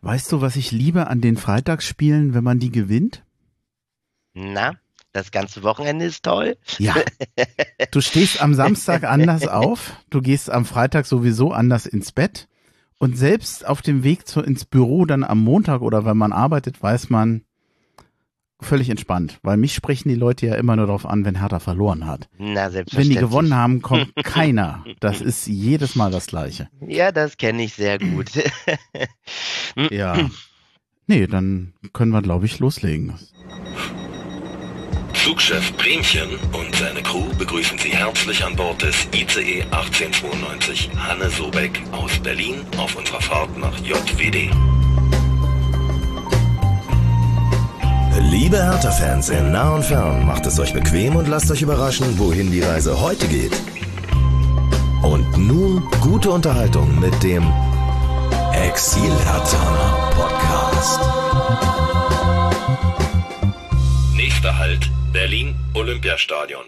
Weißt du, was ich liebe an den Freitagsspielen, wenn man die gewinnt? Na, das ganze Wochenende ist toll. Ja. Du stehst am Samstag anders auf, du gehst am Freitag sowieso anders ins Bett und selbst auf dem Weg zu, ins Büro dann am Montag oder wenn man arbeitet, weiß man, völlig entspannt, weil mich sprechen die Leute ja immer nur darauf an, wenn Hertha verloren hat. Na, Wenn die gewonnen haben, kommt keiner. Das ist jedes Mal das Gleiche. Ja, das kenne ich sehr gut. ja. Nee, dann können wir, glaube ich, loslegen. Flugchef Bremchen und seine Crew begrüßen Sie herzlich an Bord des ICE 1892 Hanne Sobeck aus Berlin auf unserer Fahrt nach JWD. Liebe Hertha-Fans in nah und fern, macht es euch bequem und lasst euch überraschen, wohin die Reise heute geht. Und nun gute Unterhaltung mit dem Exil Hertha Podcast. Nächster Halt, Berlin Olympiastadion.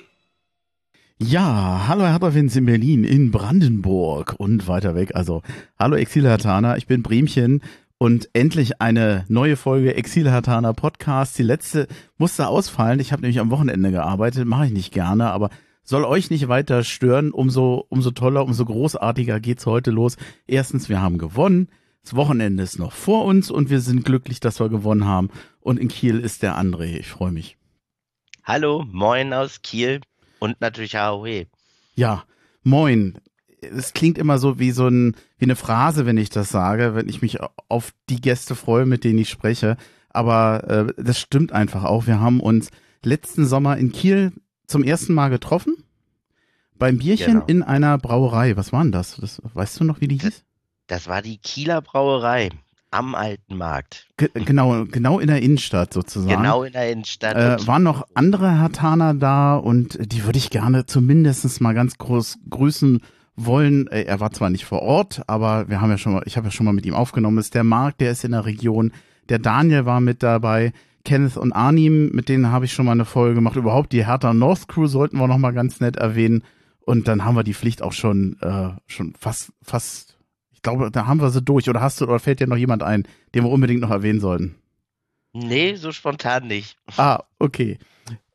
Ja, hallo Hertha-Fans in Berlin, in Brandenburg und weiter weg. Also, hallo Exil Hertaner, ich bin Bremchen und endlich eine neue Folge Exil Hatana Podcast. Die letzte musste ausfallen. Ich habe nämlich am Wochenende gearbeitet, mache ich nicht gerne, aber soll euch nicht weiter stören. Umso, umso toller, umso großartiger geht's heute los. Erstens, wir haben gewonnen. Das Wochenende ist noch vor uns und wir sind glücklich, dass wir gewonnen haben. Und in Kiel ist der André. Ich freue mich. Hallo, moin aus Kiel und natürlich AOE. Ja, moin es klingt immer so wie so ein, wie eine Phrase, wenn ich das sage, wenn ich mich auf die Gäste freue, mit denen ich spreche. Aber äh, das stimmt einfach auch. Wir haben uns letzten Sommer in Kiel zum ersten Mal getroffen. Beim Bierchen genau. in einer Brauerei. Was war denn das? das? Weißt du noch, wie die hieß? Das war die Kieler Brauerei am Alten Markt. Ge genau, genau in der Innenstadt sozusagen. Genau in der Innenstadt. Äh, waren noch andere Hartaner da und die würde ich gerne zumindest mal ganz groß grüßen wollen, äh, er war zwar nicht vor Ort, aber wir haben ja schon mal, ich habe ja schon mal mit ihm aufgenommen, ist der Marc, der ist in der Region, der Daniel war mit dabei, Kenneth und Arnim, mit denen habe ich schon mal eine Folge gemacht. Überhaupt die Hertha North Crew sollten wir noch mal ganz nett erwähnen. Und dann haben wir die Pflicht auch schon, äh, schon fast, fast, ich glaube, da haben wir sie durch. Oder hast du, oder fällt dir noch jemand ein, den wir unbedingt noch erwähnen sollten? Nee, so spontan nicht. Ah, okay.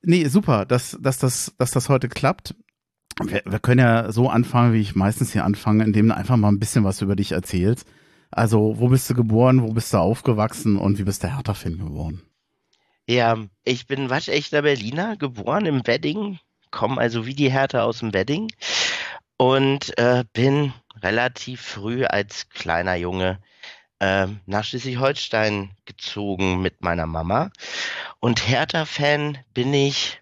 Nee, super, dass, dass, das, dass das heute klappt. Wir, wir können ja so anfangen, wie ich meistens hier anfange, indem du einfach mal ein bisschen was über dich erzählst. Also, wo bist du geboren, wo bist du aufgewachsen und wie bist du Hertha-Fan geworden? Ja, ich bin waschechter Berliner, geboren im Wedding, komme also wie die Hertha aus dem Wedding und äh, bin relativ früh als kleiner Junge äh, nach Schleswig-Holstein gezogen mit meiner Mama. Und Hertha-Fan bin ich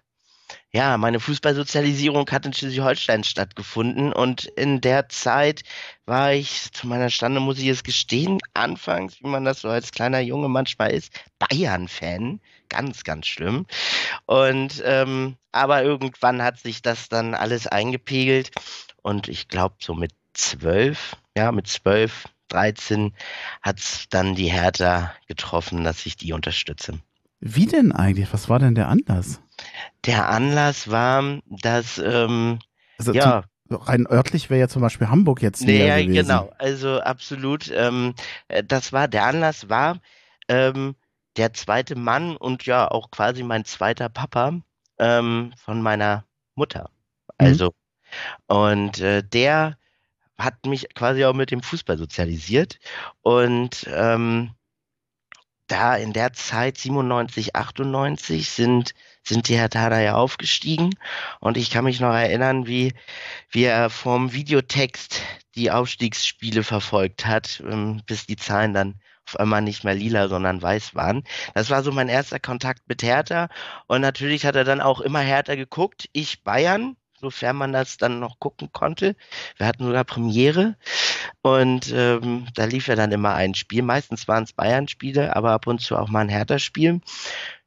ja, meine Fußballsozialisierung hat in Schleswig-Holstein stattgefunden und in der Zeit war ich, zu meiner Stande muss ich es gestehen, anfangs, wie man das so als kleiner Junge manchmal ist, Bayern-Fan. Ganz, ganz schlimm. Und ähm, aber irgendwann hat sich das dann alles eingepegelt und ich glaube so mit zwölf, ja, mit zwölf, dreizehn hat es dann die Hertha getroffen, dass ich die unterstütze. Wie denn eigentlich? Was war denn der Anlass? Der Anlass war, dass ähm, also ja rein örtlich wäre ja zum Beispiel Hamburg jetzt näher ja, gewesen. genau, also absolut. Ähm, äh, das war der Anlass war ähm, der zweite Mann und ja auch quasi mein zweiter Papa ähm, von meiner Mutter. Mhm. Also mhm. und äh, der hat mich quasi auch mit dem Fußball sozialisiert und ähm, da in der Zeit 97, 98 sind, sind die Hertha ja aufgestiegen und ich kann mich noch erinnern, wie, er vom Videotext die Aufstiegsspiele verfolgt hat, ähm, bis die Zahlen dann auf einmal nicht mehr lila, sondern weiß waren. Das war so mein erster Kontakt mit Hertha und natürlich hat er dann auch immer Hertha geguckt, ich Bayern, sofern man das dann noch gucken konnte. Wir hatten sogar Premiere und ähm, da lief ja dann immer ein Spiel. Meistens waren es Bayern-Spiele, aber ab und zu auch mal ein Hertha-Spiel.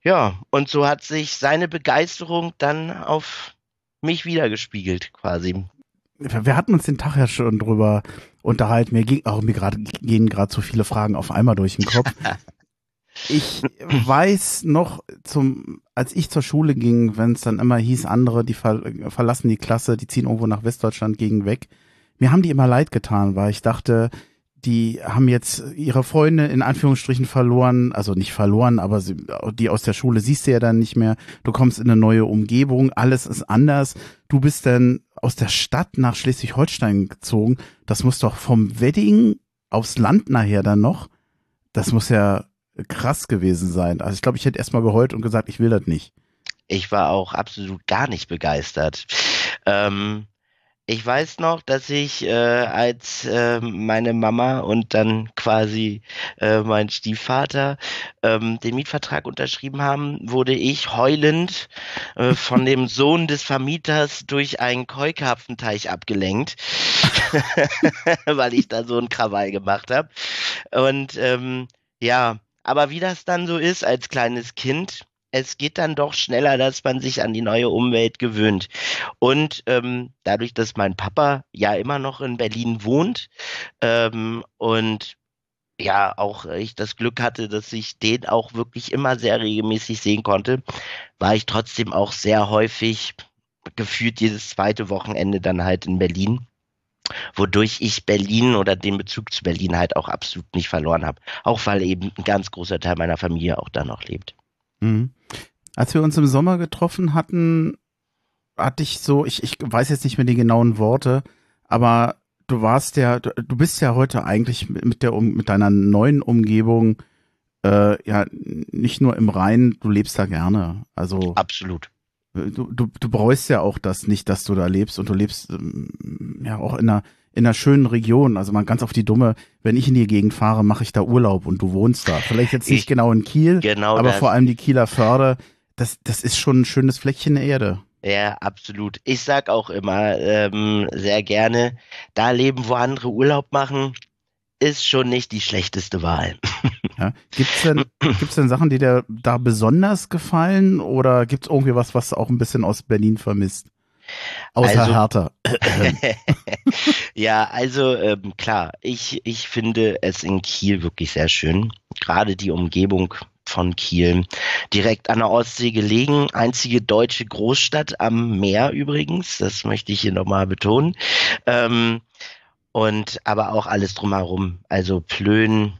Ja, und so hat sich seine Begeisterung dann auf mich wiedergespiegelt, quasi. Wir hatten uns den Tag ja schon drüber unterhalten. Mir ging auch mir gerade gehen gerade so viele Fragen auf einmal durch den Kopf. Ich weiß noch, zum, als ich zur Schule ging, wenn es dann immer hieß, andere, die ver, verlassen die Klasse, die ziehen irgendwo nach Westdeutschland gegen weg. Mir haben die immer leid getan, weil ich dachte, die haben jetzt ihre Freunde in Anführungsstrichen verloren, also nicht verloren, aber sie, die aus der Schule siehst du ja dann nicht mehr. Du kommst in eine neue Umgebung, alles ist anders. Du bist dann aus der Stadt nach Schleswig-Holstein gezogen. Das muss doch vom Wedding aufs Land nachher dann noch. Das muss ja krass gewesen sein. Also ich glaube, ich hätte erstmal geheult und gesagt, ich will das nicht. Ich war auch absolut gar nicht begeistert. Ähm, ich weiß noch, dass ich, äh, als äh, meine Mama und dann quasi äh, mein Stiefvater ähm, den Mietvertrag unterschrieben haben, wurde ich heulend äh, von dem Sohn des Vermieters durch einen Keukarpfenteich abgelenkt, weil ich da so einen Krawall gemacht habe. Und ähm, ja, aber wie das dann so ist als kleines Kind, es geht dann doch schneller, dass man sich an die neue Umwelt gewöhnt. Und ähm, dadurch, dass mein Papa ja immer noch in Berlin wohnt ähm, und ja auch ich das Glück hatte, dass ich den auch wirklich immer sehr regelmäßig sehen konnte, war ich trotzdem auch sehr häufig gefühlt jedes zweite Wochenende dann halt in Berlin wodurch ich Berlin oder den Bezug zu Berlin halt auch absolut nicht verloren habe. Auch weil eben ein ganz großer Teil meiner Familie auch da noch lebt. Mhm. Als wir uns im Sommer getroffen hatten, hatte ich so, ich, ich weiß jetzt nicht mehr die genauen Worte, aber du warst ja, du, du bist ja heute eigentlich mit der mit deiner neuen Umgebung äh, ja nicht nur im Rhein, du lebst da gerne. Also absolut. Du, du, du bereust ja auch das nicht, dass du da lebst und du lebst ähm, ja auch in einer in einer schönen Region. Also mal ganz auf die dumme, wenn ich in die Gegend fahre, mache ich da Urlaub und du wohnst da. Vielleicht jetzt nicht ich, genau in Kiel, genau aber das. vor allem die Kieler Förde, das, das ist schon ein schönes Fleckchen der Erde. Ja, absolut. Ich sag auch immer ähm, sehr gerne, da leben, wo andere Urlaub machen, ist schon nicht die schlechteste Wahl. Ja. Gibt es denn, gibt's denn Sachen, die dir da besonders gefallen oder gibt es irgendwie was, was auch ein bisschen aus Berlin vermisst? Außer also, Hertha. ja, also ähm, klar, ich, ich finde es in Kiel wirklich sehr schön. Gerade die Umgebung von Kiel. Direkt an der Ostsee gelegen, einzige deutsche Großstadt am Meer übrigens, das möchte ich hier nochmal betonen. Ähm, und aber auch alles drumherum, also Plön,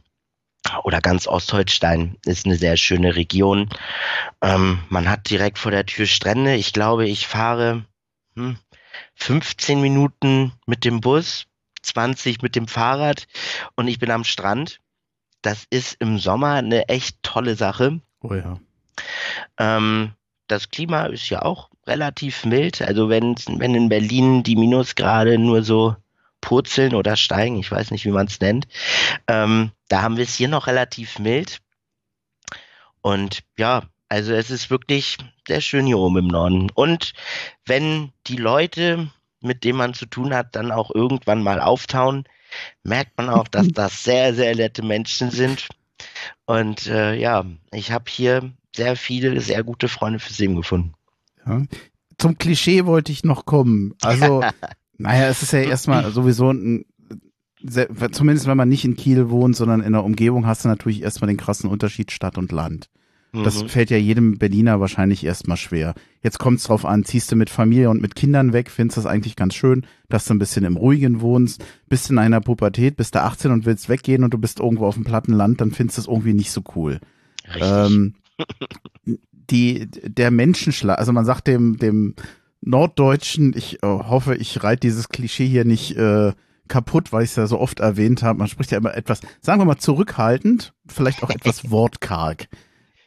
oder ganz Ostholstein ist eine sehr schöne Region. Ähm, man hat direkt vor der Tür Strände. Ich glaube, ich fahre 15 hm, Minuten mit dem Bus, 20 mit dem Fahrrad und ich bin am Strand. Das ist im Sommer eine echt tolle Sache. Oh ja. Ähm, das Klima ist ja auch relativ mild. Also wenn, wenn in Berlin die Minusgrade nur so purzeln oder steigen, ich weiß nicht, wie man es nennt, ähm, da haben wir es hier noch relativ mild. Und ja, also es ist wirklich sehr schön hier oben im Norden. Und wenn die Leute, mit denen man zu tun hat, dann auch irgendwann mal auftauen, merkt man auch, dass das sehr, sehr nette Menschen sind. Und äh, ja, ich habe hier sehr viele, sehr gute Freunde fürs Leben gefunden. Ja. Zum Klischee wollte ich noch kommen. Also, naja, es ist ja erstmal sowieso ein zumindest wenn man nicht in Kiel wohnt, sondern in der Umgebung, hast du natürlich erstmal den krassen Unterschied Stadt und Land. Das mhm. fällt ja jedem Berliner wahrscheinlich erstmal schwer. Jetzt kommt es drauf an, ziehst du mit Familie und mit Kindern weg, findest das eigentlich ganz schön, dass du ein bisschen im Ruhigen wohnst, bist in einer Pubertät, bist du 18 und willst weggehen und du bist irgendwo auf dem platten Land, dann findest du es irgendwie nicht so cool. Ähm, die, der Menschenschlag, also man sagt dem, dem Norddeutschen, ich äh, hoffe, ich reite dieses Klischee hier nicht äh, kaputt, weil ich es ja so oft erwähnt habe. Man spricht ja immer etwas, sagen wir mal, zurückhaltend, vielleicht auch etwas wortkarg.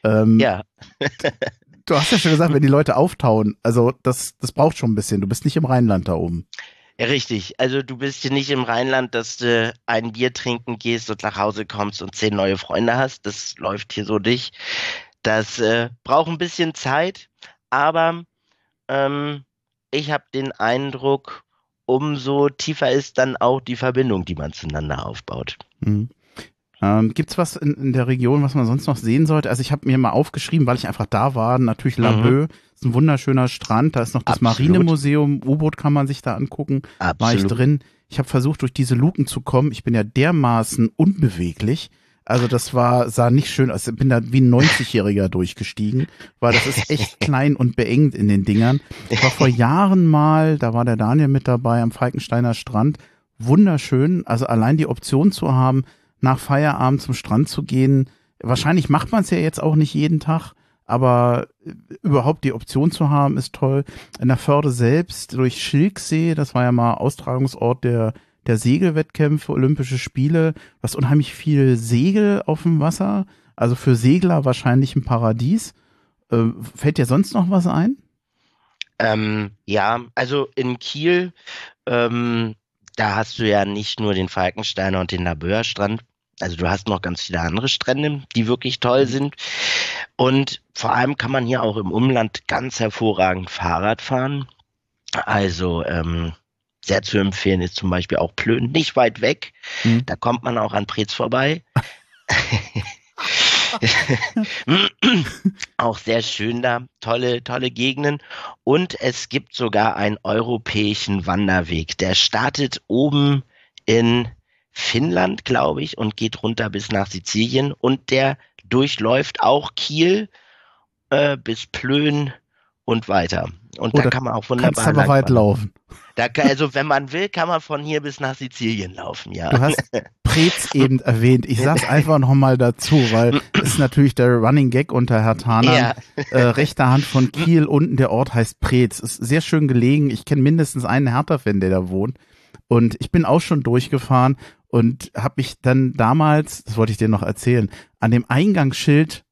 Ähm, ja. du hast ja schon gesagt, wenn die Leute auftauen, also das, das braucht schon ein bisschen. Du bist nicht im Rheinland da oben. Ja, richtig. Also du bist hier nicht im Rheinland, dass du ein Bier trinken gehst und nach Hause kommst und zehn neue Freunde hast. Das läuft hier so nicht. Das äh, braucht ein bisschen Zeit, aber ähm, ich habe den Eindruck, umso tiefer ist dann auch die Verbindung, die man zueinander aufbaut. Mhm. Ähm, Gibt es was in, in, der Region, was man sonst noch sehen sollte? Also ich habe mir mal aufgeschrieben, weil ich einfach da war, natürlich mhm. Laboe, ist ein wunderschöner Strand, da ist noch das Absolut. Marinemuseum, U-Boot kann man sich da angucken, Absolut. war ich drin. Ich habe versucht, durch diese Luken zu kommen. Ich bin ja dermaßen unbeweglich. Also das war, sah nicht schön aus. Ich bin da wie ein 90-Jähriger durchgestiegen, weil das ist echt klein und beengt in den Dingern. Ich war vor Jahren mal, da war der Daniel mit dabei am Falkensteiner Strand, wunderschön. Also allein die Option zu haben, nach Feierabend zum Strand zu gehen. Wahrscheinlich macht man es ja jetzt auch nicht jeden Tag, aber äh, überhaupt die Option zu haben, ist toll. In der Förde selbst durch Schilksee, das war ja mal Austragungsort der, der Segelwettkämpfe, Olympische Spiele, hast unheimlich viel Segel auf dem Wasser. Also für Segler wahrscheinlich ein Paradies. Äh, fällt dir sonst noch was ein? Ähm, ja, also in Kiel, ähm, da hast du ja nicht nur den Falkensteiner und den Laböer Strand. Also du hast noch ganz viele andere Strände, die wirklich toll sind. Und vor allem kann man hier auch im Umland ganz hervorragend Fahrrad fahren. Also ähm, sehr zu empfehlen ist zum Beispiel auch Plön, nicht weit weg. Mhm. Da kommt man auch an Preetz vorbei. auch sehr schön da, tolle, tolle Gegenden. Und es gibt sogar einen europäischen Wanderweg. Der startet oben in Finnland, glaube ich, und geht runter bis nach Sizilien. Und der durchläuft auch Kiel äh, bis Plön und weiter. Und Oder da kann man auch wunderbar kannst aber weit laufen. Da kann, also wenn man will, kann man von hier bis nach Sizilien laufen, ja. Du hast Preetz eben erwähnt. Ich sag's einfach nochmal dazu, weil ist natürlich der Running Gag unter Herr Taner. Ja. Äh, rechter Hand von Kiel, unten der Ort heißt Preetz. Ist sehr schön gelegen. Ich kenne mindestens einen Hertha-Fan, der da wohnt. Und ich bin auch schon durchgefahren und habe mich dann damals, das wollte ich dir noch erzählen, an dem Eingangsschild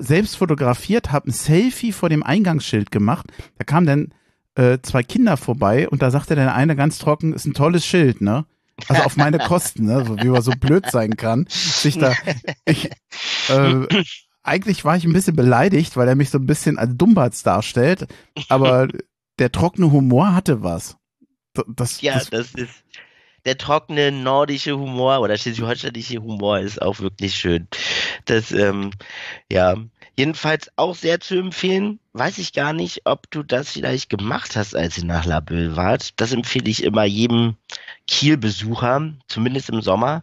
selbst fotografiert, habe ein Selfie vor dem Eingangsschild gemacht. Da kamen dann äh, zwei Kinder vorbei und da sagte der eine ganz trocken, ist ein tolles Schild, ne? Also auf meine Kosten, ne? So, wie man so blöd sein kann. Sich da, ich, äh, eigentlich war ich ein bisschen beleidigt, weil er mich so ein bisschen als Dummbatz darstellt, aber der trockene Humor hatte was. Das, ja, das, das ist der trockene nordische Humor oder schleswig-holsteinische Humor ist auch wirklich schön. Das, ähm, ja, jedenfalls auch sehr zu empfehlen. Weiß ich gar nicht, ob du das vielleicht gemacht hast, als ihr nach Laboe wart. Das empfehle ich immer jedem Kiel-Besucher, zumindest im Sommer.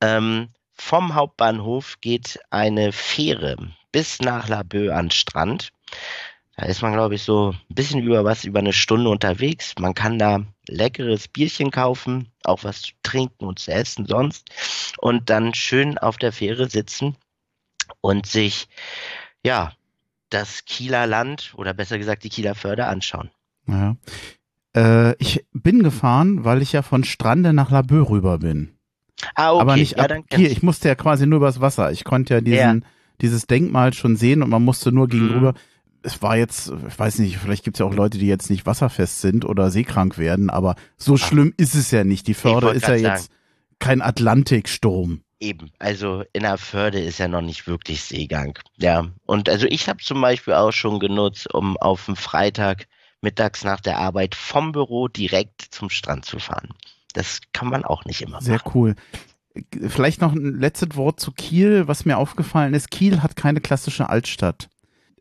Ähm, vom Hauptbahnhof geht eine Fähre bis nach Laboe an Strand. Da ist man, glaube ich, so ein bisschen über was über eine Stunde unterwegs. Man kann da leckeres Bierchen kaufen, auch was zu trinken und zu essen sonst. Und dann schön auf der Fähre sitzen und sich, ja, das Kieler Land oder besser gesagt die Kieler Förder anschauen. Ja. Äh, ich bin gefahren, weil ich ja von Strande nach Laboe rüber bin. Ah, okay. Aber nicht ja, ab Kiel. Ich musste ja quasi nur übers Wasser. Ich konnte ja diesen, ja. dieses Denkmal schon sehen und man musste nur gegenüber. Mhm es war jetzt, ich weiß nicht, vielleicht gibt es ja auch Leute, die jetzt nicht wasserfest sind oder seekrank werden, aber so schlimm ist es ja nicht. Die Förde ist ja sagen. jetzt kein Atlantiksturm. Eben, also in der Förde ist ja noch nicht wirklich Seegang. Ja, und also ich habe zum Beispiel auch schon genutzt, um auf dem Freitag mittags nach der Arbeit vom Büro direkt zum Strand zu fahren. Das kann man auch nicht immer Sehr machen. cool. Vielleicht noch ein letztes Wort zu Kiel, was mir aufgefallen ist. Kiel hat keine klassische Altstadt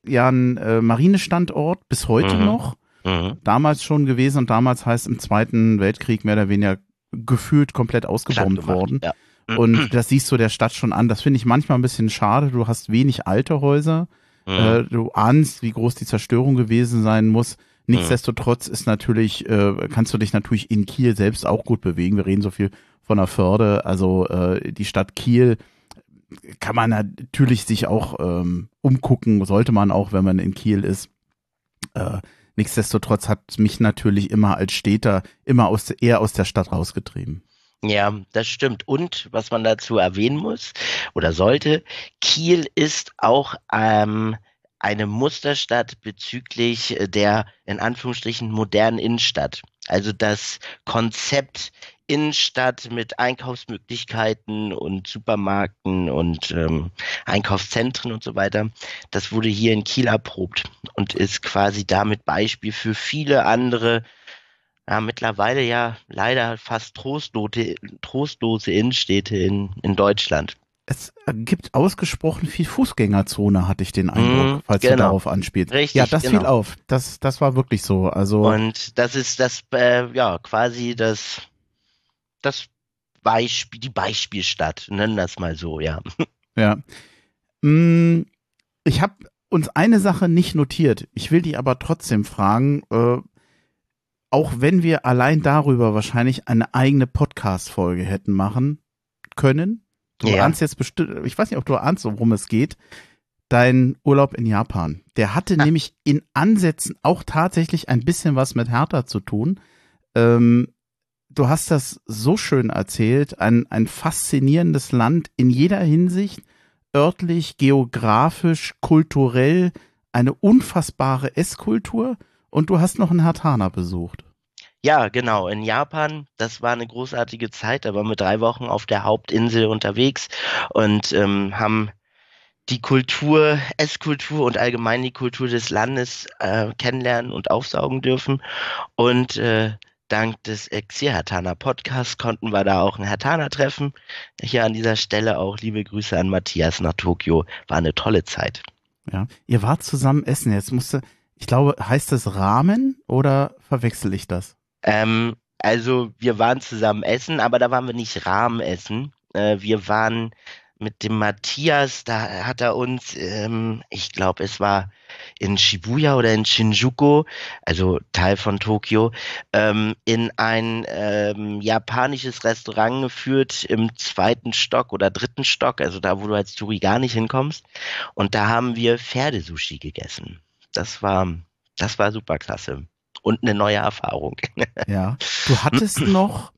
ja ein äh, Marinestandort bis heute mhm. noch. Mhm. Damals schon gewesen und damals heißt im Zweiten Weltkrieg mehr oder weniger gefühlt komplett ausgebombt worden. Ja. Und das siehst du der Stadt schon an. Das finde ich manchmal ein bisschen schade. Du hast wenig alte Häuser. Mhm. Äh, du ahnst, wie groß die Zerstörung gewesen sein muss. Nichtsdestotrotz ist natürlich, äh, kannst du dich natürlich in Kiel selbst auch gut bewegen. Wir reden so viel von der Förde. Also äh, die Stadt Kiel kann man natürlich sich auch ähm, umgucken, sollte man auch, wenn man in Kiel ist. Äh, nichtsdestotrotz hat mich natürlich immer als Städter immer aus, eher aus der Stadt rausgetrieben. Ja, das stimmt. Und was man dazu erwähnen muss oder sollte, Kiel ist auch ähm, eine Musterstadt bezüglich der in Anführungsstrichen modernen Innenstadt. Also das Konzept Innenstadt mit Einkaufsmöglichkeiten und Supermärkten und ähm, Einkaufszentren und so weiter. Das wurde hier in Kiel erprobt und ist quasi damit Beispiel für viele andere, ja, mittlerweile ja leider fast trostlose, trostlose Innenstädte in, in Deutschland. Es gibt ausgesprochen viel Fußgängerzone, hatte ich den Eindruck, mm, falls genau. du darauf anspielst. Richtig, ja, das genau. fiel auf. Das, das war wirklich so. Also und das ist das, äh, ja, quasi das das Beispiel, die Beispielstadt, nennen das mal so, ja. Ja. Mm, ich habe uns eine Sache nicht notiert. Ich will dich aber trotzdem fragen. Äh, auch wenn wir allein darüber wahrscheinlich eine eigene Podcast-Folge hätten machen können. Du Ja. ahnst jetzt bestimmt, ich weiß nicht, ob du ahnst, worum es geht. Dein Urlaub in Japan. Der hatte Ah. nämlich in Ansätzen auch tatsächlich ein bisschen was mit Hertha zu tun. Ähm, du hast das so schön erzählt. Ein, ein faszinierendes Land in jeder Hinsicht. Örtlich, geografisch, kulturell. Eine unfassbare Esskultur. Und du hast noch einen Hertaner besucht. Ja, genau, in Japan. Das war eine großartige Zeit. Da waren wir drei Wochen auf der Hauptinsel unterwegs und ähm, haben die Kultur, Esskultur und allgemein die Kultur des Landes äh, kennenlernen und aufsaugen dürfen. Und äh, dank des Exil-Hertaner Podcasts konnten wir da auch einen Hertaner treffen. Hier an dieser Stelle auch liebe Grüße an Matthias nach Tokio. War eine tolle Zeit. Ja. Ihr wart zusammen essen. Jetzt musste, ich glaube, heißt das Rahmen oder verwechsel ich das? Ähm, also wir waren zusammen essen, aber da waren wir nicht Rahmen essen. Äh, wir waren mit dem Matthias, da hat er uns, ähm, ich glaube, es war in Shibuya oder in Shinjuku, also Teil von Tokio, ähm, in ein ähm, japanisches Restaurant geführt im zweiten Stock oder dritten Stock, also da, wo du als Touri gar nicht hinkommst. Und da haben wir Pferdesushi gegessen. Das war, das war super klasse. Und eine neue Erfahrung. Ja. Du hattest noch,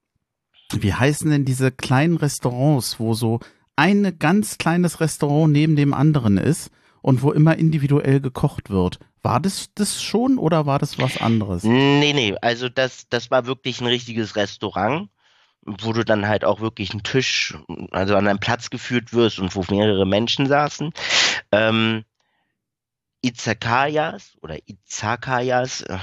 wie heißen denn diese kleinen Restaurants, wo so ein ganz kleines Restaurant neben dem anderen ist und wo immer individuell gekocht wird. War das das schon oder war das was anderes? Nee, nee, also das, das war wirklich ein richtiges Restaurant, wo du dann halt auch wirklich einen Tisch, also an einen Platz geführt wirst und wo mehrere Menschen saßen. Ähm, Izakayas oder Izakayas, äh,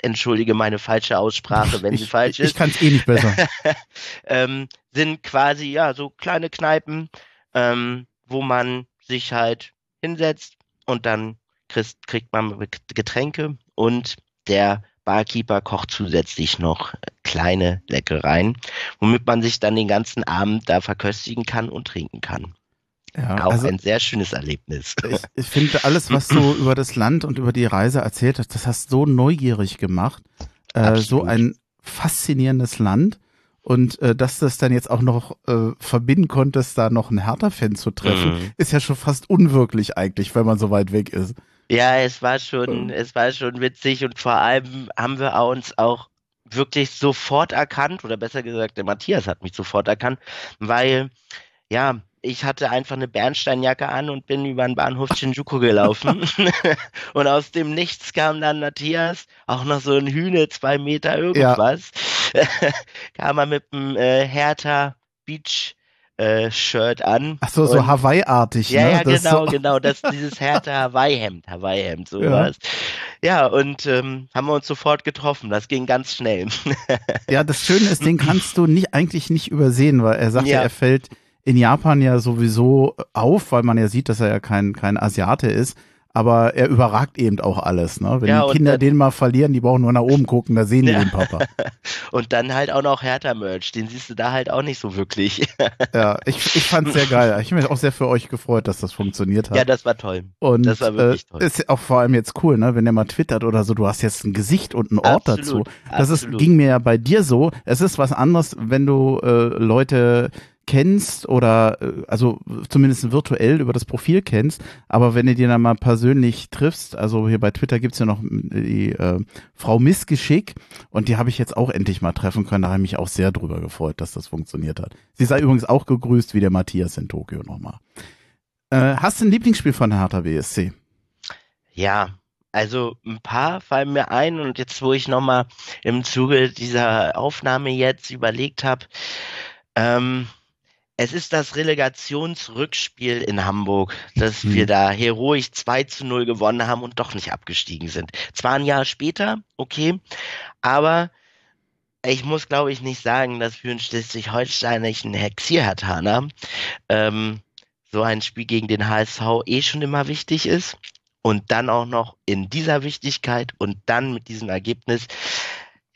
entschuldige meine falsche Aussprache, wenn sie ich falsch ich ist. kann es eh nicht besser. ähm, sind quasi ja so kleine Kneipen, ähm, wo man sich halt hinsetzt und dann kriegst, kriegt man Getränke und der Barkeeper kocht zusätzlich noch kleine Leckereien, womit man sich dann den ganzen Abend da verköstigen kann und trinken kann. Ja, Auch also ein sehr schönes Erlebnis. ich, ich finde alles, was du über das Land und über die Reise erzählt hast, das hast so neugierig gemacht. Äh, so ein faszinierendes Land. Und äh, dass du das dann jetzt auch noch äh, verbinden konntest, da noch einen Hertha-Fan zu treffen, Mhm. ist ja schon fast unwirklich eigentlich, wenn man so weit weg ist. Ja, es war schon, Mhm. es war schon witzig und vor allem haben wir uns auch wirklich sofort erkannt, oder besser gesagt, der Matthias hat mich sofort erkannt, weil, ja, ich hatte einfach eine Bernsteinjacke an und bin über den Bahnhof Shinjuku gelaufen. und aus dem Nichts kam dann Matthias, auch noch so ein Hühne, zwei Meter irgendwas, kam er mit dem äh, Hertha Beach äh, Shirt an. Ach so, so Hawaii-artig, ja, ne? ja, Das genau, so, genau. Das, dieses Hertha Hawaii-Hemd, Hawaii-Hemd, sowas. Ja, und ähm, haben wir uns sofort getroffen. Das ging ganz schnell. Ja, das Schöne ist, den kannst du nicht, eigentlich nicht übersehen, weil er sagt ja, Ja. er fällt in Japan ja sowieso auf, weil man ja sieht, dass er ja kein, kein Asiate ist. Aber er überragt eben auch alles, ne? Wenn Ja, die Kinder dann- den mal verlieren, die brauchen nur nach oben gucken, da sehen die Ja. den Papa. Und dann halt auch noch Hertha-Merch. Den siehst du da halt auch nicht so wirklich. Ja, ich, ich fand's sehr geil. Ich habe mich auch sehr für euch gefreut, dass das funktioniert hat. ja, das war toll. und das war wirklich äh, toll. ist auch vor allem jetzt cool, ne? Wenn der mal twittert oder so, du hast jetzt ein Gesicht und einen Ort Absolut, dazu. Das ist, ging mir ja bei dir so. Es ist was anderes, wenn du äh, Leute kennst oder äh, also zumindest virtuell über das Profil kennst, aber wenn du dir dann mal persönlich triffst, also hier bei Twitter gibt's ja noch die äh, Frau Missgeschick und die habe ich jetzt auch endlich mal treffen können, da habe ich mich auch sehr drüber gefreut, dass das funktioniert hat. Sie sei übrigens auch gegrüßt wie der Matthias in Tokio nochmal. Äh, hast du ein Lieblingsspiel von Hertha BSC? Ja, also ein paar fallen mir ein und jetzt, wo ich nochmal im Zuge dieser Aufnahme jetzt überlegt habe, ähm, es ist das Relegationsrückspiel in Hamburg, dass Hm. wir da heroisch 2 zu 0 gewonnen haben und doch nicht abgestiegen sind. Zwar ein Jahr später, okay, aber ich muss, glaube ich, nicht sagen, dass für einen schleswig-holsteinischen Hexierhertaner ähm, so ein Spiel gegen den HSV eh schon immer wichtig ist. Und dann auch noch in dieser Wichtigkeit und dann mit diesem Ergebnis.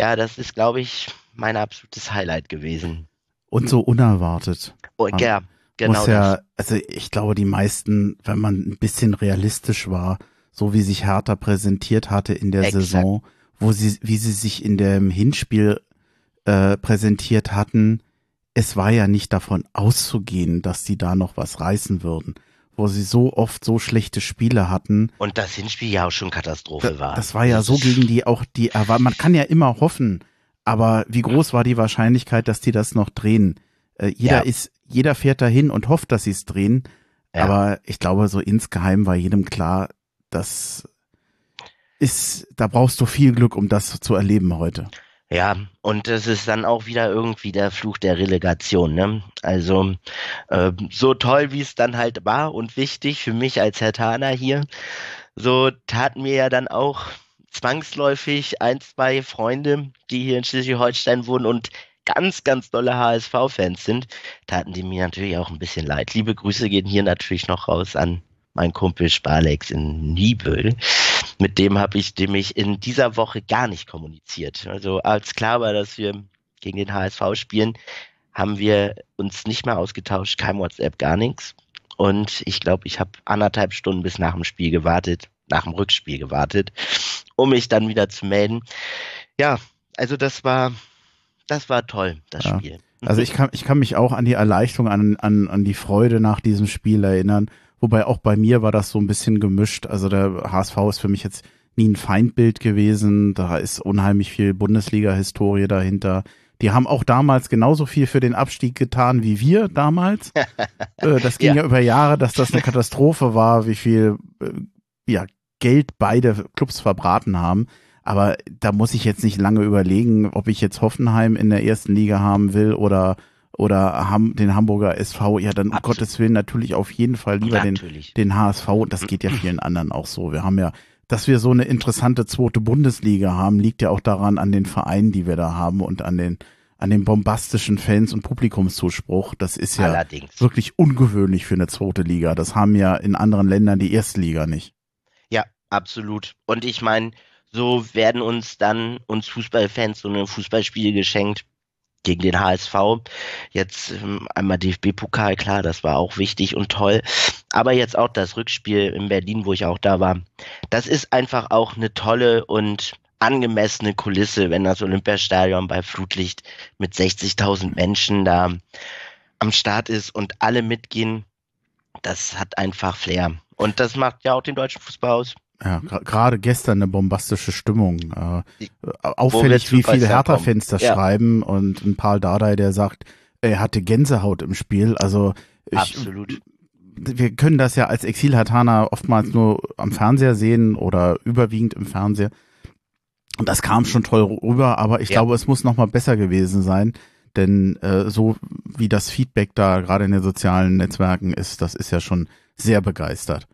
Ja, das ist, glaube ich, mein absolutes Highlight gewesen. Und so unerwartet. Man ja, genau muss ja, also ich glaube, die meisten, wenn man ein bisschen realistisch war, so wie sich Hertha präsentiert hatte in der Exakt. Saison, wo sie, wie sie sich in dem Hinspiel äh, präsentiert hatten, es war ja nicht davon auszugehen, dass sie da noch was reißen würden, wo sie so oft so schlechte Spiele hatten. Und das Hinspiel ja auch schon Katastrophe Da, war. das war ja so gegen die auch die man kann ja immer hoffen, aber wie groß war die Wahrscheinlichkeit, dass die das noch drehen? Äh, jeder Ja. ist, jeder fährt dahin und hofft, dass sie es drehen, Ja. aber ich glaube, so insgeheim war jedem klar, das ist, da brauchst du viel Glück, um das zu erleben heute. Ja, und das ist dann auch wieder irgendwie der Fluch der Relegation, ne? Also ähm, so toll, wie es dann halt war und wichtig für mich als Herr Taner hier, so taten mir ja dann auch zwangsläufig ein, zwei Freunde, die hier in Schleswig-Holstein wohnen und ganz, ganz dolle HSV-Fans sind, taten die mir natürlich auch ein bisschen leid. Liebe Grüße gehen hier natürlich noch raus an meinen Kumpel Sparlex in Niebüll. Mit dem habe ich nämlich in dieser Woche gar nicht kommuniziert. Also als klar war, dass wir gegen den HSV spielen, haben wir uns nicht mehr ausgetauscht, kein WhatsApp, gar nichts. Und ich glaube, ich habe anderthalb Stunden bis nach dem Spiel gewartet, nach dem Rückspiel gewartet, um mich dann wieder zu melden. Ja, also das war, das war toll, das Ja. Spiel. Also ich kann, ich kann mich auch an die Erleichterung, an, an, an die Freude nach diesem Spiel erinnern. Wobei auch bei mir war das so ein bisschen gemischt. Also der HSV ist für mich jetzt nie ein Feindbild gewesen. Da ist unheimlich viel Bundesliga-Historie dahinter. Die haben auch damals genauso viel für den Abstieg getan wie wir damals. äh, das ging ja. Ja. über Jahre, dass das eine Katastrophe war, wie viel äh, ja, Geld beide Clubs verbraten haben. Aber da muss ich jetzt nicht lange überlegen, ob ich jetzt Hoffenheim in der ersten Liga haben will oder oder Ham, den Hamburger SV. Ja, dann um Absolut. Gottes Willen natürlich auf jeden Fall lieber den, Natürlich. den HSV. Und das geht ja vielen anderen auch so. Wir haben ja, dass wir so eine interessante zweite Bundesliga haben, liegt ja auch daran an den Vereinen, die wir da haben und an den an den bombastischen Fans und Publikumszuspruch. Das ist ja Allerdings. wirklich ungewöhnlich für eine zweite Liga. Das haben ja in anderen Ländern die erste Liga nicht. Absolut. Und ich meine, so werden uns dann uns Fußballfans so eine Fußballspiele geschenkt gegen den HSV. Jetzt ähm, einmal DFB-Pokal, klar, das war auch wichtig und toll. Aber jetzt auch das Rückspiel in Berlin, wo ich auch da war. Das ist einfach auch eine tolle und angemessene Kulisse, wenn das Olympiastadion bei Flutlicht mit 60.000 Menschen da am Start ist und alle mitgehen. Das hat einfach Flair. Und das macht ja auch den deutschen Fußball aus. Ja, gerade gestern eine bombastische Stimmung. Äh, Die- auffällig, wie viele Hertha-Fans das Ja. schreiben und ein Paul Dardai, der sagt, er hatte Gänsehaut im Spiel. Also ich, Absolut. wir können das ja als Exil-Hatana oftmals nur am Fernseher sehen oder überwiegend im Fernseher. Und das kam schon toll rüber, aber ich Ja. glaube, es muss noch mal besser gewesen sein, denn äh, so wie das Feedback da gerade in den sozialen Netzwerken ist, das ist ja schon sehr begeistert.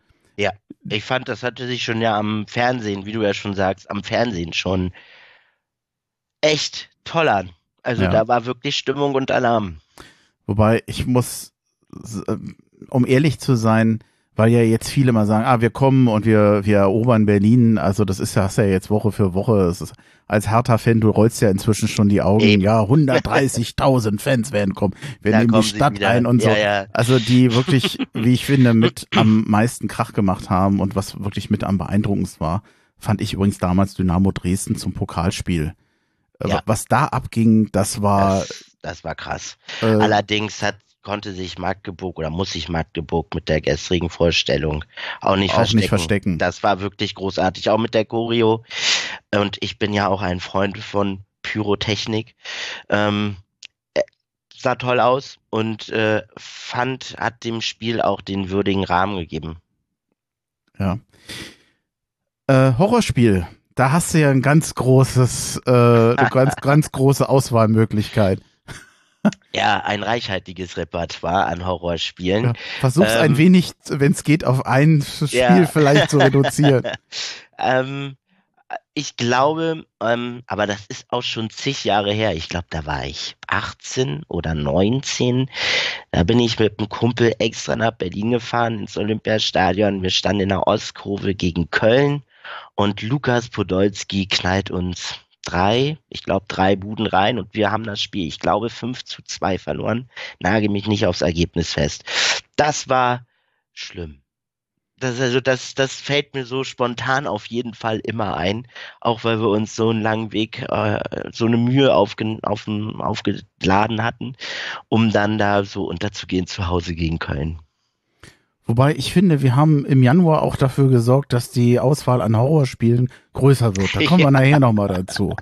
Ich fand, das hatte sich schon ja am Fernsehen, wie du ja schon sagst, am Fernsehen schon echt toll an. Also Ja. da war wirklich Stimmung und Alarm. Wobei ich muss, ähm, um ehrlich zu sein, weil ja jetzt viele mal sagen, ah, wir kommen und wir, wir erobern Berlin. Also das ist ja, hast ja jetzt Woche für Woche. Ist, als Hertha-Fan, du rollst ja inzwischen schon die Augen. Eben. Ja, 130.000 Fans werden kommen. Wir Da nehmen die Stadt ein und so. Ja, ja. Also die wirklich, wie ich finde, mit am meisten Krach gemacht haben und was wirklich mit am beeindruckendsten war, fand ich übrigens damals Dynamo Dresden zum Pokalspiel. Äh, Ja. Was da abging, das war Das, das war krass. äh, Allerdings hat, konnte sich Magdeburg oder muss sich Magdeburg mit der gestrigen Vorstellung auch nicht auch verstecken. nicht verstecken. Das war wirklich großartig, auch mit der Choreo. Und ich bin ja auch ein Freund von Pyrotechnik. Ähm, äh, sah toll aus und äh, fand, hat dem Spiel auch den würdigen Rahmen gegeben. Ja. Äh, Horrorspiel. Da hast du ja ein ganz großes, äh, eine ganz, ganz große Auswahlmöglichkeit. Ja, ein reichhaltiges Repertoire an Horrorspielen. Ja. Versuch's ein Ähm, wenig, wenn es geht, auf ein Spiel Ja. vielleicht zu reduzieren. Ähm, ich glaube, ähm, aber das ist auch schon zig Jahre her. Ich glaube, da war ich 18 oder 19. Da bin ich mit einem Kumpel extra nach Berlin gefahren ins Olympiastadion. Wir standen in der Ostkurve gegen Köln und Lukas Podolski knallt uns drei, ich glaube drei Buden rein und wir haben das Spiel, ich glaube 5 zu 2 verloren. Nage mich nicht aufs Ergebnis fest. Das war schlimm. Das, also das, das fällt mir so spontan auf jeden Fall immer ein, auch weil wir uns so einen langen Weg, äh, so eine Mühe aufge, auf, aufgeladen hatten, um dann da so unterzugehen zu Hause gegen Köln. Wobei ich finde, wir haben im Januar auch dafür gesorgt, dass die Auswahl an Horrorspielen größer wird. Da kommen wir nachher nochmal dazu.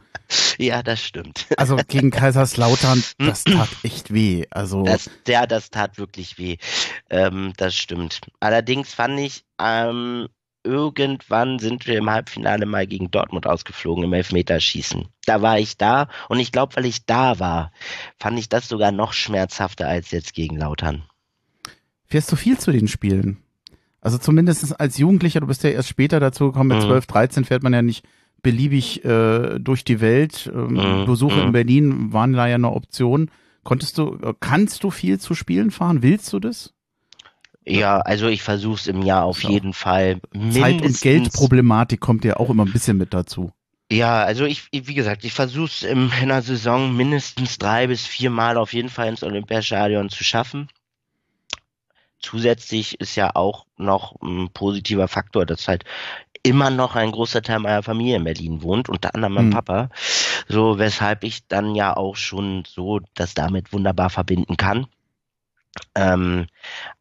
Ja, das stimmt. Also gegen Kaiserslautern, das tat echt weh. Also das, ja, das tat wirklich weh. Ähm, das stimmt. Allerdings fand ich, ähm, irgendwann sind wir im Halbfinale mal gegen Dortmund ausgeflogen im Elfmeterschießen. Da war ich da und ich glaube, weil ich da war, fand ich das sogar noch schmerzhafter als jetzt gegen Lautern. Fährst du viel zu den Spielen? Also zumindest als Jugendlicher, du bist ja erst später dazu gekommen, mit mhm. 12, 13 fährt man ja nicht beliebig äh, durch die Welt. Ähm, mhm. Besuche mhm. in Berlin waren da ja eine Option. Konntest du, äh, kannst du viel zu Spielen fahren? Willst du das? Ja, also ich versuche es im Jahr auf so. jeden Fall. Zeit- und Geldproblematik kommt ja auch immer ein bisschen mit dazu. Ja, also ich, wie gesagt, ich versuche es in einer Saison mindestens drei bis vier Mal auf jeden Fall ins Olympiastadion zu schaffen. Zusätzlich ist ja auch noch ein positiver Faktor, dass halt immer noch ein großer Teil meiner Familie in Berlin wohnt, unter anderem mein mhm. Papa. So, weshalb ich dann ja auch schon so das damit wunderbar verbinden kann. Ähm,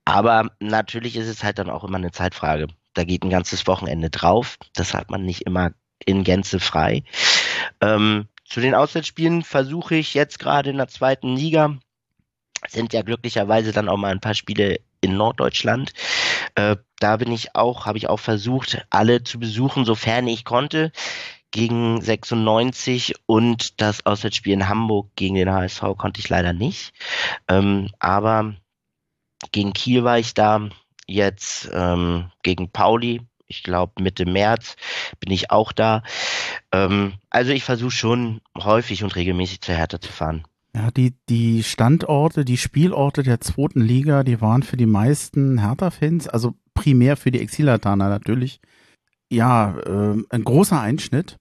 aber natürlich ist es halt dann auch immer eine Zeitfrage. Da geht ein ganzes Wochenende drauf. Das hat man nicht immer in Gänze frei. Ähm, zu den Auswärtsspielen versuche ich jetzt gerade in der zweiten Liga sind ja glücklicherweise dann auch mal ein paar Spiele in Norddeutschland. Äh, da bin ich auch, habe ich auch versucht, alle zu besuchen, sofern ich konnte. Gegen 96 und das Auswärtsspiel in Hamburg gegen den HSV konnte ich leider nicht. Ähm, aber gegen Kiel war ich da. Jetzt ähm, gegen Pauli, ich glaube Mitte März bin ich auch da. Ähm, also ich versuche schon häufig und regelmäßig zur Hertha zu fahren. Ja, die, die Standorte, die Spielorte der zweiten Liga, die waren für die meisten Hertha-Fans, also primär für die Exilataner natürlich, ja, äh, ein großer Einschnitt.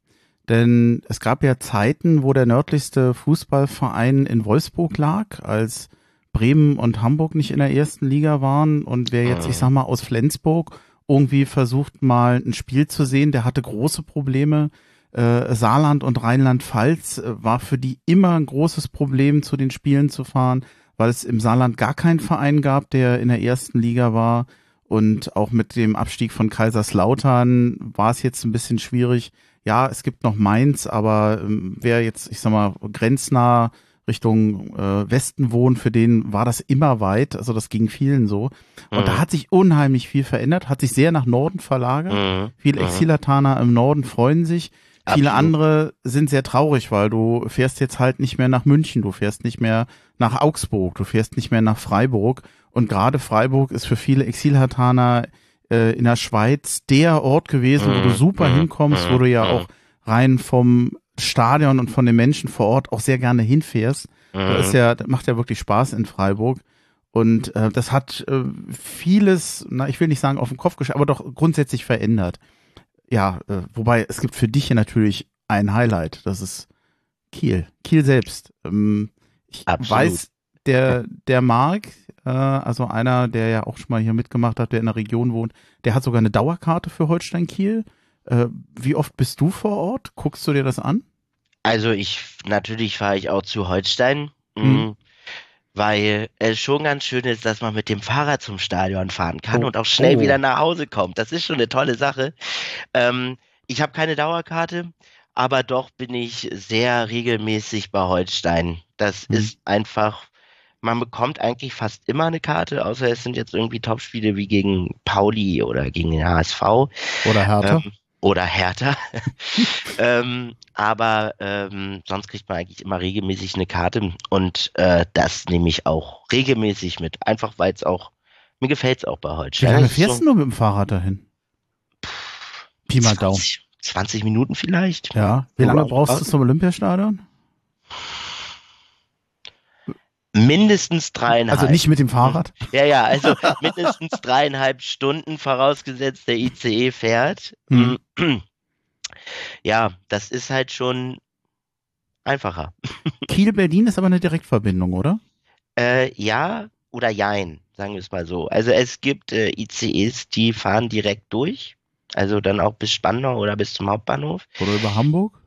Denn es gab ja Zeiten, wo der nördlichste Fußballverein in Wolfsburg lag, als Bremen und Hamburg nicht in der ersten Liga waren. Und wer jetzt, ich sag mal, aus Flensburg irgendwie versucht mal ein Spiel zu sehen, der hatte große Probleme äh, Saarland und Rheinland-Pfalz äh, war für die immer ein großes Problem, zu den Spielen zu fahren, weil es im Saarland gar keinen Verein gab, der in der ersten Liga war. Und auch mit dem Abstieg von Kaiserslautern war es jetzt ein bisschen schwierig. Ja, es gibt noch Mainz, aber ähm, wer jetzt, ich sag mal, grenznah Richtung äh, Westen wohnt, für den war das immer weit. Also das ging vielen so. Und mhm. da hat sich unheimlich viel verändert, hat sich sehr nach Norden verlagert. Mhm. Viele mhm. Exilataner im Norden freuen sich. Viele andere sind sehr traurig, weil du fährst jetzt halt nicht mehr nach München, du fährst nicht mehr nach Augsburg, du fährst nicht mehr nach Freiburg. Und gerade Freiburg ist für viele Exilhartaner äh, in der Schweiz der Ort gewesen, wo du mhm. super mhm. hinkommst, wo du ja mhm. auch rein vom Stadion und von den Menschen vor Ort auch sehr gerne hinfährst. Das ist ja, das macht ja wirklich Spaß in Freiburg. Und äh, das hat äh, vieles, na, ich will nicht sagen auf den Kopf geschaut, aber doch grundsätzlich verändert ja, äh, wobei es gibt für dich hier natürlich ein Highlight, das ist Kiel. Kiel selbst. Ähm, ich Absolut. weiß, der, der Marc, äh, also einer, der ja auch schon mal hier mitgemacht hat, der in der Region wohnt, der hat sogar eine Dauerkarte für Holstein Kiel. Äh, wie oft bist du vor Ort? Guckst du dir das an? Also ich, natürlich fahre ich auch zu Holstein. Mhm weil es schon ganz schön ist, dass man mit dem Fahrrad zum Stadion fahren kann oh. und auch schnell oh. wieder nach Hause kommt. Das ist schon eine tolle Sache. Ähm, ich habe keine Dauerkarte, aber doch bin ich sehr regelmäßig bei Holstein. Das mhm. ist einfach, man bekommt eigentlich fast immer eine Karte, außer es sind jetzt irgendwie Topspiele wie gegen Pauli oder gegen den HSV. Oder Hertha. Ähm, oder härter. ähm, aber ähm, sonst kriegt man eigentlich immer regelmäßig eine Karte und äh, das nehme ich auch regelmäßig mit. Einfach weil es auch, mir gefällt es auch bei heute. Wie lange fährst so, du mit dem Fahrrad dahin? Pi mal Daumen. 20 Minuten vielleicht. Ja. Wie lange brauchst du zum Olympiastadion? Mindestens dreieinhalb. Also nicht mit dem Fahrrad? Ja, ja, also mindestens dreieinhalb Stunden, vorausgesetzt der ICE fährt. Hm. Ja, das ist halt schon einfacher. Kiel-Berlin ist aber eine Direktverbindung, oder? Äh, ja oder jein. sagen wir es mal so. Also es gibt äh, ICEs, die fahren direkt durch, also dann auch bis Spandau oder bis zum Hauptbahnhof. Oder über Hamburg?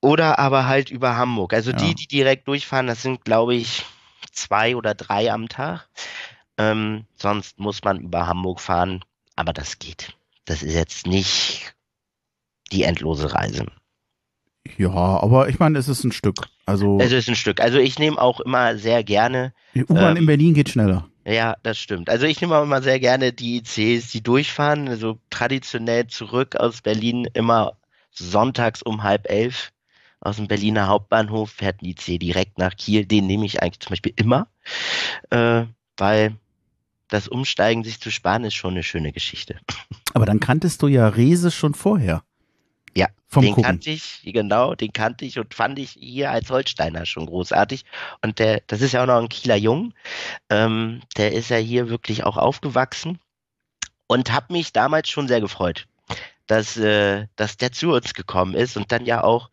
Oder aber halt über Hamburg. Also Ja. die, die direkt durchfahren, das sind, glaube ich, zwei oder drei am Tag. Ähm, sonst muss man über Hamburg fahren, aber das geht. Das ist jetzt nicht die endlose Reise. Ja, aber ich meine, es ist ein Stück. Also Es ist ein Stück. Also ich nehme auch immer sehr gerne die U-Bahn ähm, in Berlin geht schneller. Ja, das stimmt. Also ich nehme auch immer sehr gerne die ICs, die durchfahren. Also traditionell zurück aus Berlin immer sonntags um halb elf aus dem Berliner Hauptbahnhof fährt ein IC direkt nach Kiel. Den nehme ich eigentlich zum Beispiel immer, äh, weil das Umsteigen sich zu sparen ist schon eine schöne Geschichte. Aber dann kanntest du ja Rese schon vorher. Ja, Vom den Gucken. kannte ich, genau, den kannte ich und fand ich hier als Holsteiner schon großartig. Und der, das ist ja auch noch ein Kieler Jung. Ähm, der ist ja hier wirklich auch aufgewachsen und habe mich damals schon sehr gefreut, dass, äh, dass der zu uns gekommen ist und dann ja auch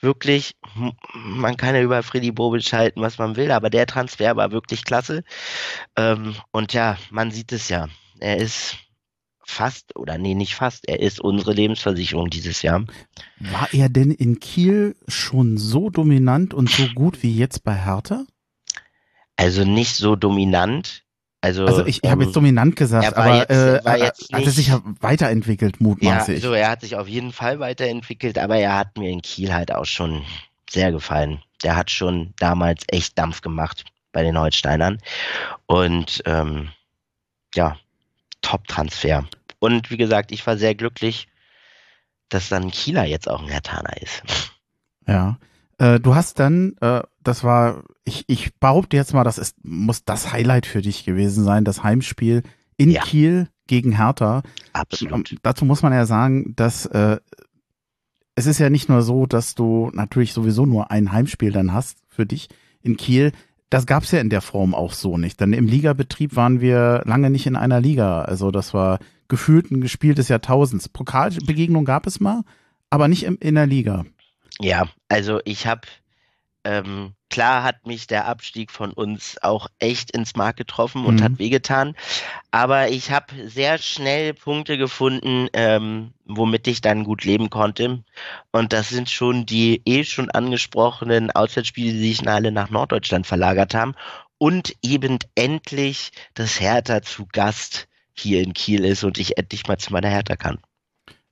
wirklich, hm, man kann ja über Freddy Bobic halten, was man will, aber der Transfer war wirklich klasse. Ähm, und ja, man sieht es ja. Er ist fast, oder nee, nicht fast, er ist unsere Lebensversicherung dieses Jahr. War er denn in Kiel schon so dominant und so gut wie jetzt bei Hertha? Also nicht so dominant. Also, Also ich, ich habe ähm, jetzt dominant gesagt, er aber jetzt- äh, jetzt hat er sich ja weiterentwickelt, ja, mutmaßlich. also er hat sich auf jeden Fall weiterentwickelt, aber er hat mir in Kiel halt auch schon sehr gefallen. Der hat schon damals echt Dampf gemacht bei den Holsteinern. Und ähm, ja, Top-Transfer. Und wie gesagt, ich war sehr glücklich, dass dann Kieler jetzt auch ein Hertaner ist. Ja. Äh, du hast dann, äh, das war, ich, ich behaupte jetzt mal, das ist, muss das Highlight für dich gewesen sein, das Heimspiel in Ja. Kiel gegen Hertha. Absolut. Ähm, Dazu muss man ja sagen, dass äh, es ist ja nicht nur so, dass du natürlich sowieso nur ein Heimspiel dann hast für dich in Kiel. Das gab es ja in der Form auch so nicht. Denn im Ligabetrieb waren wir lange nicht in einer Liga. Also das war gefühlt ein gespieltes Jahrtausends. Pokalbegegnung gab es mal, aber nicht im, in der Liga. Ja, also ich habe, ähm, klar hat mich der Abstieg von uns auch echt ins Mark getroffen und Mhm. hat wehgetan, aber ich habe sehr schnell Punkte gefunden, ähm, womit ich dann gut leben konnte. Und das sind schon die eh schon angesprochenen Auswärtsspiele, die sich alle nach Norddeutschland verlagert haben. Und eben endlich das Hertha zu Gast hier in Kiel ist und ich endlich mal zu meiner Hertha kann.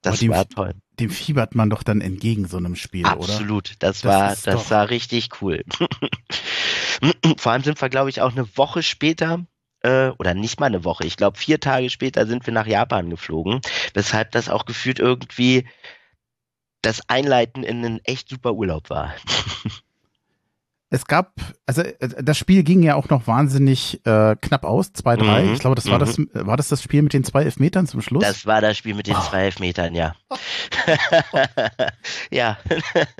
Das die- war toll. Dem fiebert man doch dann entgegen so einem Spiel, oder? Absolut, das, Das war, das doch- war richtig cool. Vor allem sind wir, glaube ich, auch eine Woche später, äh, oder nicht mal eine Woche, ich glaube vier Tage später sind wir nach Japan geflogen, weshalb das auch gefühlt irgendwie das Einleiten in einen echt super Urlaub war. Es gab, also äh, das Spiel ging ja auch noch wahnsinnig äh, knapp aus, 2-3. Mhm, Ich glaube, das war mhm. das, war das das Spiel mit den zwei Elfmetern zum Schluss? Das war das Spiel mit den Oh. zwei Elfmetern, ja. ja.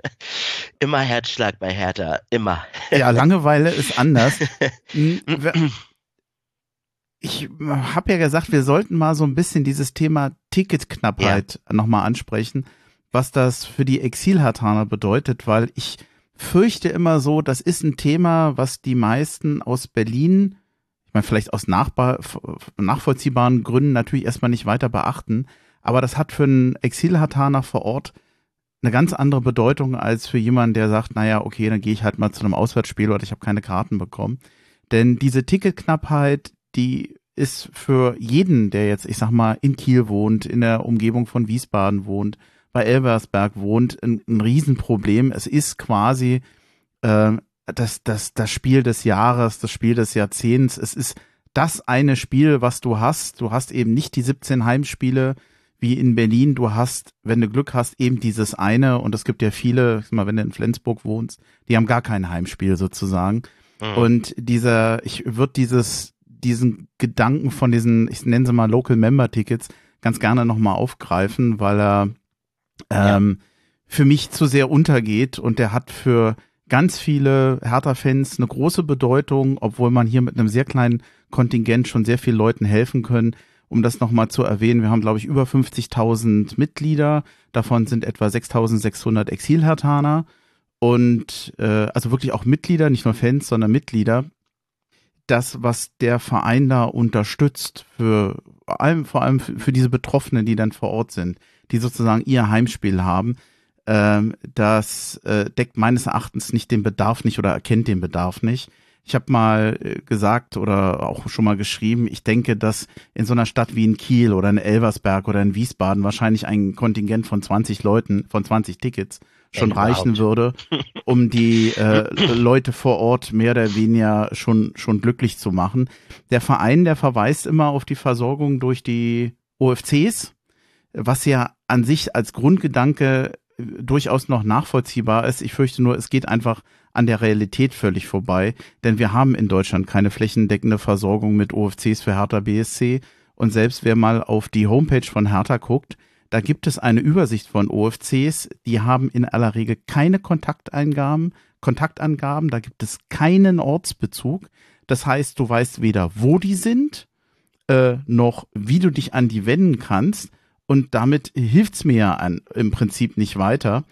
immer Herzschlag bei Hertha, immer. ja, Langeweile ist anders. Hm, Ich habe ja gesagt, wir sollten mal so ein bisschen dieses Thema Ticketknappheit nochmal ansprechen, was das für die Exilhartaner bedeutet, weil ich fürchte immer so, das ist ein Thema, was die meisten aus Berlin, ich meine vielleicht aus nachbar, nachvollziehbaren Gründen natürlich erstmal nicht weiter beachten, aber das hat für einen Exilhartaner vor Ort eine ganz andere Bedeutung als für jemanden, der sagt, naja, okay, dann gehe ich halt mal zu einem Auswärtsspiel oder ich habe keine Karten bekommen. Denn diese Ticketknappheit, die ist für jeden, der jetzt, ich sag mal, in Kiel wohnt, in der Umgebung von Wiesbaden wohnt, bei Elversberg wohnt, ein, ein Riesenproblem. Es ist quasi äh, das, das, das Spiel des Jahres, das Spiel des Jahrzehnts. Es ist das eine Spiel, was du hast. Du hast eben nicht die 17 Heimspiele wie in Berlin. Du hast, wenn du Glück hast, eben dieses eine. Und es gibt ja viele, ich sag mal, wenn du in Flensburg wohnst, die haben gar kein Heimspiel sozusagen. Mhm. Und dieser, ich würde dieses, diesen Gedanken von diesen, ich nenne sie mal Local Member Tickets, ganz gerne nochmal aufgreifen, weil er ähm, für mich zu sehr untergeht und der hat für ganz viele Hertha-Fans eine große Bedeutung, obwohl man hier mit einem sehr kleinen Kontingent schon sehr vielen Leuten helfen können. Um das nochmal zu erwähnen, wir haben, glaube ich, über 50.000 Mitglieder. Davon sind etwa 6.600 Exil-Hertaner und äh, also wirklich auch Mitglieder, nicht nur Fans, sondern Mitglieder, das, was der Verein da unterstützt, für allem, vor allem für diese Betroffenen, die dann vor Ort sind, die sozusagen ihr Heimspiel haben, ähm, das äh, deckt meines Erachtens nicht den Bedarf nicht oder erkennt den Bedarf nicht. Ich habe mal äh, gesagt oder auch schon mal geschrieben, ich denke, dass in so einer Stadt wie in Kiel oder in Elversberg oder in Wiesbaden wahrscheinlich ein Kontingent von 20 Leuten, von 20 Tickets schon ja, reichen würde, um die äh, Leute vor Ort mehr oder weniger schon, schon glücklich zu machen. Der Verein, der verweist immer auf die Versorgung durch die OFCs, was ja an sich als Grundgedanke durchaus noch nachvollziehbar ist. Ich fürchte nur, es geht einfach an der Realität völlig vorbei, denn wir haben in Deutschland keine flächendeckende Versorgung mit OFCs für Hertha BSC. Und selbst wer mal auf die Homepage von Hertha guckt, da gibt es eine Übersicht von OFCs, die haben in aller Regel keine Kontakteingaben, Kontaktangaben, da gibt es keinen Ortsbezug. Das heißt, du weißt weder, wo die sind, äh, noch wie du dich an die wenden kannst. Und damit hilft's mir ja an, im Prinzip nicht weiter.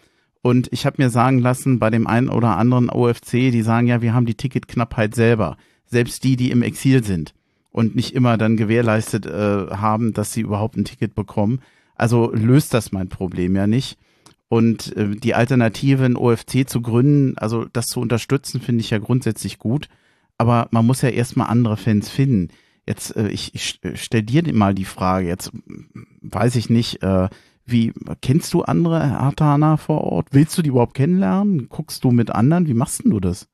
Und ich habe mir sagen lassen, bei dem einen oder anderen OFC, die sagen ja, wir haben die Ticketknappheit selber. Selbst die, die im Exil sind und nicht immer dann gewährleistet äh, haben, dass sie überhaupt ein Ticket bekommen. Also löst das mein Problem ja nicht. Und äh, die Alternative, ein OFC zu gründen, also das zu unterstützen, finde ich ja grundsätzlich gut. Aber man muss ja erstmal andere Fans finden. Jetzt, äh, ich, ich stell dir mal die Frage, jetzt weiß ich nicht, äh, wie kennst du andere Artana vor Ort? Willst du die überhaupt kennenlernen? Guckst du mit anderen? Wie machst du das?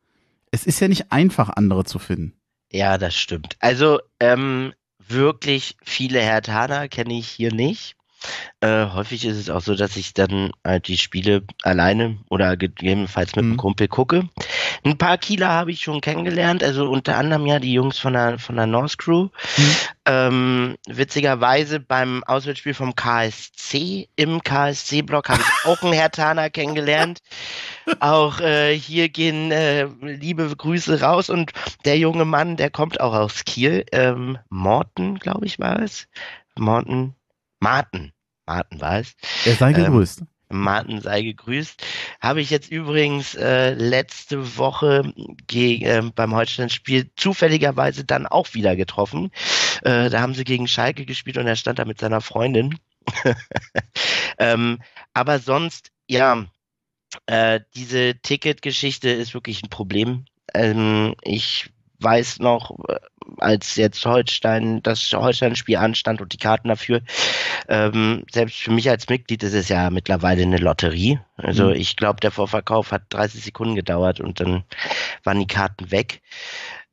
Es ist ja nicht einfach, andere zu finden. Ja, das stimmt. Also ähm, wirklich viele Hertaner kenne ich hier nicht. Äh, häufig ist es auch so, dass ich dann halt die Spiele alleine oder gegebenenfalls mit mhm. einem Kumpel gucke. Ein paar Kieler habe ich schon kennengelernt, also unter anderem ja die Jungs von der, von der North Crew. Mhm. Ähm, witzigerweise beim Auswärtsspiel vom KSC im KSC-Block habe ich auch einen Hertaner kennengelernt. Auch äh, hier gehen äh, liebe Grüße raus und der junge Mann, der kommt auch aus Kiel. Ähm, Morten, glaube ich, war es. Morten, Martin. Martin war es. Er sei ähm, gegrüßt. Ähm, Martin sei gegrüßt. Habe ich jetzt übrigens äh, letzte Woche gegen, äh, beim Holstein-Spiel zufälligerweise dann auch wieder getroffen. Äh, da haben sie gegen Schalke gespielt und er stand da mit seiner Freundin. ähm, aber sonst, ja, äh, diese Ticketgeschichte ist wirklich ein Problem. Ähm, ich weiß noch, äh, als jetzt Holstein, das Holstein-Spiel anstand und die Karten dafür, ähm, selbst für mich als Mitglied ist es ja mittlerweile eine Lotterie. Also mhm. ich glaube, der Vorverkauf hat 30 Sekunden gedauert und dann waren die Karten weg.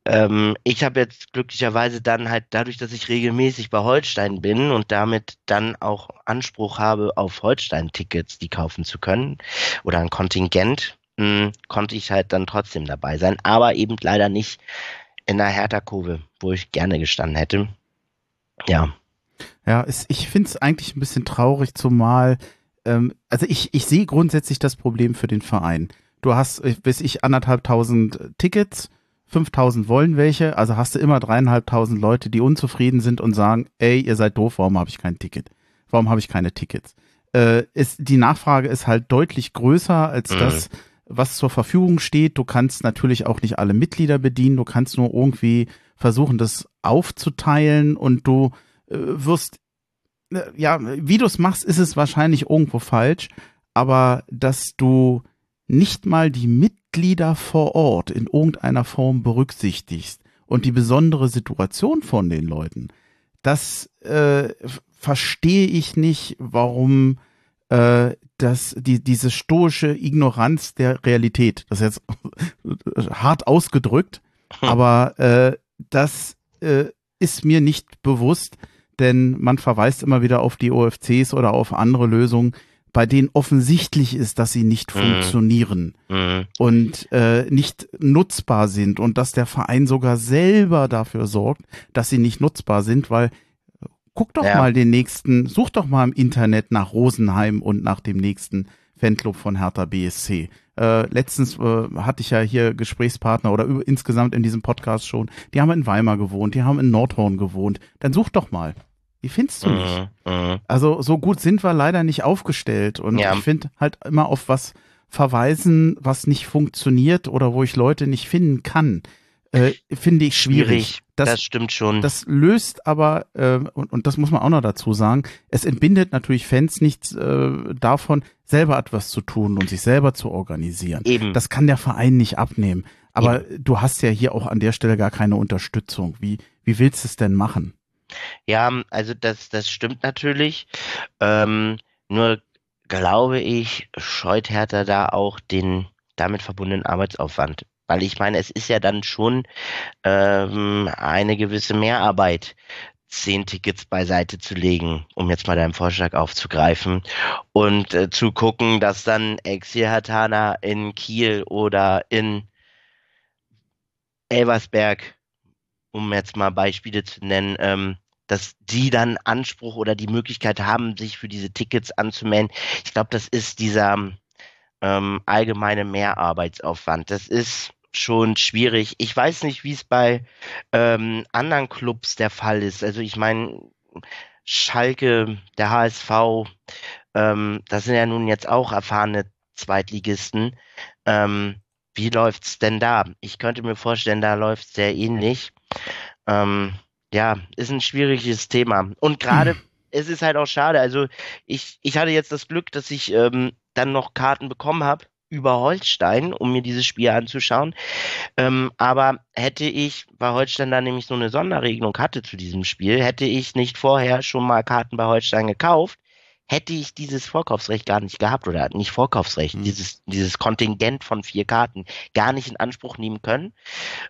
Ähm, ich habe jetzt glücklicherweise dann halt dadurch, dass ich regelmäßig bei Holstein bin und damit dann auch Anspruch habe auf Holstein-Tickets, die kaufen zu können oder ein Kontingent, mh, hm, konnte ich halt dann trotzdem dabei sein, aber eben leider nicht in der Hertha-Kurve, wo ich gerne gestanden hätte. Ja. Ja, es, ich finde es eigentlich ein bisschen traurig, zumal, ähm, also ich, ich sehe grundsätzlich das Problem für den Verein. Du hast, weiß ich, anderthalbtausend Tickets, 5000 wollen welche, also hast du immer dreieinhalbtausend Leute, die unzufrieden sind und sagen, ey, ihr seid doof, warum habe ich kein Ticket? Warum habe ich keine Tickets? Äh, ist, die Nachfrage ist halt deutlich größer als mhm. das, was zur Verfügung steht. Du kannst natürlich auch nicht alle Mitglieder bedienen. Du kannst nur irgendwie versuchen, das aufzuteilen und du äh, wirst, äh, ja, wie du es machst, ist es wahrscheinlich irgendwo falsch, aber dass du nicht mal die Mitglieder vor Ort in irgendeiner Form berücksichtigst und die besondere Situation von den Leuten, das äh, verstehe ich nicht, warum äh, dass die, diese stoische Ignoranz der Realität, das ist jetzt hart ausgedrückt, hm. aber äh, das äh, ist mir nicht bewusst, denn man verweist immer wieder auf die OFCs oder auf andere Lösungen, bei denen offensichtlich ist, dass sie nicht mhm. funktionieren mhm. und äh, nicht nutzbar sind und dass der Verein sogar selber dafür sorgt, dass sie nicht nutzbar sind, weil Guck doch ja. mal den nächsten, such doch mal im Internet nach Rosenheim und nach dem nächsten Fanclub von Hertha BSC. Äh, letztens äh, hatte ich ja hier Gesprächspartner oder über, insgesamt in diesem Podcast schon. Die haben in Weimar gewohnt, die haben in Nordhorn gewohnt. Dann such doch mal. Die findest du nicht. Mhm, mhm. Also so gut sind wir leider nicht aufgestellt. Und ja. ich finde halt immer auf was verweisen, was nicht funktioniert oder wo ich Leute nicht finden kann. äh, finde ich schwierig. schwierig. Das, das, stimmt schon. Das löst aber, äh, und, und das muss man auch noch dazu sagen, es entbindet natürlich Fans nichts äh, davon, selber etwas zu tun und sich selber zu organisieren. Eben. Das kann der Verein nicht abnehmen. Aber Eben. du hast ja hier auch an der Stelle gar keine Unterstützung. Wie, wie willst du es denn machen? Ja, also das, das stimmt natürlich. Ähm, nur glaube ich, scheut Hertha da auch den damit verbundenen Arbeitsaufwand. Weil ich meine, es ist ja dann schon ähm, eine gewisse Mehrarbeit, zehn Tickets beiseite zu legen, um jetzt mal deinen Vorschlag aufzugreifen und äh, zu gucken, dass dann Exil Hatana in Kiel oder in Elversberg, um jetzt mal Beispiele zu nennen, ähm, dass die dann Anspruch oder die Möglichkeit haben, sich für diese Tickets anzumelden. Ich glaube, das ist dieser ähm, allgemeine Mehrarbeitsaufwand. Das ist schon schwierig. Ich weiß nicht, wie es bei ähm, anderen Clubs der Fall ist. Also ich meine, Schalke, der HSV, ähm, das sind ja nun jetzt auch erfahrene Zweitligisten. Ähm, wie läuft's denn da? Ich könnte mir vorstellen, da läuft sehr ähnlich. Ähm, ja, ist ein schwieriges Thema. Und gerade, hm. es ist halt auch schade. Also ich, ich hatte jetzt das Glück, dass ich ähm, dann noch Karten bekommen habe über Holstein, um mir dieses Spiel anzuschauen. Ähm, aber hätte ich, weil Holstein da nämlich so eine Sonderregelung hatte zu diesem Spiel, hätte ich nicht vorher schon mal Karten bei Holstein gekauft, hätte ich dieses Vorkaufsrecht gar nicht gehabt oder nicht Vorkaufsrecht, mhm. dieses, dieses Kontingent von vier Karten gar nicht in Anspruch nehmen können.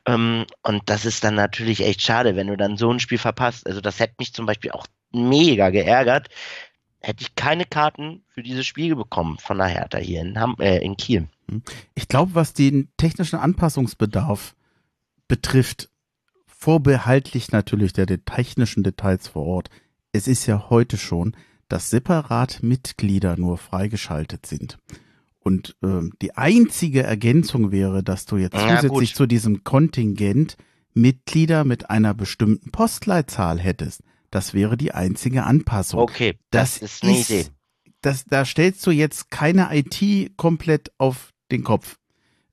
Ähm, und das ist dann natürlich echt schade, wenn du dann so ein Spiel verpasst. Also das hätte mich zum Beispiel auch mega geärgert, hätte ich keine Karten für dieses Spiel bekommen von der Hertha hier in, Ham äh, in Kiel. Hm. Ich glaube, was den technischen Anpassungsbedarf betrifft, vorbehaltlich natürlich der technischen Details vor Ort, es ist ja heute schon, dass separat Mitglieder nur freigeschaltet sind. Und ähm, die einzige Ergänzung wäre, dass du jetzt ja, zusätzlich gut. zu diesem Kontingent Mitglieder mit einer bestimmten Postleitzahl hättest. Das wäre die einzige Anpassung. Okay, das, das ist eine ist, Idee. Das, da stellst du jetzt keine IT komplett auf den Kopf.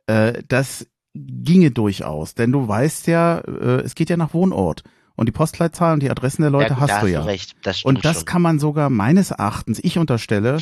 Äh, das ginge durchaus, denn du weißt ja, äh, es geht ja nach Wohnort. Und die Postleitzahlen und die Adressen der Leute ja, hast du ja. Recht, das und das schon. kann man sogar meines Erachtens, ich unterstelle,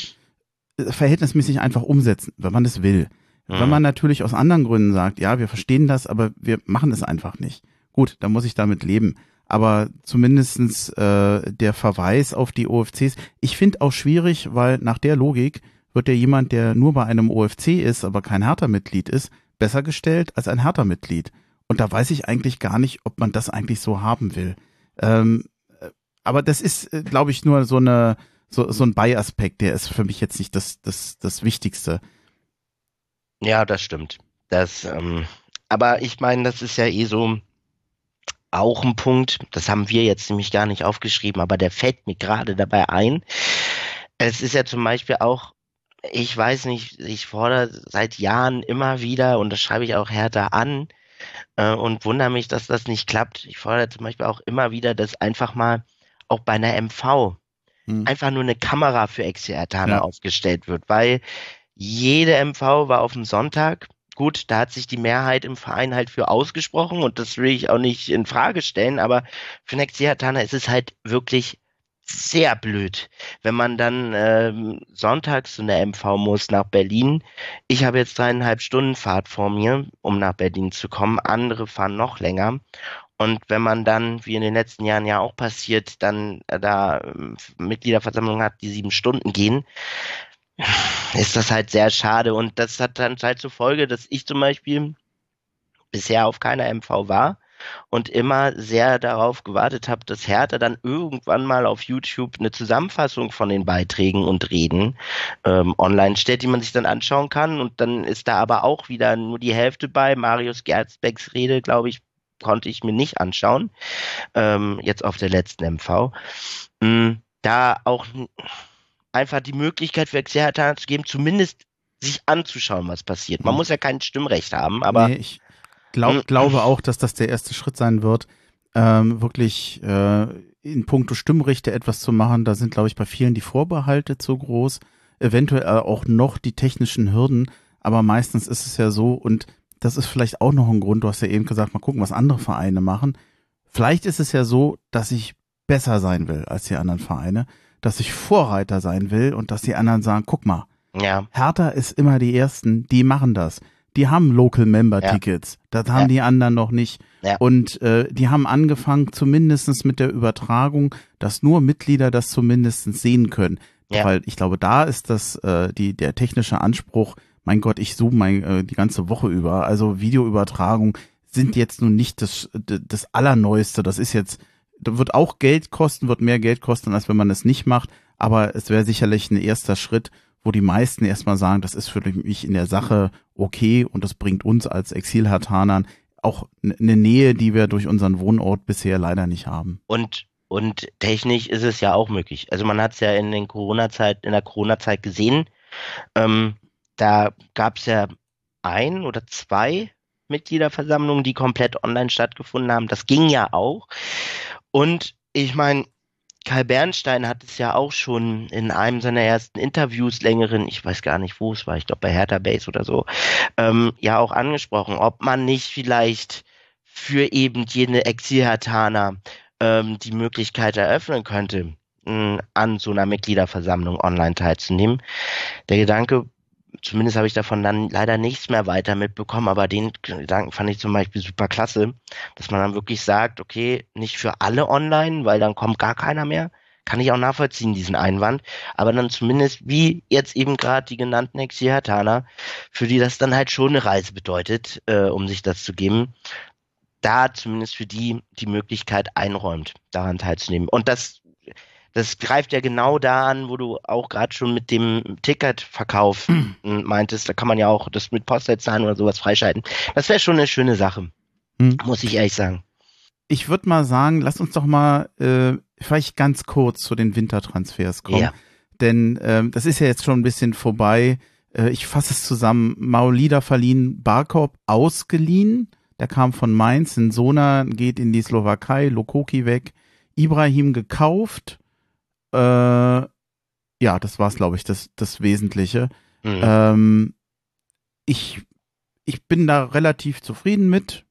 äh, verhältnismäßig einfach umsetzen, wenn man es will. Mhm. Wenn man natürlich aus anderen Gründen sagt, ja, wir verstehen das, aber wir machen es einfach nicht. Gut, dann muss ich damit leben aber zumindestens äh, der Verweis auf die OFCs. Ich finde auch schwierig, weil nach der Logik wird ja jemand, der nur bei einem OFC ist, aber kein Hertha-Mitglied ist, besser gestellt als ein Hertha-Mitglied. Und da weiß ich eigentlich gar nicht, ob man das eigentlich so haben will. Ähm, äh, aber das ist, äh, glaube ich, nur so eine so, so ein Beiaspekt, der ist für mich jetzt nicht das, das, das Wichtigste. Ja, das stimmt. Das, ähm, aber ich meine, das ist ja eh so, auch ein Punkt, das haben wir jetzt nämlich gar nicht aufgeschrieben, aber der fällt mir gerade dabei ein. Es ist ja zum Beispiel auch, ich weiß nicht, ich fordere seit Jahren immer wieder, und das schreibe ich auch härter an, äh, und wundere mich, dass das nicht klappt. Ich fordere zum Beispiel auch immer wieder, dass einfach mal auch bei einer MV hm. einfach nur eine Kamera für Exi-Ertaner ja. aufgestellt wird, weil jede MV war auf dem Sonntag gut, da hat sich die Mehrheit im Verein halt für ausgesprochen und das will ich auch nicht in Frage stellen, aber für Nexiatana ist es halt wirklich sehr blöd, wenn man dann ähm, sonntags zu einer MV muss nach Berlin. Ich habe jetzt dreieinhalb Stunden Fahrt vor mir, um nach Berlin zu kommen. Andere fahren noch länger. Und wenn man dann, wie in den letzten Jahren ja auch passiert, dann äh, da äh, Mitgliederversammlungen hat, die sieben Stunden gehen, ist das halt sehr schade. Und das hat dann halt zur Folge, dass ich zum Beispiel bisher auf keiner MV war und immer sehr darauf gewartet habe, dass Hertha dann irgendwann mal auf YouTube eine Zusammenfassung von den Beiträgen und Reden ähm, online stellt, die man sich dann anschauen kann. Und dann ist da aber auch wieder nur die Hälfte bei. Marius Gerzbecks Rede, glaube ich, konnte ich mir nicht anschauen. Ähm, jetzt auf der letzten MV. Mhm, da auch einfach die Möglichkeit für Exertan zu geben, zumindest sich anzuschauen, was passiert. Man mhm. muss ja kein Stimmrecht haben, aber. Nee, ich glaub, hm. glaube auch, dass das der erste Schritt sein wird, ähm, wirklich äh, in puncto Stimmrechte etwas zu machen. Da sind, glaube ich, bei vielen die Vorbehalte zu groß, eventuell auch noch die technischen Hürden, aber meistens ist es ja so und das ist vielleicht auch noch ein Grund, du hast ja eben gesagt, mal gucken, was andere Vereine machen. Vielleicht ist es ja so, dass ich besser sein will als die anderen Vereine, dass ich Vorreiter sein will und dass die anderen sagen, guck mal, Ja, Hertha ist immer die Ersten, die machen das. Die haben Local Member Tickets. Das haben Ja. die anderen noch nicht. Ja. Und äh, die haben angefangen, zumindestens mit der Übertragung, dass nur Mitglieder das zumindestens sehen können. Ja. Weil ich glaube, da ist das äh, die, der technische Anspruch, mein Gott, ich zoome mein, äh, die ganze Woche über. Also Videoübertragung sind jetzt nun nicht das, das Allerneueste. Das ist jetzt, wird auch Geld kosten, wird mehr Geld kosten, als wenn man es nicht macht. Aber es wäre sicherlich ein erster Schritt, wo die meisten erstmal sagen, das ist für mich in der Sache okay und das bringt uns als Exilhartanern auch eine Nähe, die wir durch unseren Wohnort bisher leider nicht haben. und, und technisch ist es ja auch möglich. Also man hat es ja in den Corona-Zeit, in der Corona-Zeit gesehen. Ähm, da gab es ja ein oder zwei Mitgliederversammlungen, die komplett online stattgefunden haben. Das ging ja auch. Und ich meine, Kai Bernstein hat es ja auch schon in einem seiner ersten Interviews längeren, ich weiß gar nicht, wo es war, ich glaube bei Hertha Base oder so, ähm, ja auch angesprochen, ob man nicht vielleicht für eben jene Exilhartaner ähm, die Möglichkeit eröffnen könnte, an so einer Mitgliederversammlung online teilzunehmen. Der Gedanke, zumindest habe ich davon dann leider nichts mehr weiter mitbekommen, aber den Gedanken fand ich zum Beispiel super klasse, dass man dann wirklich sagt, okay, nicht für alle online, weil dann kommt gar keiner mehr. Kann ich auch nachvollziehen, diesen Einwand. Aber dann zumindest, wie jetzt eben gerade die genannten Exilhartaner, für die das dann halt schon eine Reise bedeutet, äh, um sich das zu geben, da zumindest für die die Möglichkeit einräumt, daran teilzunehmen. Und das, das greift ja genau da an, wo du auch gerade schon mit dem Ticketverkauf Hm. m, meintest, da kann man ja auch das mit Postleitzahlen oder sowas freischalten. Das wäre schon eine schöne Sache, Hm. muss ich ehrlich sagen. Ich würde mal sagen, lass uns doch mal äh, vielleicht ganz kurz zu den Wintertransfers kommen. Ja. Denn ähm, das ist ja jetzt schon ein bisschen vorbei. Äh, ich fasse es zusammen. Maulida verliehen, Barkop ausgeliehen. Der kam von Mainz. Sona geht in die Slowakei, Lokoki weg. Ibrahim gekauft. Äh, ja, das war's, glaube ich, das, das Wesentliche. Mhm. Ähm, ich, ich bin da relativ zufrieden mit.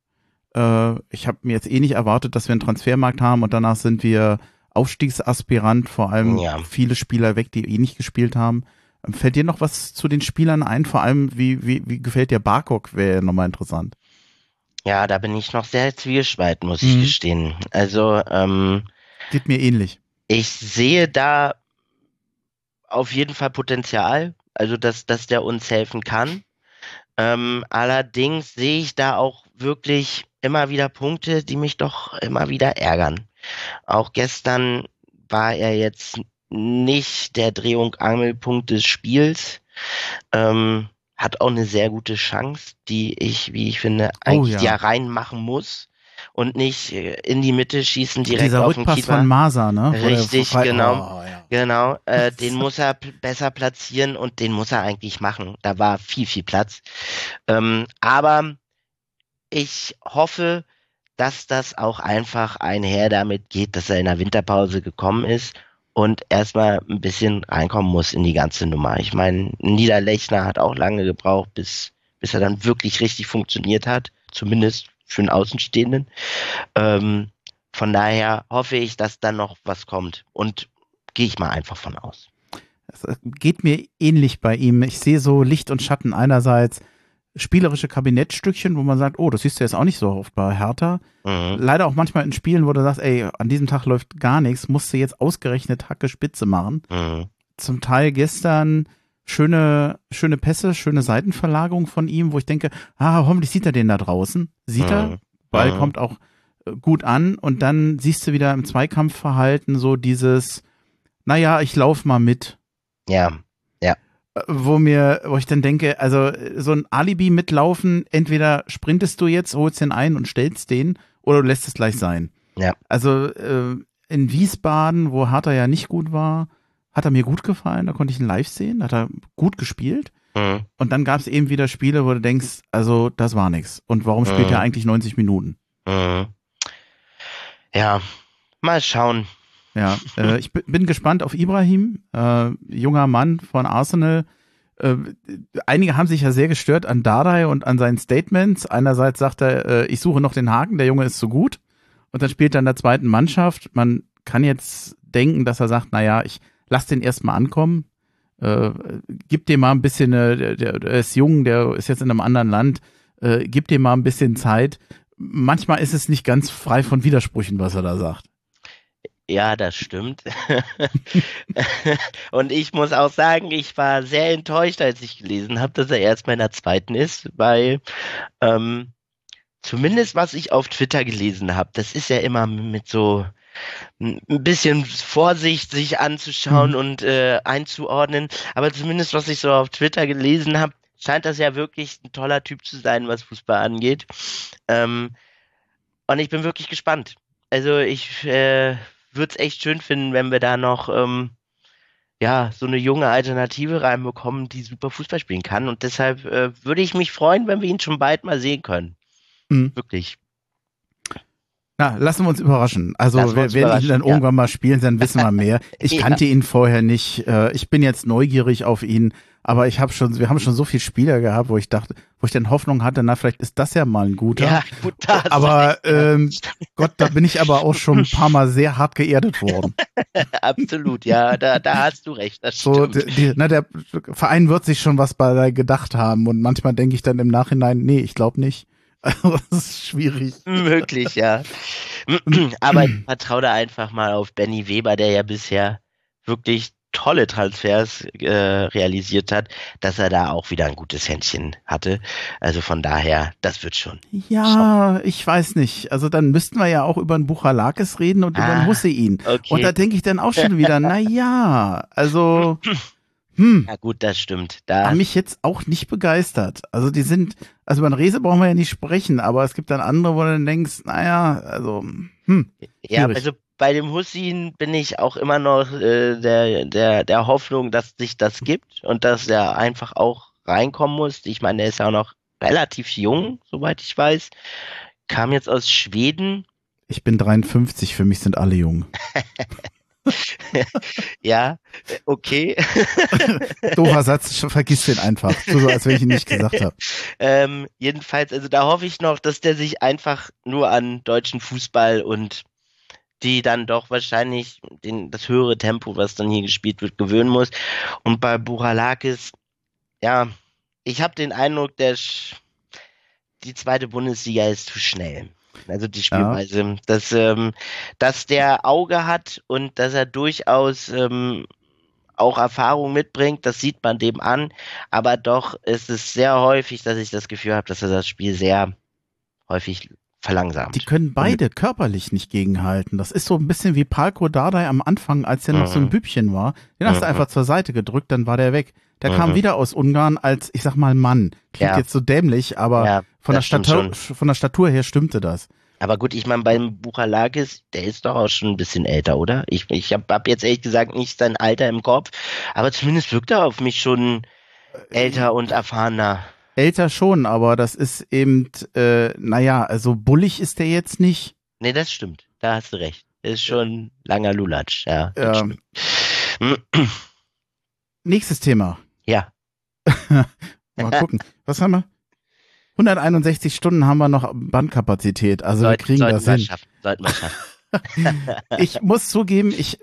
Äh, ich habe mir jetzt eh nicht erwartet, dass wir einen Transfermarkt haben und danach sind wir Aufstiegsaspirant, vor allem Ja. viele Spieler weg, die eh nicht gespielt haben. Ähm, Fällt dir noch was zu den Spielern ein? Vor allem, wie, wie, wie gefällt dir Barkok? Wäre nochmal interessant. ja, da bin ich noch sehr zwiespalten, muss ich Mhm. gestehen. Also, ähm, Geht mir ähnlich. Ich sehe da auf jeden Fall Potenzial, also dass, dass der uns helfen kann. Ähm, allerdings sehe ich da auch wirklich immer wieder Punkte, die mich doch immer wieder ärgern. Auch gestern war er jetzt nicht der Dreh- und Angelpunkt des Spiels. Ähm, hat auch eine sehr gute Chance, die ich, wie ich finde, eigentlich ja. ja reinmachen muss und nicht äh, in die Mitte schießen direkt Dieser auf den Rückpass Keeper. von Masa, ne? Richtig, genau. Oh, ja. Genau, äh, den muss er besser platzieren und den muss er eigentlich machen. Da war viel, viel Platz. Ähm, aber ich hoffe, dass das auch einfach einher damit geht, dass er in der Winterpause gekommen ist und erstmal ein bisschen reinkommen muss in die ganze Nummer. Ich meine, Niederlechner hat auch lange gebraucht, bis, bis er dann wirklich richtig funktioniert hat. Zumindest für einen Außenstehenden. Ähm, von daher hoffe ich, dass dann noch was kommt. Und gehe ich mal einfach von aus. Es äh, geht mir ähnlich bei ihm. Ich sehe so Licht und Schatten einerseits spielerische Kabinettstückchen, wo man sagt, oh, das siehst du jetzt auch nicht so oft bei Hertha. Mhm. Leider auch manchmal in Spielen, wo du sagst, ey, an diesem Tag läuft gar nichts, musst du jetzt ausgerechnet Hacke Spitze machen. Mhm. Zum Teil gestern schöne, schöne Pässe, schöne Seitenverlagerung von ihm, wo ich denke, ah, hoffentlich sieht er den da draußen. Sieht er, Mhm. Ball Mhm. kommt auch äh, gut an und dann siehst du wieder im Zweikampfverhalten so dieses, naja, ich lauf mal mit. Ja, Äh, Wo mir, wo ich dann denke, also so ein Alibi mitlaufen, entweder sprintest du jetzt, holst den ein und stellst den, oder du lässt es gleich sein. Ja. Also äh, in Wiesbaden, wo Harter ja nicht gut war, hat er mir gut gefallen, da konnte ich ihn live sehen, hat er gut gespielt. mhm. Und dann gab es eben wieder Spiele, wo du denkst, also das war nix. Und warum spielt Mhm. er eigentlich 90 Minuten? Mhm. ja, mal schauen. Ja, äh, ich bin, gespannt auf Ibrahim, äh, junger Mann von Arsenal. äh, einige haben sich ja sehr gestört an Dardai und an seinen Statements. Einerseits sagt er, äh, ich suche noch den Haken, der Junge ist zu gut. Und dann spielt er in der zweiten Mannschaft. Man kann jetzt denken, dass er sagt, na ja, ich lass den erstmal ankommen. Äh, gib dem mal ein bisschen, äh, der, der ist jung, der ist jetzt in einem anderen Land, äh, gib dem mal ein bisschen Zeit. Manchmal ist es nicht ganz frei von Widersprüchen, was er da sagt. Ja, das stimmt. und ich muss auch sagen, ich war sehr enttäuscht, als ich gelesen habe, dass er erst mal in der zweiten ist, weil ähm, zumindest was ich auf Twitter gelesen habe, das ist ja immer mit so ein bisschen Vorsicht sich anzuschauen mhm. und äh, einzuordnen. Aber zumindest was ich so auf Twitter gelesen habe, scheint das ja wirklich ein toller Typ zu sein, was Fußball angeht. Ähm, und ich bin wirklich gespannt. Also ich äh, würde es echt schön finden, wenn wir da noch ähm, ja, so eine junge Alternative reinbekommen, die super Fußball spielen kann. Und deshalb äh, würde ich mich freuen, wenn wir ihn schon bald mal sehen können. Mhm. Wirklich. Na, lassen wir uns überraschen. Also, wir, wenn ihn dann irgendwann mal spielen, dann wissen wir mehr. Ich ja. kannte ihn vorher nicht. Äh, ich bin jetzt neugierig auf ihn. Aber ich habe schon, wir haben schon so viele Spieler gehabt, wo ich dachte, wo ich dann Hoffnung hatte, na, vielleicht ist das ja mal ein guter. Ja, gut, das aber ähm, Gott, da bin ich aber auch schon ein paar Mal sehr hart geerdet worden. Absolut, ja, da, da hast du recht. Das so, die, na, der Verein wird sich schon was bei gedacht haben und manchmal denke ich dann im Nachhinein, nee, ich glaube nicht. Das ist schwierig. Möglich, ja. Aber ich vertraue da einfach mal auf Benny Weber, der ja bisher wirklich tolle Transfers äh, realisiert hat, dass er da auch wieder ein gutes Händchen hatte. Also von daher, das wird schon. Ja, Schauen. ich weiß nicht. Also dann müssten wir ja auch über einen Buchalakis reden und ah, über einen Hussein. Okay. Und da denke ich dann auch schon wieder, na ja, also hm. Ja gut, das stimmt. Da haben mich jetzt auch nicht begeistert. Also die sind, also über Rese brauchen wir ja nicht sprechen, aber es gibt dann andere, wo du dann denkst, naja, also hm. Ja, also bei dem Hussein bin ich auch immer noch äh, der, der, der Hoffnung, dass sich das gibt und dass er einfach auch reinkommen muss. Ich meine, er ist ja auch noch relativ jung, soweit ich weiß. Kam jetzt aus Schweden. Ich bin 53, für mich sind alle jung. ja, okay. Doofer Satz, vergiss den einfach. So, als wenn ich ihn nicht gesagt habe. Ähm, jedenfalls, also da hoffe ich noch, dass der sich einfach nur an deutschen Fußball und die dann doch wahrscheinlich den, das höhere Tempo, was dann hier gespielt wird, gewöhnen muss. Und bei Buralakis, ja, ich habe den Eindruck, der die zweite Bundesliga ist zu schnell. Also die Spielweise, ja. dass, ähm, dass der Auge hat und dass er durchaus ähm, auch Erfahrung mitbringt, das sieht man dem an. Aber doch ist es sehr häufig, dass ich das Gefühl habe, dass er das Spiel sehr häufig verlangsamt. Die können beide und, körperlich nicht gegenhalten. Das ist so ein bisschen wie Palko Dardai am Anfang, als er noch so ein mhm. Bübchen war. Den hast du mhm. einfach zur Seite gedrückt, dann war der weg. Der kam mhm. wieder aus Ungarn als, ich sag mal, Mann. Klingt ja. jetzt so dämlich, aber ja, von, der Statur, von der Statur her stimmte das. Aber gut, ich meine, beim Buchalakis, der ist doch auch schon ein bisschen älter, oder? Ich, ich habe hab jetzt ehrlich gesagt nicht sein Alter im Kopf, aber zumindest wirkt er auf mich schon älter und erfahrener. Älter schon, aber das ist eben, äh, naja, also bullig ist der jetzt nicht. Nee, das stimmt. Da hast du recht. Ist schon langer Lulatsch, ja. Ähm, nächstes Thema. Ja. Mal gucken. Was haben wir? 161 Stunden haben wir noch Bandkapazität. Also Soll, wir kriegen das hin. Schaffen, sollten wir schaffen. ich muss zugeben, ich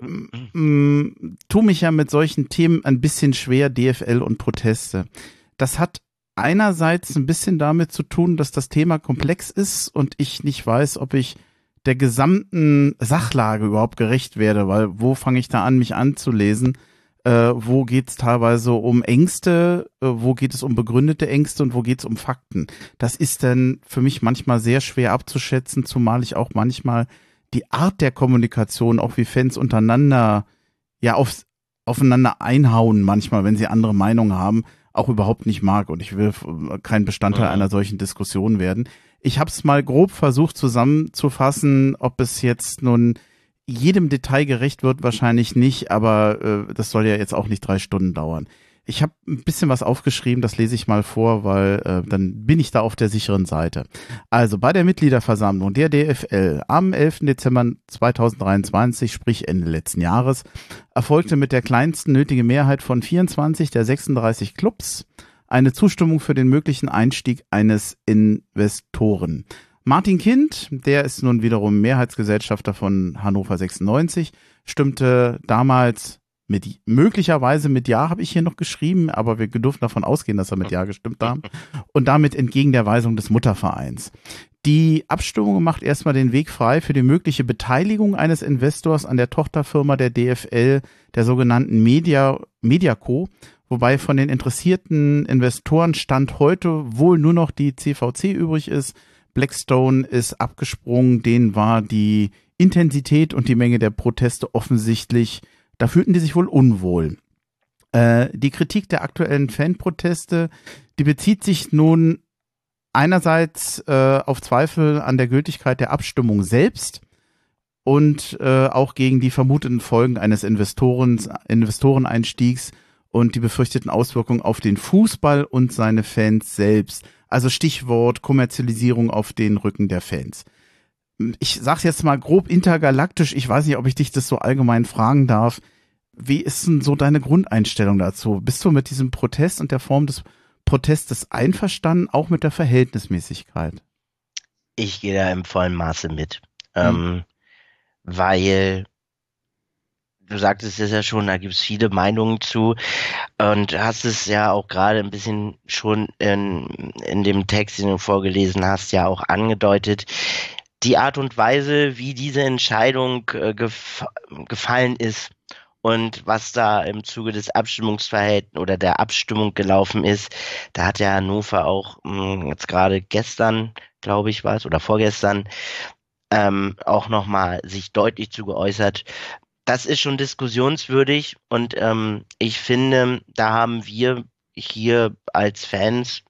mm, tue mich ja mit solchen Themen ein bisschen schwer, DFL und Proteste. Das hat einerseits ein bisschen damit zu tun, dass das Thema komplex ist und ich nicht weiß, ob ich der gesamten Sachlage überhaupt gerecht werde, weil wo fange ich da an, mich anzulesen? Äh, wo geht es teilweise um Ängste, äh, wo geht es um begründete Ängste und wo geht es um Fakten? Das ist dann für mich manchmal sehr schwer abzuschätzen, zumal ich auch manchmal die Art der Kommunikation, auch wie Fans untereinander ja auf, aufeinander einhauen, manchmal, wenn sie andere Meinungen haben, auch überhaupt nicht mag und ich will kein Bestandteil mhm. einer solchen Diskussion werden. Ich habe es mal grob versucht zusammenzufassen, ob es jetzt nun jedem Detail gerecht wird, wahrscheinlich nicht, aber äh, das soll ja jetzt auch nicht drei Stunden dauern. ich habe ein bisschen was aufgeschrieben, das lese ich mal vor, weil äh, dann bin ich da auf der sicheren Seite. Also bei der Mitgliederversammlung der DFL am 11. Dezember 2023, sprich Ende letzten Jahres, erfolgte mit der kleinsten nötigen Mehrheit von 24 der 36 Clubs eine Zustimmung für den möglichen Einstieg eines Investoren. Martin Kind, der ist nun wiederum Mehrheitsgesellschafter von Hannover 96, stimmte damals mit möglicherweise mit Ja habe ich hier noch geschrieben, aber wir dürfen davon ausgehen, dass er mit Ja gestimmt haben und damit entgegen der Weisung des Muttervereins. Die Abstimmung macht erstmal den Weg frei für die mögliche Beteiligung eines Investors an der Tochterfirma der DFL, der sogenannten Media Mediaco, wobei von den interessierten Investoren Stand heute wohl nur noch die CVC übrig ist. Blackstone ist abgesprungen, denen war die Intensität und die Menge der Proteste offensichtlich da fühlten die sich wohl unwohl. Äh, die Kritik der aktuellen Fanproteste, die bezieht sich nun einerseits äh, auf Zweifel an der Gültigkeit der Abstimmung selbst und äh, auch gegen die vermuteten Folgen eines Investoren, Investoreneinstiegs und die befürchteten Auswirkungen auf den Fußball und seine Fans selbst. Also Stichwort Kommerzialisierung auf den Rücken der Fans ich sag's jetzt mal grob intergalaktisch, ich weiß nicht, ob ich dich das so allgemein fragen darf. Wie ist denn so deine Grundeinstellung dazu? Bist du mit diesem Protest und der Form des Protestes einverstanden, auch mit der Verhältnismäßigkeit? Ich gehe da im vollen Maße mit. Hm. Ähm, weil du sagtest es ja schon, da gibt es viele Meinungen zu und hast es ja auch gerade ein bisschen schon in, in dem Text, den du vorgelesen hast, ja auch angedeutet die Art und Weise, wie diese Entscheidung äh, gef gefallen ist und was da im Zuge des Abstimmungsverhältnisses oder der Abstimmung gelaufen ist, da hat der Hannover auch mh, hm, jetzt gerade gestern, glaube ich, war es, oder vorgestern, ähm, auch nochmal sich deutlich zu geäußert. Das ist schon diskussionswürdig und ähm, ich finde, da haben wir hier als Fans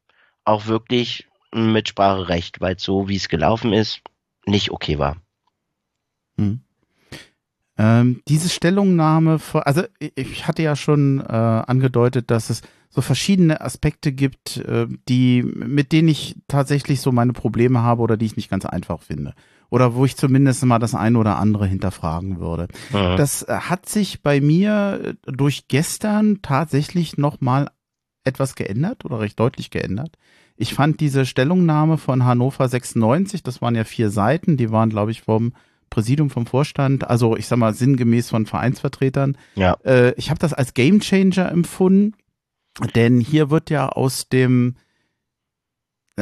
auch wirklich ein Mitspracherecht, weil so wie es gelaufen ist, nicht okay war. Hm. Ähm, diese Stellungnahme, also ich hatte ja schon äh, angedeutet, dass es so verschiedene Aspekte gibt, äh, die, mit denen ich tatsächlich so meine Probleme habe oder die ich nicht ganz einfach finde. Oder wo ich zumindest mal das eine oder andere hinterfragen würde. Mhm. Das äh, hat sich bei mir durch gestern tatsächlich nochmal etwas geändert oder recht deutlich geändert. Ich fand diese Stellungnahme von Hannover 96, das waren ja vier Seiten, die waren, glaube ich, vom Präsidium, vom Vorstand, also ich sag mal sinngemäß von Vereinsvertretern. Ja. Äh, ich habe das als Gamechanger empfunden, denn hier wird ja aus dem, äh,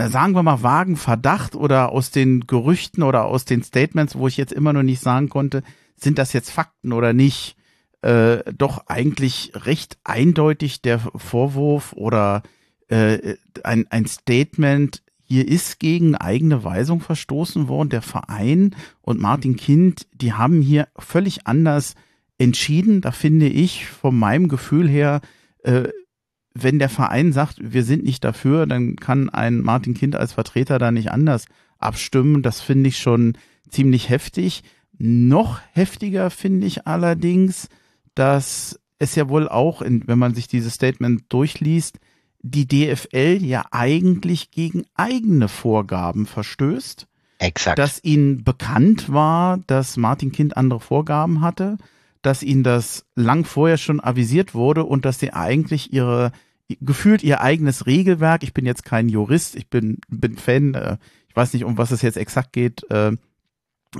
sagen wir mal, vagen Verdacht oder aus den Gerüchten oder aus den Statements, wo ich jetzt immer noch nicht sagen konnte, sind das jetzt Fakten oder nicht, äh, doch eigentlich recht eindeutig der Vorwurf oder äh, ein, ein Statement, hier ist gegen eigene Weisung verstoßen worden. Der Verein und Martin Kind, die haben hier völlig anders entschieden. Da finde ich von meinem Gefühl her, äh, wenn der Verein sagt, wir sind nicht dafür, dann kann ein Martin Kind als Vertreter da nicht anders abstimmen. Das finde ich schon ziemlich heftig. Noch heftiger finde ich allerdings, dass es ja wohl auch, in, wenn man sich dieses Statement durchliest, die DFL ja eigentlich gegen eigene Vorgaben verstößt. Exakt. Dass ihnen bekannt war, dass Martin Kind andere Vorgaben hatte, dass ihnen das lang vorher schon avisiert wurde und dass sie eigentlich ihre gefühlt ihr eigenes Regelwerk, ich bin jetzt kein Jurist, ich bin, bin Fan, äh, ich weiß nicht, um was es jetzt exakt geht, äh,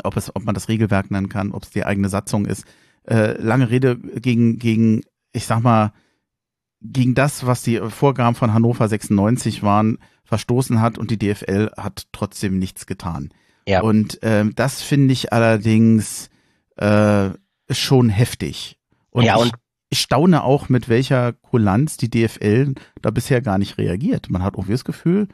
ob, es, ob man das Regelwerk nennen kann, ob es die eigene Satzung ist. Äh, lange Rede gegen, gegen, ich sag mal, gegen das, was die Vorgaben von Hannover 96 waren, verstoßen hat und die DFL hat trotzdem nichts getan. Ja. Und ähm, das finde ich allerdings äh, schon heftig. Und, ja, und ich, staune auch, mit welcher Kulanz die DFL da bisher gar nicht reagiert. Man hat irgendwie das Gefühl,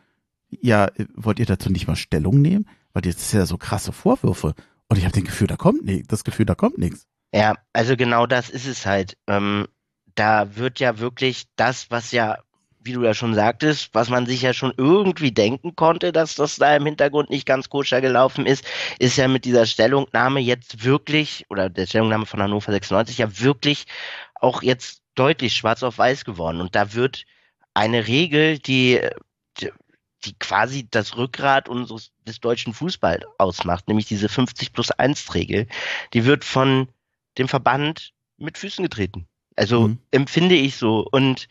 ja, wollt ihr dazu nicht mal Stellung nehmen? Weil jetzt ist ja so krasse Vorwürfe. Und ich habe den Gefühl, da kommt nichts, das Gefühl, da kommt nichts. Ja, also genau das ist es halt. Ähm, da wird ja wirklich das, was ja, wie du ja schon sagtest, was man sich ja schon irgendwie denken konnte, dass das da im Hintergrund nicht ganz koscher gelaufen ist, ist ja mit dieser Stellungnahme jetzt wirklich, oder der Stellungnahme von Hannover 96 ja wirklich auch jetzt deutlich schwarz auf weiß geworden. Und da wird eine Regel, die, die quasi das Rückgrat unseres des deutschen Fußballs ausmacht, nämlich diese 50 plus 1 Regel, die wird von dem Verband mit Füßen getreten. Also mhm. empfinde ich so. Und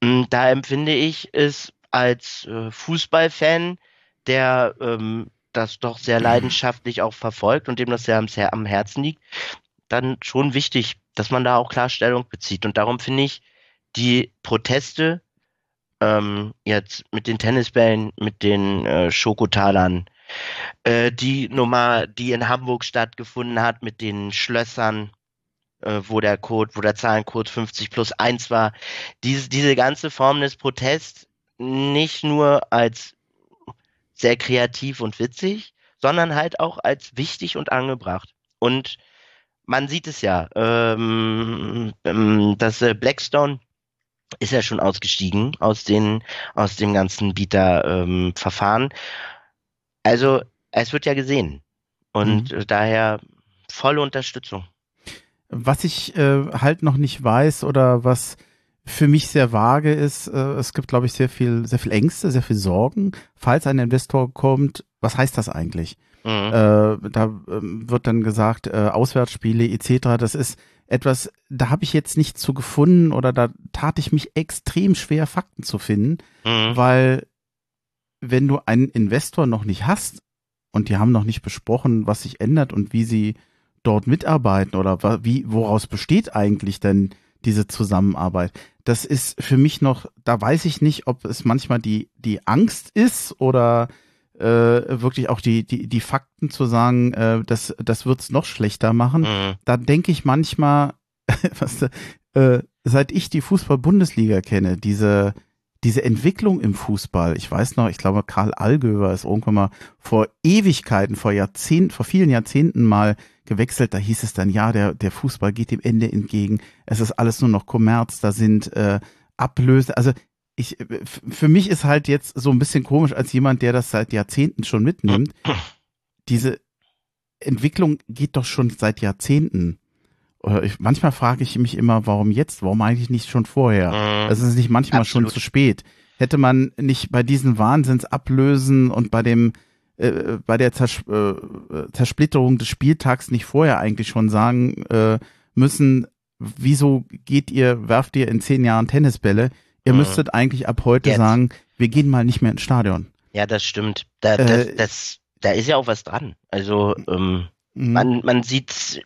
mh, hm, da empfinde ich es als äh, Fußballfan, der ähm, das doch sehr leidenschaftlich auch verfolgt und dem das sehr am, sehr am Herzen liegt, dann schon wichtig, dass man da auch klar Stellung bezieht. Und darum finde ich die Proteste ähm, jetzt mit den Tennisbällen, mit den äh, Schokotalern, äh, die Nummer, die in Hamburg stattgefunden hat, mit den Schlössern, äh, wo der Code, wo der Zahlencode 50 plus 1 war, diese, diese ganze Form des Protests nicht nur als sehr kreativ und witzig, sondern halt auch als wichtig und angebracht. Und man sieht es ja, ähm, ähm, dass äh, Blackstone ist ja schon ausgestiegen aus den aus dem ganzen Bieter-Verfahren. Ähm, also es wird ja gesehen und mhm. daher volle Unterstützung. Was ich äh, halt noch nicht weiß oder was für mich sehr vage ist, äh, es gibt, glaube ich, sehr viel, sehr viel Ängste, sehr viel Sorgen. Falls ein Investor kommt, was heißt das eigentlich? Mhm. Äh, da äh, wird dann gesagt, äh, Auswärtsspiele etc. Das ist etwas, da habe ich jetzt nicht zu gefunden oder da tat ich mich extrem schwer, Fakten zu finden, mhm. weil wenn du einen Investor noch nicht hast und die haben noch nicht besprochen, was sich ändert und wie sie dort mitarbeiten oder wie, woraus besteht eigentlich denn diese Zusammenarbeit? Das ist für mich noch, da weiß ich nicht, ob es manchmal die, die Angst ist oder äh, wirklich auch die, die, die Fakten zu sagen, äh, das, das wird's noch schlechter machen. Mhm. Da denke ich manchmal, was, äh, seit ich die Fußball-Bundesliga kenne, diese, diese Entwicklung im Fußball, ich weiß noch, ich glaube, Karl Allgöwer ist irgendwann mal vor Ewigkeiten, vor Jahrzehnten, vor vielen Jahrzehnten mal gewechselt. Da hieß es dann, ja, der, der Fußball geht dem Ende entgegen. Es ist alles nur noch Kommerz, da sind äh, Ablöse. Also ich, für mich ist halt jetzt so ein bisschen komisch als jemand, der das seit Jahrzehnten schon mitnimmt. Diese Entwicklung geht doch schon seit Jahrzehnten. Ich, manchmal frage ich mich immer, warum jetzt? Warum eigentlich nicht schon vorher? Mhm. Es ist nicht manchmal Absolut. schon zu spät. Hätte man nicht bei diesen Wahnsinnsablösen und bei dem äh, bei der Zers äh, Zersplitterung des Spieltags nicht vorher eigentlich schon sagen äh, müssen, wieso geht ihr, werft ihr in zehn Jahren Tennisbälle? Ihr mhm. müsstet eigentlich ab heute Jetzt. sagen, wir gehen mal nicht mehr ins Stadion. Ja, das stimmt. Da, das, äh, das, da ist ja auch was dran. Also ähm, Mhm. Man, man sieht's,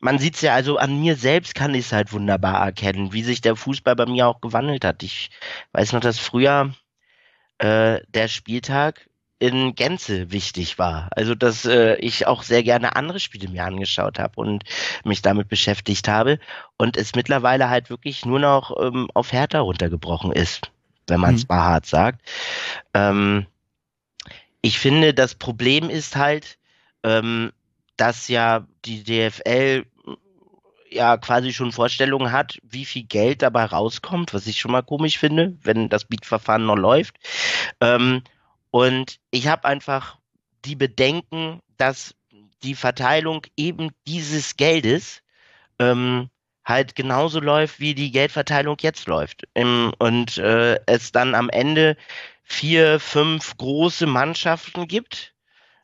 man sieht's ja, also an mir selbst kann ich es halt wunderbar erkennen, wie sich der Fußball bei mir auch gewandelt hat. Ich weiß noch, dass früher äh, der Spieltag in Gänze wichtig war. Also dass äh, ich auch sehr gerne andere Spiele mir angeschaut habe und mich damit beschäftigt habe und es mittlerweile halt wirklich nur noch ähm, auf Hertha runtergebrochen ist, wenn man es mhm. mal hart sagt. Ähm, ich finde, das Problem ist halt, ähm, dass ja die DFL ja quasi schon Vorstellungen hat, wie viel Geld dabei rauskommt, was ich schon mal komisch finde, wenn das Beatverfahren noch läuft. Ähm, und ich habe einfach die Bedenken, dass die Verteilung eben dieses Geldes ähm, halt genauso läuft, wie die Geldverteilung jetzt läuft. Im, und äh, es dann am Ende vier, fünf große Mannschaften gibt,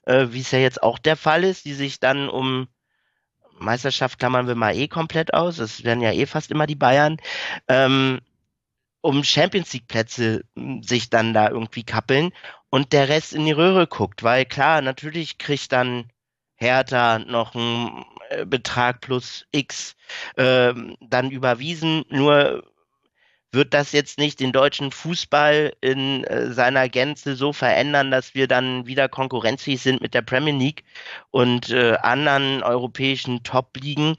äh, wie es ja jetzt auch der Fall ist, die sich dann um Meisterschaft klammern wir mal eh komplett aus, das werden ja eh fast immer die Bayern, ähm, um Champions League Plätze hm, sich dann da irgendwie kappeln und der Rest in die Röhre guckt, weil klar, natürlich kriegt dann Hertha noch einen äh, Betrag plus X äh, dann überwiesen, nur wird das jetzt nicht den deutschen Fußball in äh, seiner Gänze so verändern, dass wir dann wieder konkurrenzfähig sind mit der Premier League und äh, anderen europäischen Top-Ligen,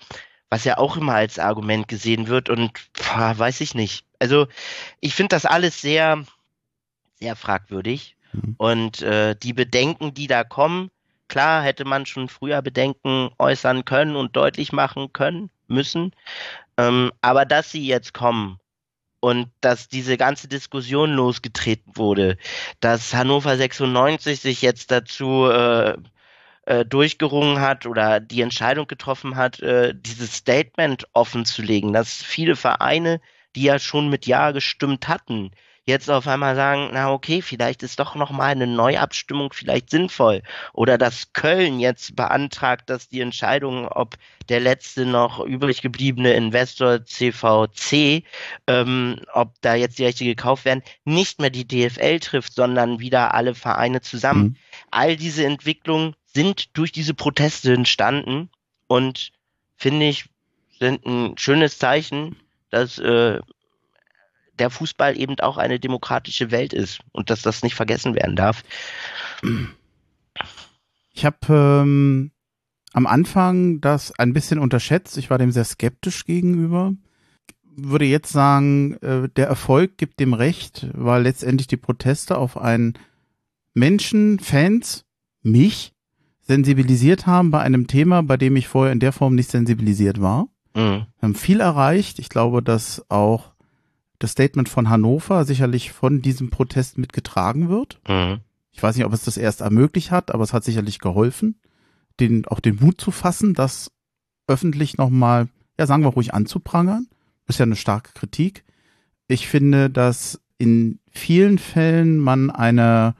was ja auch immer als Argument gesehen wird und boah, weiß ich nicht. Also ich finde das alles sehr, sehr fragwürdig mhm. und äh, die Bedenken, die da kommen, klar hätte man schon früher Bedenken äußern können und deutlich machen können, müssen, ähm, aber dass sie jetzt kommen und dass diese ganze Diskussion losgetreten wurde, dass Hannover 96 sich jetzt dazu äh, äh, durchgerungen hat oder die Entscheidung getroffen hat, äh, dieses Statement offen zu legen, dass viele Vereine, die ja schon mit Ja gestimmt hatten, jetzt auf einmal sagen, na okay, vielleicht ist doch noch mal eine Neuabstimmung vielleicht sinnvoll oder dass Köln jetzt beantragt, dass die Entscheidung, ob der letzte noch übrig gebliebene Investor CVC, ähm, ob da jetzt die Rechte gekauft werden, nicht mehr die DFL trifft, sondern wieder alle Vereine zusammen. Mhm. All diese Entwicklungen sind durch diese Proteste entstanden und finde ich sind ein schönes Zeichen, dass äh, der Fußball eben auch eine demokratische Welt ist und dass das nicht vergessen werden darf. Ich habe ähm, am Anfang das ein bisschen unterschätzt. Ich war dem sehr skeptisch gegenüber. Würde jetzt sagen, äh, der Erfolg gibt dem Recht, weil letztendlich die Proteste auf einen Menschen, Fans, mich sensibilisiert haben bei einem Thema, bei dem ich vorher in der Form nicht sensibilisiert war. Mhm. Wir haben viel erreicht. Ich glaube, dass auch das Statement von Hannover sicherlich von diesem Protest mitgetragen wird. Mhm. Ich weiß nicht, ob es das erst ermöglicht hat, aber es hat sicherlich geholfen, den, auch den Mut zu fassen, das öffentlich nochmal, ja, sagen wir ruhig anzuprangern. Das ist ja eine starke Kritik. Ich finde, dass in vielen Fällen man eine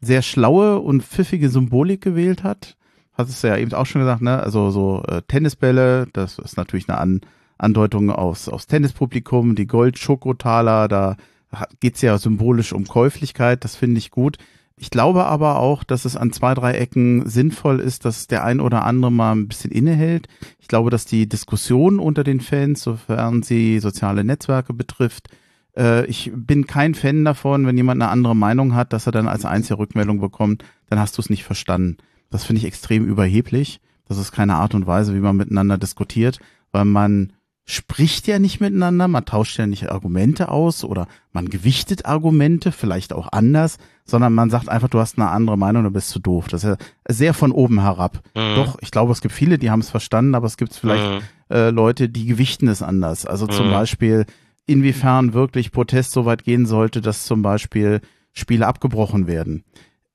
sehr schlaue und pfiffige Symbolik gewählt hat. Hat es ja eben auch schon gesagt, ne? Also so äh, Tennisbälle, das ist natürlich eine An Andeutung aufs, aufs Tennispublikum, die Gold-Schokotaler, da geht's ja symbolisch um Käuflichkeit, das finde ich gut. Ich glaube aber auch, dass es an zwei, drei Ecken sinnvoll ist, dass der ein oder andere mal ein bisschen innehält. Ich glaube, dass die Diskussion unter den Fans, sofern sie soziale Netzwerke betrifft, äh, ich bin kein Fan davon, wenn jemand eine andere Meinung hat, dass er dann als einzige Rückmeldung bekommt, dann hast du es nicht verstanden. Das finde ich extrem überheblich. Das ist keine Art und Weise, wie man miteinander diskutiert, weil man spricht ja nicht miteinander, man tauscht ja nicht Argumente aus oder man gewichtet Argumente, vielleicht auch anders, sondern man sagt einfach, du hast eine andere Meinung, du bist zu doof. Das ist ja sehr von oben herab. Mhm. Doch, ich glaube, es gibt viele, die haben es verstanden, aber es gibt vielleicht mhm. äh, Leute, die gewichten es anders. Also zum mhm. Beispiel, inwiefern wirklich Protest so weit gehen sollte, dass zum Beispiel Spiele abgebrochen werden,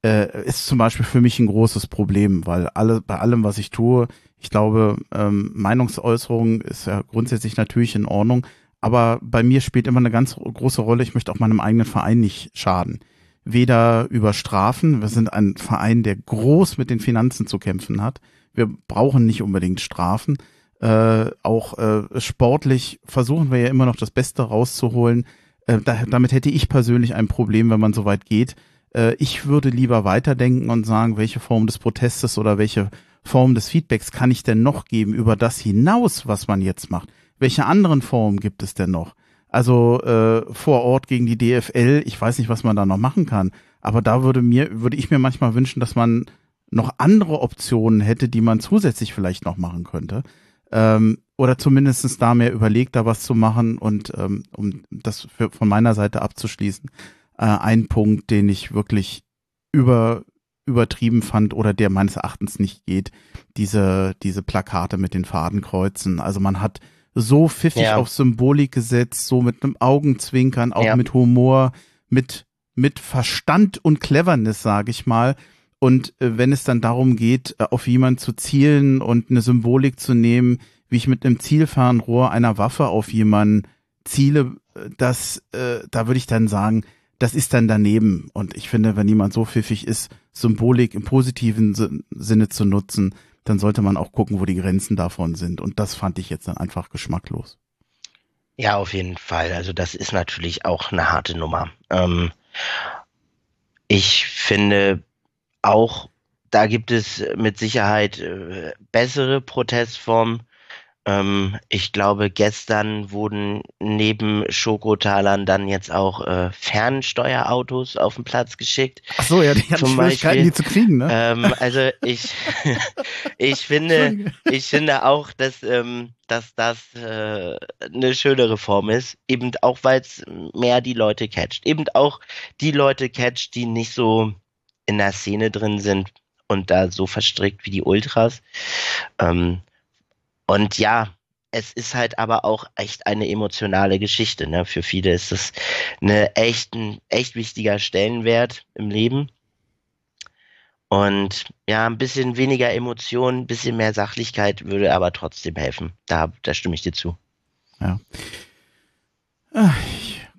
äh, ist zum Beispiel für mich ein großes Problem, weil alle, bei allem, was ich tue, ich glaube, ähm, Meinungsäußerung ist ja grundsätzlich natürlich in Ordnung, aber bei mir spielt immer eine ganz große Rolle, ich möchte auch meinem eigenen Verein nicht schaden. Weder über Strafen, wir sind ein Verein, der groß mit den Finanzen zu kämpfen hat. Wir brauchen nicht unbedingt Strafen. Äh, auch äh, sportlich versuchen wir ja immer noch das Beste rauszuholen. Äh, da, damit hätte ich persönlich ein Problem, wenn man so weit geht. Äh, ich würde lieber weiterdenken und sagen, welche Form des Protestes oder welche Form des Feedbacks kann ich denn noch geben über das hinaus, was man jetzt macht? Welche anderen Formen gibt es denn noch? Also äh, vor Ort gegen die DFL, ich weiß nicht, was man da noch machen kann, aber da würde mir, würde ich mir manchmal wünschen, dass man noch andere Optionen hätte, die man zusätzlich vielleicht noch machen könnte. Ähm, oder zumindestens da mehr überlegt, da was zu machen und ähm, um das für, von meiner Seite abzuschließen. Äh, ein Punkt, den ich wirklich über übertrieben fand oder der meines Erachtens nicht geht, diese, diese Plakate mit den Fadenkreuzen. Also man hat so pfiffig ja. auf Symbolik gesetzt, so mit einem Augenzwinkern, auch ja. mit Humor, mit, mit Verstand und Cleverness, sage ich mal. Und äh, wenn es dann darum geht, äh, auf jemanden zu zielen und eine Symbolik zu nehmen, wie ich mit einem Zielfernrohr einer Waffe auf jemanden ziele, äh, das, äh, da würde ich dann sagen, das ist dann daneben. Und ich finde, wenn jemand so pfiffig ist, Symbolik im positiven Sinne zu nutzen, dann sollte man auch gucken, wo die Grenzen davon sind. Und das fand ich jetzt dann einfach geschmacklos. Ja, auf jeden Fall. Also das ist natürlich auch eine harte Nummer. Ähm, ich finde auch, da gibt es mit Sicherheit äh, bessere Protestformen. Ähm, ich glaube, gestern wurden neben Schokotalern dann jetzt auch äh, Fernsteuerautos auf den Platz geschickt. Ach so, ja, die haben Schwierigkeiten, die zu kriegen, ne? Ähm, also ich, ich finde, ich finde auch, dass, ähm, dass das äh, eine schönere Form ist, eben auch, weil es mehr die Leute catcht. Eben auch die Leute catcht, die nicht so in der Szene drin sind und da so verstrickt wie die Ultras. Ähm, und ja, es ist halt aber auch echt eine emotionale Geschichte. Ne? Für viele ist es eine echt, ein echt wichtiger Stellenwert im Leben. Und ja, ein bisschen weniger Emotionen, ein bisschen mehr Sachlichkeit würde aber trotzdem helfen. Da, da stimme ich dir zu. Ja.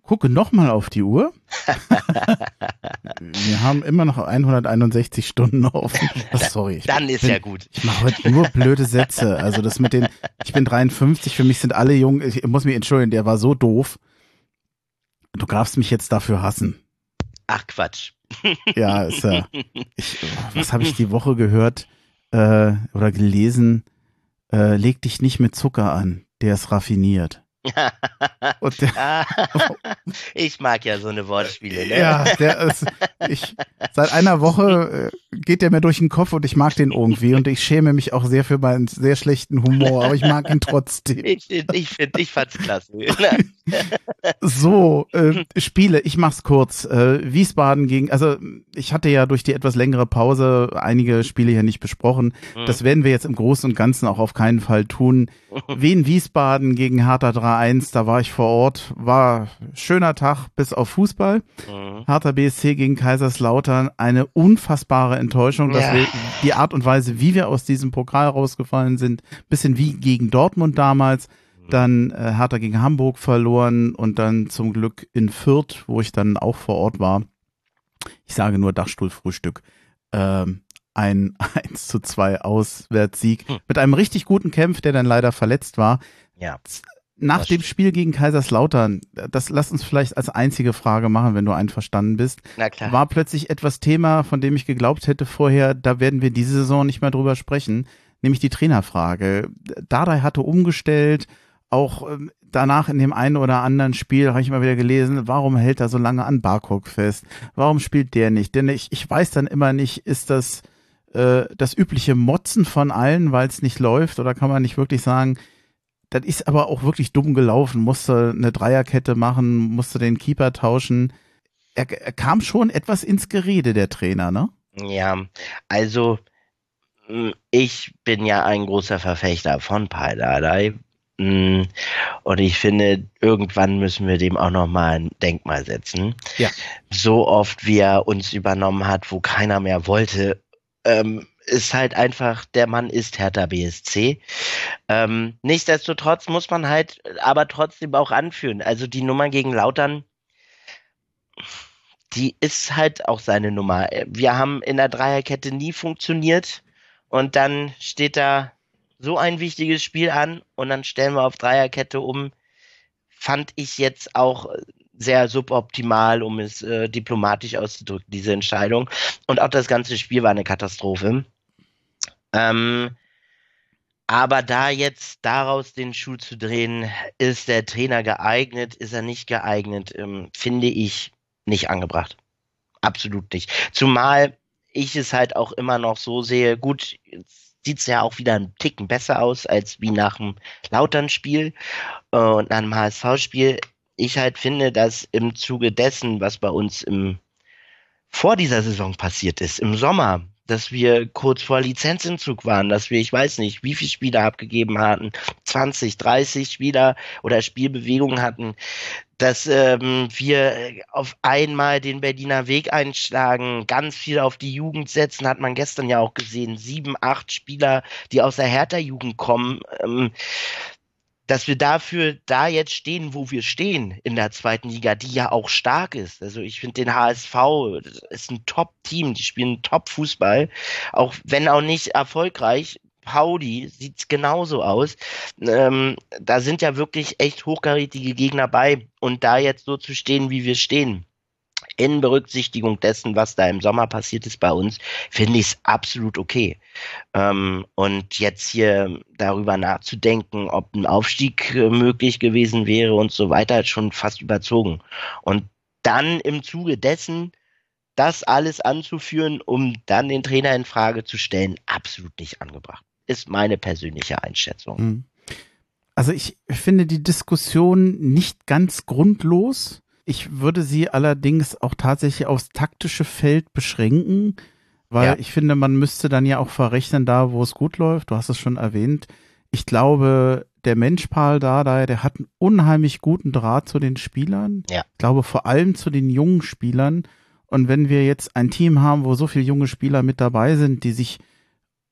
Gucke nochmal auf die Uhr. Wir haben immer noch 161 Stunden offen. Oh, sorry. Dann ist bin, ja gut. Ich mache heute nur blöde Sätze. Also das mit den, ich bin 53, für mich sind alle jung. Ich muss mich entschuldigen, der war so doof. Du darfst mich jetzt dafür hassen. Ach Quatsch. Ja, ist ja. Ich, was habe ich die Woche gehört äh, oder gelesen? Äh, leg dich nicht mit Zucker an, der ist raffiniert. Der, ah, ich mag ja so eine Wortspiele. Ne? Ja, der ist, ich, seit einer Woche äh, geht der mir durch den Kopf und ich mag den irgendwie und ich schäme mich auch sehr für meinen sehr schlechten Humor, aber ich mag ihn trotzdem. Ich, ich, find, ich fand's klasse. so, äh, Spiele, ich mach's kurz. Äh, Wiesbaden gegen, also ich hatte ja durch die etwas längere Pause einige Spiele hier nicht besprochen. Hm. Das werden wir jetzt im Großen und Ganzen auch auf keinen Fall tun. Wen Wiesbaden gegen Harter 3 1, da war ich vor Ort, war schöner Tag bis auf Fußball. Mhm. Harter BSC gegen Kaiserslautern, eine unfassbare Enttäuschung, ja. dass wir die Art und Weise, wie wir aus diesem Pokal rausgefallen sind, bisschen wie gegen Dortmund damals, mhm. dann äh, Hertha gegen Hamburg verloren und dann zum Glück in Fürth, wo ich dann auch vor Ort war. Ich sage nur Dachstuhlfrühstück. Ähm, ein 1 zu 2 Auswärtssieg hm. mit einem richtig guten Kämpf, der dann leider verletzt war. Ja. Nach dem Spiel gegen Kaiserslautern, das lass uns vielleicht als einzige Frage machen, wenn du einverstanden bist. Na klar. War plötzlich etwas Thema, von dem ich geglaubt hätte vorher, da werden wir diese Saison nicht mehr drüber sprechen, nämlich die Trainerfrage. Dardai hatte umgestellt, auch ähm, danach in dem einen oder anderen Spiel habe ich immer wieder gelesen, warum hält er so lange an Barcock fest? Warum spielt der nicht? Denn ich, ich weiß dann immer nicht, ist das äh, das übliche Motzen von allen, weil es nicht läuft, oder kann man nicht wirklich sagen, das ist aber auch wirklich dumm gelaufen. Musste eine Dreierkette machen, musste den Keeper tauschen. Er, er kam schon etwas ins Gerede, der Trainer, ne? Ja, also hm, ich bin ja ein großer Verfechter von Paidadei. Hm, und ich finde, irgendwann müssen wir dem auch nochmal ein Denkmal setzen. Ja. So oft, wie er uns übernommen hat, wo keiner mehr wollte, ähm, ist halt einfach, der Mann ist Hertha BSC. Ähm, nichtsdestotrotz muss man halt aber trotzdem auch anführen. Also die Nummer gegen Lautern, die ist halt auch seine Nummer. Wir haben in der Dreierkette nie funktioniert und dann steht da so ein wichtiges Spiel an und dann stellen wir auf Dreierkette um. Fand ich jetzt auch sehr suboptimal, um es äh, diplomatisch auszudrücken, diese Entscheidung. Und auch das ganze Spiel war eine Katastrophe. Ähm, aber da jetzt daraus den Schuh zu drehen, ist der Trainer geeignet, ist er nicht geeignet, ähm, finde ich nicht angebracht. Absolut nicht. Zumal ich es halt auch immer noch so sehe, gut, sieht es ja auch wieder ein Ticken besser aus, als wie nach dem Lautern-Spiel äh, und nach dem HSV-Spiel. Ich halt finde, dass im Zuge dessen, was bei uns im vor dieser Saison passiert ist, im Sommer, dass wir kurz vor Lizenzentzug waren, dass wir, ich weiß nicht, wie viele Spieler abgegeben hatten, 20, 30 Spieler oder Spielbewegungen hatten, dass ähm, wir auf einmal den Berliner Weg einschlagen, ganz viel auf die Jugend setzen, hat man gestern ja auch gesehen, sieben, acht Spieler, die aus der Hertha-Jugend kommen. Ähm, dass wir dafür da jetzt stehen, wo wir stehen in der zweiten Liga, die ja auch stark ist. Also ich finde den HSV ist ein Top-Team, die spielen Top-Fußball, auch wenn auch nicht erfolgreich. Pauli sieht's genauso aus. Ähm, da sind ja wirklich echt hochkarätige Gegner bei und da jetzt so zu stehen, wie wir stehen in Berücksichtigung dessen, was da im Sommer passiert ist bei uns, finde ich es absolut okay. Ähm, und jetzt hier darüber nachzudenken, ob ein Aufstieg äh, möglich gewesen wäre und so weiter, schon fast überzogen. Und dann im Zuge dessen das alles anzuführen, um dann den Trainer in Frage zu stellen, absolut nicht angebracht. Ist meine persönliche Einschätzung. Hm. Also ich finde die Diskussion nicht ganz grundlos ich würde sie allerdings auch tatsächlich aufs taktische Feld beschränken, weil ja. ich finde, man müsste dann ja auch verrechnen, da wo es gut läuft. Du hast es schon erwähnt. Ich glaube, der Mensch Paul Dardai, der hat einen unheimlich guten Draht zu den Spielern. Ja. Ich glaube vor allem zu den jungen Spielern. Und wenn wir jetzt ein Team haben, wo so viele junge Spieler mit dabei sind, die sich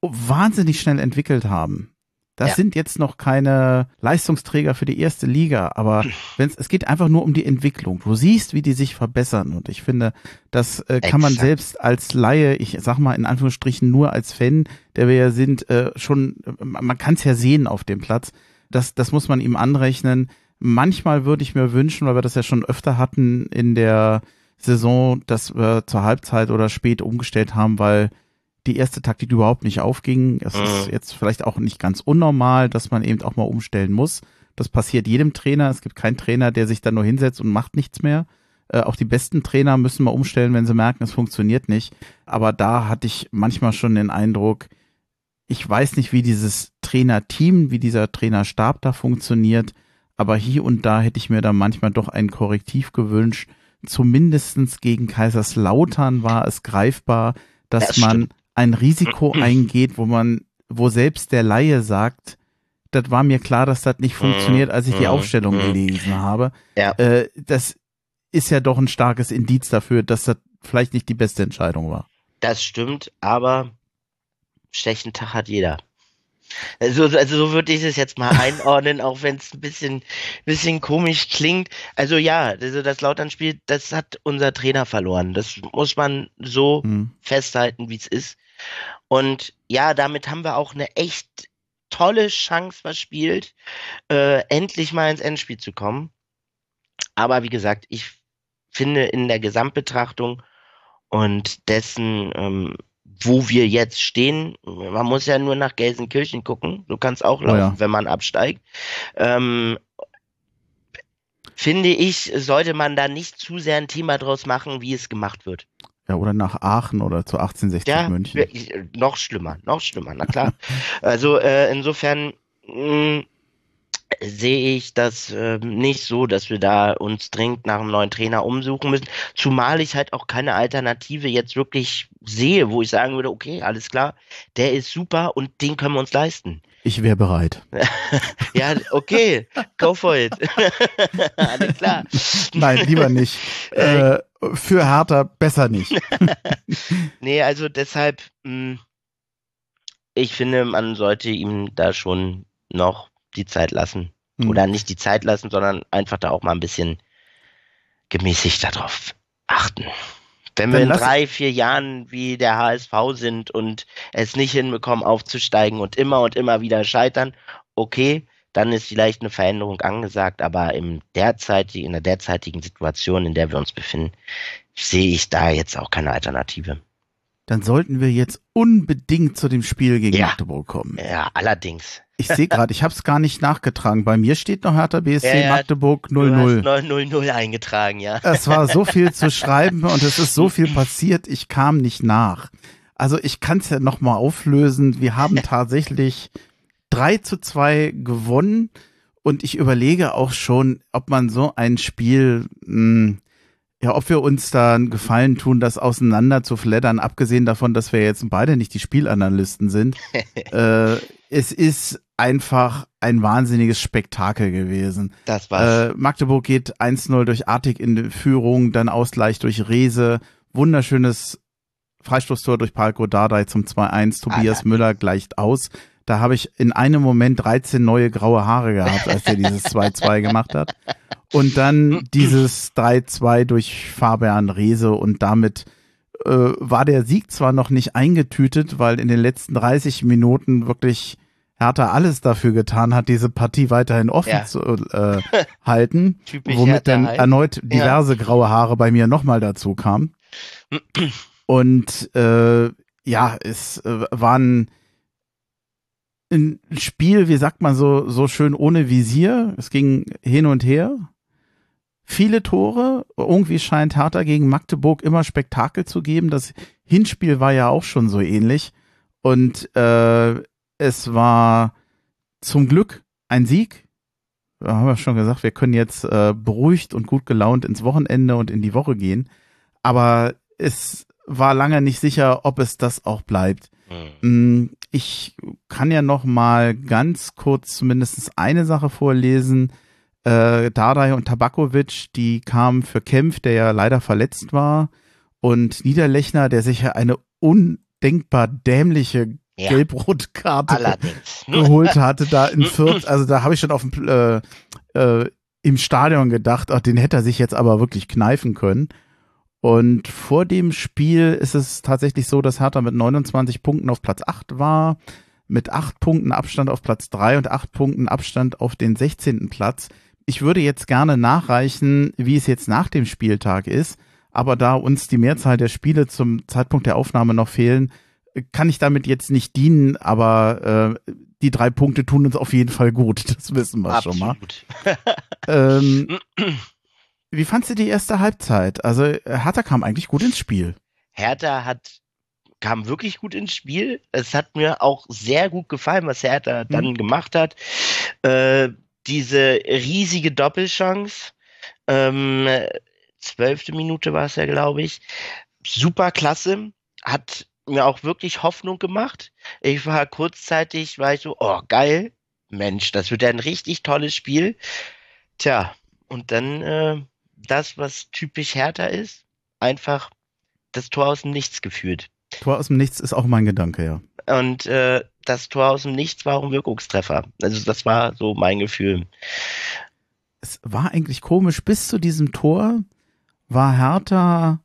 wahnsinnig schnell entwickelt haben, das ja. sind jetzt noch keine Leistungsträger für die erste Liga, aber wenn's, es geht einfach nur um die Entwicklung. Du siehst, wie die sich verbessern und ich finde, das äh, kann man selbst als Laie, ich sag mal in Anführungsstrichen nur als Fan, der wir ja sind, äh, schon, man kann es ja sehen auf dem Platz. Das, das muss man ihm anrechnen. Manchmal würde ich mir wünschen, weil wir das ja schon öfter hatten in der Saison, dass wir zur Halbzeit oder spät umgestellt haben, weil die erste Taktik überhaupt nicht aufging. Es mhm. ist jetzt vielleicht auch nicht ganz unnormal, dass man eben auch mal umstellen muss. Das passiert jedem Trainer. Es gibt keinen Trainer, der sich dann nur hinsetzt und macht nichts mehr. Äh, auch die besten Trainer müssen mal umstellen, wenn sie merken, es funktioniert nicht. Aber da hatte ich manchmal schon den Eindruck, ich weiß nicht, wie dieses Trainerteam, wie dieser Trainerstab da funktioniert. Aber hier und da hätte ich mir da manchmal doch ein Korrektiv gewünscht. Zumindestens gegen Kaiserslautern war es greifbar, dass das man ein Risiko eingeht, wo man, wo selbst der Laie sagt, das war mir klar, dass das nicht mhm. funktioniert, als ich die mhm. Aufstellung mhm. gelesen habe. Ja. Äh, das ist ja doch ein starkes Indiz dafür, dass das vielleicht nicht die beste Entscheidung war. Das stimmt, aber schlechten Tag hat jeder. Also, also so würde ich es jetzt mal einordnen, auch wenn es ein bisschen, bisschen komisch klingt. Also ja, also das Lautern-Spiel, das hat unser Trainer verloren. Das muss man so hm. festhalten, wie es ist. Und ja, damit haben wir auch eine echt tolle Chance verspielt, äh, endlich mal ins Endspiel zu kommen. Aber wie gesagt, ich finde in der Gesamtbetrachtung und dessen, ähm, wo wir jetzt stehen, man muss ja nur nach Gelsenkirchen gucken, du kannst auch laufen, oh ja. wenn man absteigt. Ähm, finde ich, sollte man da nicht zu sehr ein Thema draus machen, wie es gemacht wird. Ja, oder nach Aachen oder zu 1860 ja, München. Noch schlimmer, noch schlimmer, na klar. also äh, insofern mh, mm, sehe ich das äh, nicht so, dass wir da uns dringend nach einem neuen Trainer umsuchen müssen. Zumal ich halt auch keine Alternative jetzt wirklich sehe, wo ich sagen würde, okay, alles klar, der ist super und den können wir uns leisten. Ich wäre bereit. ja, okay, go for it. alles klar. Nein, lieber nicht. Äh, für Hertha besser nicht. nee, also deshalb, mh, hm, ich finde, man sollte ihm da schon noch die Zeit lassen. Mhm. Oder nicht die Zeit lassen, sondern einfach da auch mal ein bisschen gemäßigt darauf achten. Wenn wir in drei, vier Jahren wie der HSV sind und es nicht hinbekommen aufzusteigen und immer und immer wieder scheitern, okay, dann ist vielleicht eine Veränderung angesagt, aber im derzeitig, in der derzeitigen Situation, in der wir uns befinden, sehe ich da jetzt auch keine Alternative. Dann sollten wir jetzt unbedingt zu dem Spiel gegen ja. Magdeburg kommen. Ja, allerdings. Ich sehe gerade, ich habe es gar nicht nachgetragen. Bei mir steht noch Hertha BSC ja, Magdeburg 0-0. 0-0 eingetragen, ja. Es war so viel zu schreiben und es ist so viel passiert, ich kam nicht nach. Also ich kann es ja nochmal auflösen. Wir haben tatsächlich 3 zu 2 gewonnen und ich überlege auch schon, ob man so ein Spiel, mh, hm, ja, ob wir uns da einen Gefallen tun, das auseinander zu flattern, abgesehen davon, dass wir jetzt beide nicht die Spielanalysten sind. äh, es ist einfach ein wahnsinniges Spektakel gewesen. Das war's. Äh, Magdeburg geht 1-0 durch Artig in Führung, dann Ausgleich durch Rese, wunderschönes Freistoßtor durch Palko Dardai zum 2-1, Tobias ah, Müller gleicht aus. Da habe ich in einem Moment 13 neue graue Haare gehabt, als er dieses 2-2 gemacht hat. Und dann dieses 3-2 durch Fabian Rehse und damit äh, war der Sieg zwar noch nicht eingetütet, weil in den letzten 30 Minuten wirklich Hertha alles dafür getan hat, diese Partie weiterhin offen ja. zu äh, halten, Typisch womit Hertha dann halt. erneut diverse ja. graue Haare bei mir nochmal dazu kamen. Und äh, ja, es äh, waren ein Spiel, wie sagt man so, so schön ohne Visier. Es ging hin und her. Viele Tore. Irgendwie scheint Hertha gegen Magdeburg immer Spektakel zu geben. Das Hinspiel war ja auch schon so ähnlich. Und äh, es war zum Glück ein Sieg. Da haben wir schon gesagt, wir können jetzt äh, beruhigt und gut gelaunt ins Wochenende und in die Woche gehen. Aber es war lange nicht sicher, ob es das auch bleibt. Mhm. Ich kann ja noch mal ganz kurz zumindest eine Sache vorlesen. Äh, Dardai und Tabakovic, die kamen für Kempf, der ja leider verletzt war. und Niederlechner, der sich ja eine undenkbar dämliche Ja. gelb-rote Karte geholt hatte da in Fürth. Also da habe ich schon auf dem, äh, äh, im Stadion gedacht, ach, den hätte er sich jetzt aber wirklich kneifen können. Und vor dem Spiel ist es tatsächlich so, dass Hertha mit 29 Punkten auf Platz 8 war, mit 8 Punkten Abstand auf Platz 3 und 8 Punkten Abstand auf den 16. Platz. Ich würde jetzt gerne nachreichen, wie es jetzt nach dem Spieltag ist, aber da uns die Mehrzahl der Spiele zum Zeitpunkt der Aufnahme noch fehlen, kann ich damit jetzt nicht dienen, aber äh, die drei Punkte tun uns auf jeden Fall gut. Das wissen wir schon mal. Absolut. Ähm, wie fandst du die erste Halbzeit? Also Hertha kam eigentlich gut ins Spiel. Hertha hat kam wirklich gut ins Spiel. Es hat mir auch sehr gut gefallen, was Hertha dann gemacht hat. Äh, diese riesige Doppelchance, ähm, zwölfte Minute war es ja, glaube ich. Super klasse, hat mir auch wirklich Hoffnung gemacht. Ich war kurzzeitig, war ich so, oh geil, Mensch, das wird ja ein richtig tolles Spiel. Tja, und dann äh, das, was typisch Hertha ist, einfach das Tor aus dem Nichts geführt. Tor aus dem Nichts ist auch mein Gedanke, ja. Und äh, das Tor aus dem Nichts war auch ein Wirkungstreffer. Also das war so mein Gefühl. Es war eigentlich komisch, bis zu diesem Tor war Hertha,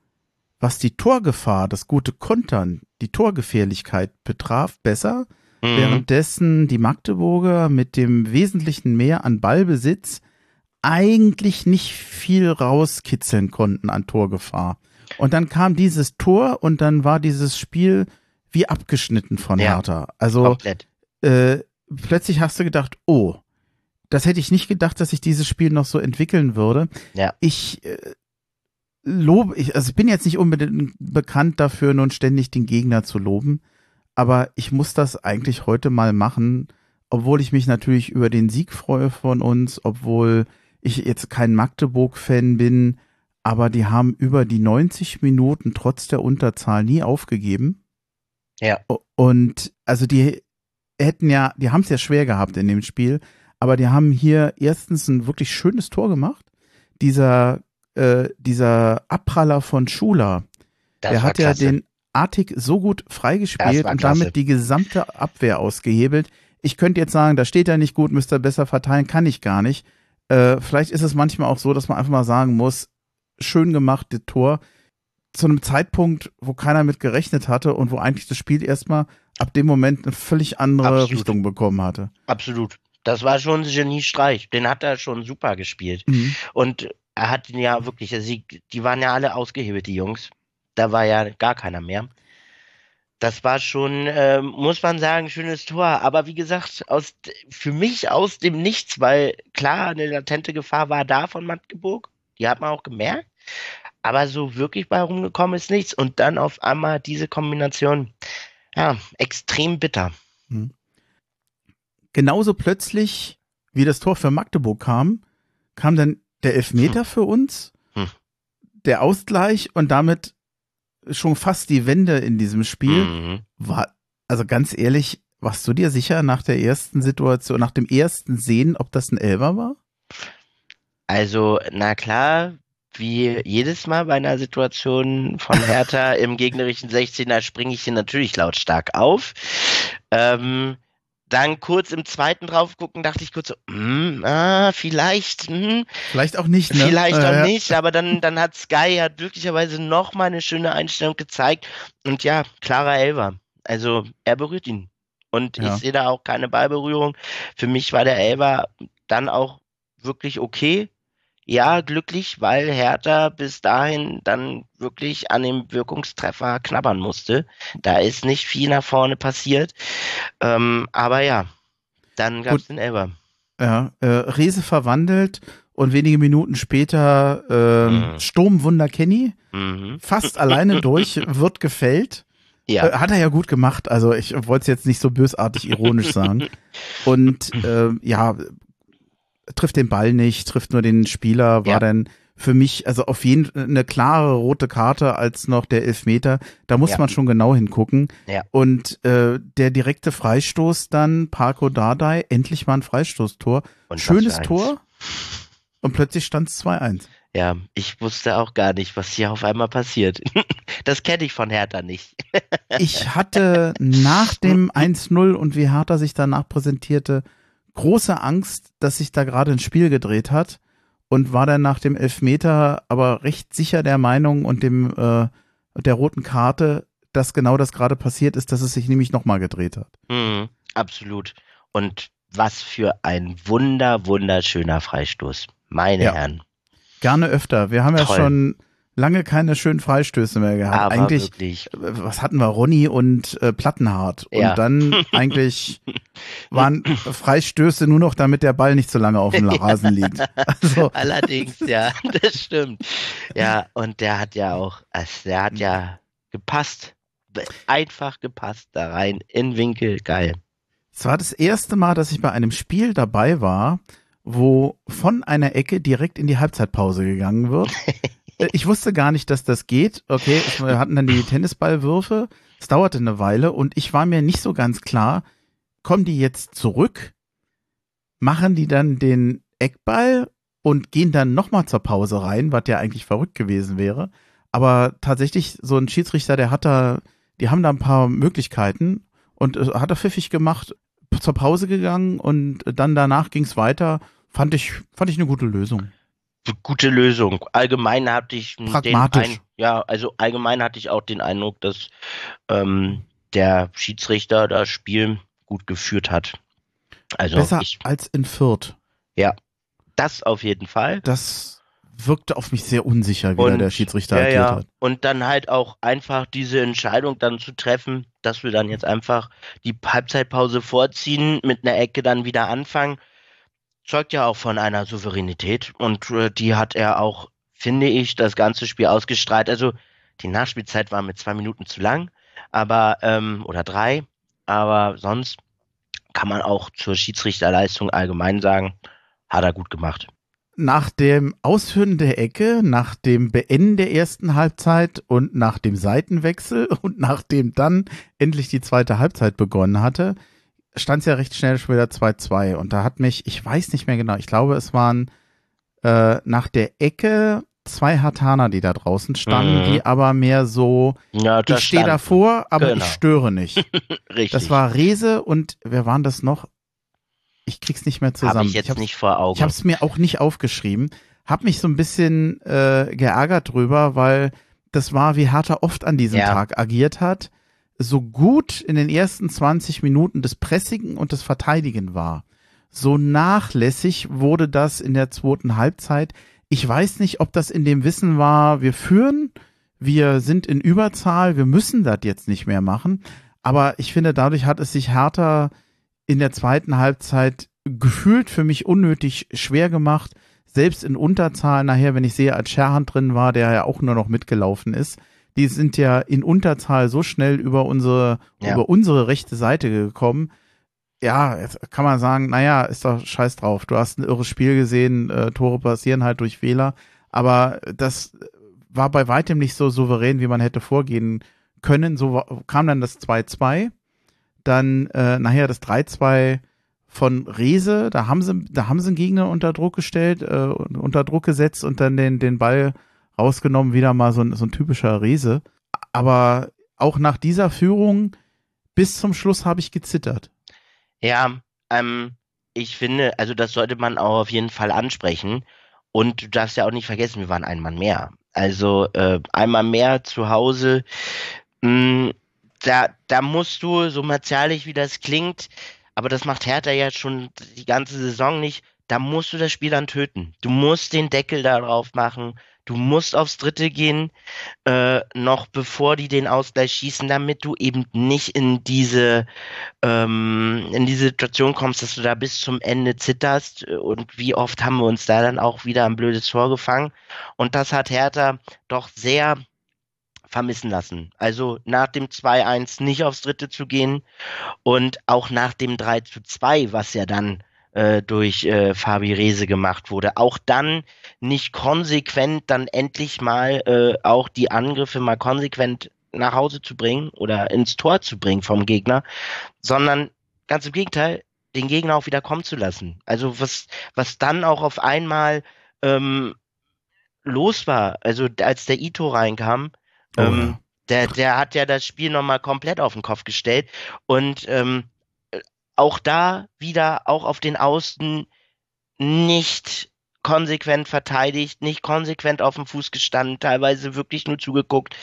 was die Torgefahr, das gute Kontern, die Torgefährlichkeit betraf, besser. Mhm. Währenddessen die Magdeburger mit dem wesentlichen Mehr an Ballbesitz eigentlich nicht viel rauskitzeln konnten an Torgefahr. Und dann kam dieses Tor und dann war dieses Spiel wie abgeschnitten von Ja. Hertha. Also äh, plötzlich hast du gedacht, oh, das hätte ich nicht gedacht, dass sich dieses Spiel noch so entwickeln würde. Ja. Ich äh, lobe, ich, also ich bin jetzt nicht unbedingt bekannt dafür, nun ständig den Gegner zu loben, aber ich muss das eigentlich heute mal machen, obwohl ich mich natürlich über den Sieg freue von uns, obwohl ich jetzt kein Magdeburg-Fan bin, aber die haben über die 90 Minuten trotz der Unterzahl nie aufgegeben. Ja. Und also die hätten ja, die haben es ja schwer gehabt in dem Spiel, aber die haben hier erstens ein wirklich schönes Tor gemacht. Dieser, äh, dieser Abpraller von Schuler, Das der hat ja klasse. den Artig so gut freigespielt und damit die gesamte Abwehr ausgehebelt. Ich könnte jetzt sagen, da steht er nicht gut, müsste er besser verteilen, kann ich gar nicht. Äh, vielleicht ist es manchmal auch so, dass man einfach mal sagen muss, schön gemacht, das Tor, zu einem Zeitpunkt, wo keiner mit gerechnet hatte und wo eigentlich das Spiel erstmal ab dem Moment eine völlig andere Absolut. Richtung bekommen hatte. Absolut. Das war schon ein Geniestreich. Den hat er schon super gespielt. Mhm. Und er hat ihn ja wirklich, also die, die waren ja alle ausgehebelt, die Jungs. Da war ja gar keiner mehr. Das war schon, ähm, muss man sagen, schönes Tor. Aber wie gesagt, aus, für mich aus dem Nichts, weil klar, eine latente Gefahr war da von Magdeburg. Die hat man auch gemerkt. Aber so wirklich bei rumgekommen ist nichts. Und dann auf einmal diese Kombination, ja, extrem bitter. Genauso plötzlich, wie das Tor für Magdeburg kam, kam dann der Elfmeter für uns, Hm. der Ausgleich und damit schon fast die Wende in diesem Spiel. Mhm. War, also ganz ehrlich, warst du dir sicher nach der ersten Situation, nach dem ersten Sehen, ob das ein Elber war? Also, na klar, wie jedes Mal bei einer Situation von Hertha im gegnerischen 16er springe ich hier natürlich lautstark auf. Ähm, dann kurz im zweiten drauf gucken, dachte ich kurz so, hm, ah, vielleicht, hm, Vielleicht auch nicht, ne? vielleicht Äh, auch ja. nicht, aber dann, dann hat Sky ja glücklicherweise noch mal eine schöne Einstellung gezeigt und ja, klarer Elfer. Also, er berührt ihn. Und Ja. ich sehe da auch keine Ballberührung. Für mich war der Elfer dann auch wirklich okay. Ja, glücklich, weil Hertha bis dahin dann wirklich an dem Wirkungstreffer knabbern musste. Da ist nicht viel nach vorne passiert. Ähm, aber ja, dann gab es den Elfer. Ja, äh, Rese verwandelt und wenige Minuten später ähm, Mhm. Sturmwunder Kenny, Mhm. fast alleine durch, wird gefällt. Ja. Äh, hat er ja gut gemacht. Also ich wollte es jetzt nicht so bösartig ironisch sagen. Und äh, ja, trifft den Ball nicht, trifft nur den Spieler, war Ja. dann für mich also auf jeden Fall eine klare rote Karte als noch der Elfmeter. Da muss Ja. man schon genau hingucken. Ja. Und äh, der direkte Freistoß dann, Parko Dardai, endlich mal ein Freistoßtor. Und Schönes. Tor. Und plötzlich stand es 2-1. Ja, ich wusste auch gar nicht, was hier auf einmal passiert. Das kenne ich von Hertha nicht. ich hatte nach dem 1-0 und wie Hertha sich danach präsentierte, große Angst, dass sich da gerade ein Spiel gedreht hat und war dann nach dem Elfmeter aber recht sicher der Meinung und dem äh, der roten Karte, dass genau das gerade passiert ist, dass es sich nämlich nochmal gedreht hat. Mhm, absolut. Und was für ein wunder, wunderschöner Freistoß. Meine ja. Herren. Gerne öfter. Wir haben Toll. ja schon lange keine schönen Freistöße mehr gehabt. Aber eigentlich, wirklich. Äh, was hatten wir? Ronny und äh, Plattenhardt. Ja. Und dann eigentlich waren Freistöße nur noch, damit der Ball nicht so lange auf dem Rasen liegt. Also. Allerdings, ja, das stimmt. Ja, und der hat ja auch, also der hat ja gepasst. Einfach gepasst da rein, in Winkel, geil. Es war das erste Mal, dass ich bei einem Spiel dabei war, wo von einer Ecke direkt in die Halbzeitpause gegangen wird. Äh, ich wusste gar nicht, dass das geht. Okay, wir hatten dann die Tennisballwürfe. Es dauerte eine Weile und ich war mir nicht so ganz klar, kommen die jetzt zurück, machen die dann den Eckball und gehen dann nochmal zur Pause rein, was ja eigentlich verrückt gewesen wäre. Aber tatsächlich, so ein Schiedsrichter, der hat da, die haben da ein paar Möglichkeiten und äh, hat er pfiffig gemacht, zur Pause gegangen und dann danach ging es weiter. Fand ich, fand ich eine gute Lösung. Gute Lösung. Allgemein hatte ich Pragmatisch. den ein, ja, also allgemein hatte ich auch den Eindruck, dass ähm, der Schiedsrichter das Spiel gut geführt hat. Also Besser ich, als in Fürth. Ja, das auf jeden Fall. Das wirkte auf mich sehr unsicher, wie und, der Schiedsrichter ja, agiert ja. hat. Und dann halt auch einfach diese Entscheidung dann zu treffen, dass wir dann jetzt einfach die Halbzeitpause vorziehen, mit einer Ecke dann wieder anfangen, zeugt ja auch von einer Souveränität und äh, die hat er auch, finde ich, das ganze Spiel ausgestrahlt. Also die Nachspielzeit war mit zwei Minuten zu lang, aber ähm, oder drei, aber sonst kann man auch zur Schiedsrichterleistung allgemein sagen, hat er gut gemacht nach dem Ausführen der Ecke, nach dem Beenden der ersten Halbzeit und nach dem Seitenwechsel und nachdem dann endlich die zweite Halbzeit begonnen hatte, stand es ja recht schnell schon wieder 2-2. Und da hat mich, ich weiß nicht mehr genau, ich glaube, es waren äh, nach der Ecke zwei Hartaner, die da draußen standen, mhm. die aber mehr so, ja, ich stehe davor, aber genau. ich störe nicht. Richtig. Das war Rese und wer waren das noch? Ich krieg's nicht mehr zusammen. Hab ich jetzt ich nicht vor Augen. Ich habe es mir auch nicht aufgeschrieben. Hab mich so ein bisschen äh, geärgert drüber, weil das war, wie Hertha oft an diesem ja. Tag agiert hat. So gut in den ersten 20 Minuten des Pressigen und des Verteidigen war. So nachlässig wurde das in der zweiten Halbzeit. Ich weiß nicht, ob das in dem Wissen war, wir führen, wir sind in Überzahl, wir müssen das jetzt nicht mehr machen. Aber ich finde, dadurch hat es sich Hertha in der zweiten Halbzeit gefühlt für mich unnötig schwer gemacht. Selbst in Unterzahl nachher, wenn ich sehe, als Scherhand drin war, der ja auch nur noch mitgelaufen ist. Die sind ja in Unterzahl so schnell über unsere, ja. über unsere rechte Seite gekommen. Ja, jetzt kann man sagen, naja, ist doch scheiß drauf. Du hast ein irres Spiel gesehen, äh, Tore passieren halt durch Fehler. Aber das war bei weitem nicht so souverän, wie man hätte vorgehen können. So kam dann das 2-2 dann äh, nachher das 3-2 von Rese, da haben sie, da haben sie einen Gegner unter Druck gestellt, äh, unter Druck gesetzt und dann den, den Ball rausgenommen, wieder mal so ein, so ein typischer Rese. Aber auch nach dieser Führung bis zum Schluss habe ich gezittert. Ja, ähm, ich finde, also das sollte man auch auf jeden Fall ansprechen. Und du darfst ja auch nicht vergessen, wir waren ein Mann mehr. Also äh, einmal mehr zu Hause. Mh, hm, da, da musst du, so martialisch wie das klingt, aber das macht Hertha ja schon die ganze Saison nicht, da musst du das Spiel dann töten. Du musst den Deckel darauf machen. Du musst aufs Dritte gehen, äh, noch bevor die den Ausgleich schießen, damit du eben nicht in diese, ähm, in diese Situation kommst, dass du da bis zum Ende zitterst. Und wie oft haben wir uns da dann auch wieder ein blödes Tor gefangen. Und das hat Hertha doch sehr vermissen lassen. Also nach dem 2-1 nicht aufs dritte zu gehen und auch nach dem 3-2, was ja dann äh, durch äh, Fabi Rese gemacht wurde, auch dann nicht konsequent dann endlich mal äh, auch die Angriffe mal konsequent nach Hause zu bringen oder ins Tor zu bringen vom Gegner, sondern ganz im Gegenteil, den Gegner auch wieder kommen zu lassen. Also was, was dann auch auf einmal ähm, los war, also als der Ito reinkam, Oh, ähm, Der, der hat ja das Spiel nochmal komplett auf den Kopf gestellt. Und ähm, auch da wieder, auch auf den Außen nicht konsequent verteidigt, nicht konsequent auf dem Fuß gestanden, teilweise wirklich nur zugeguckt.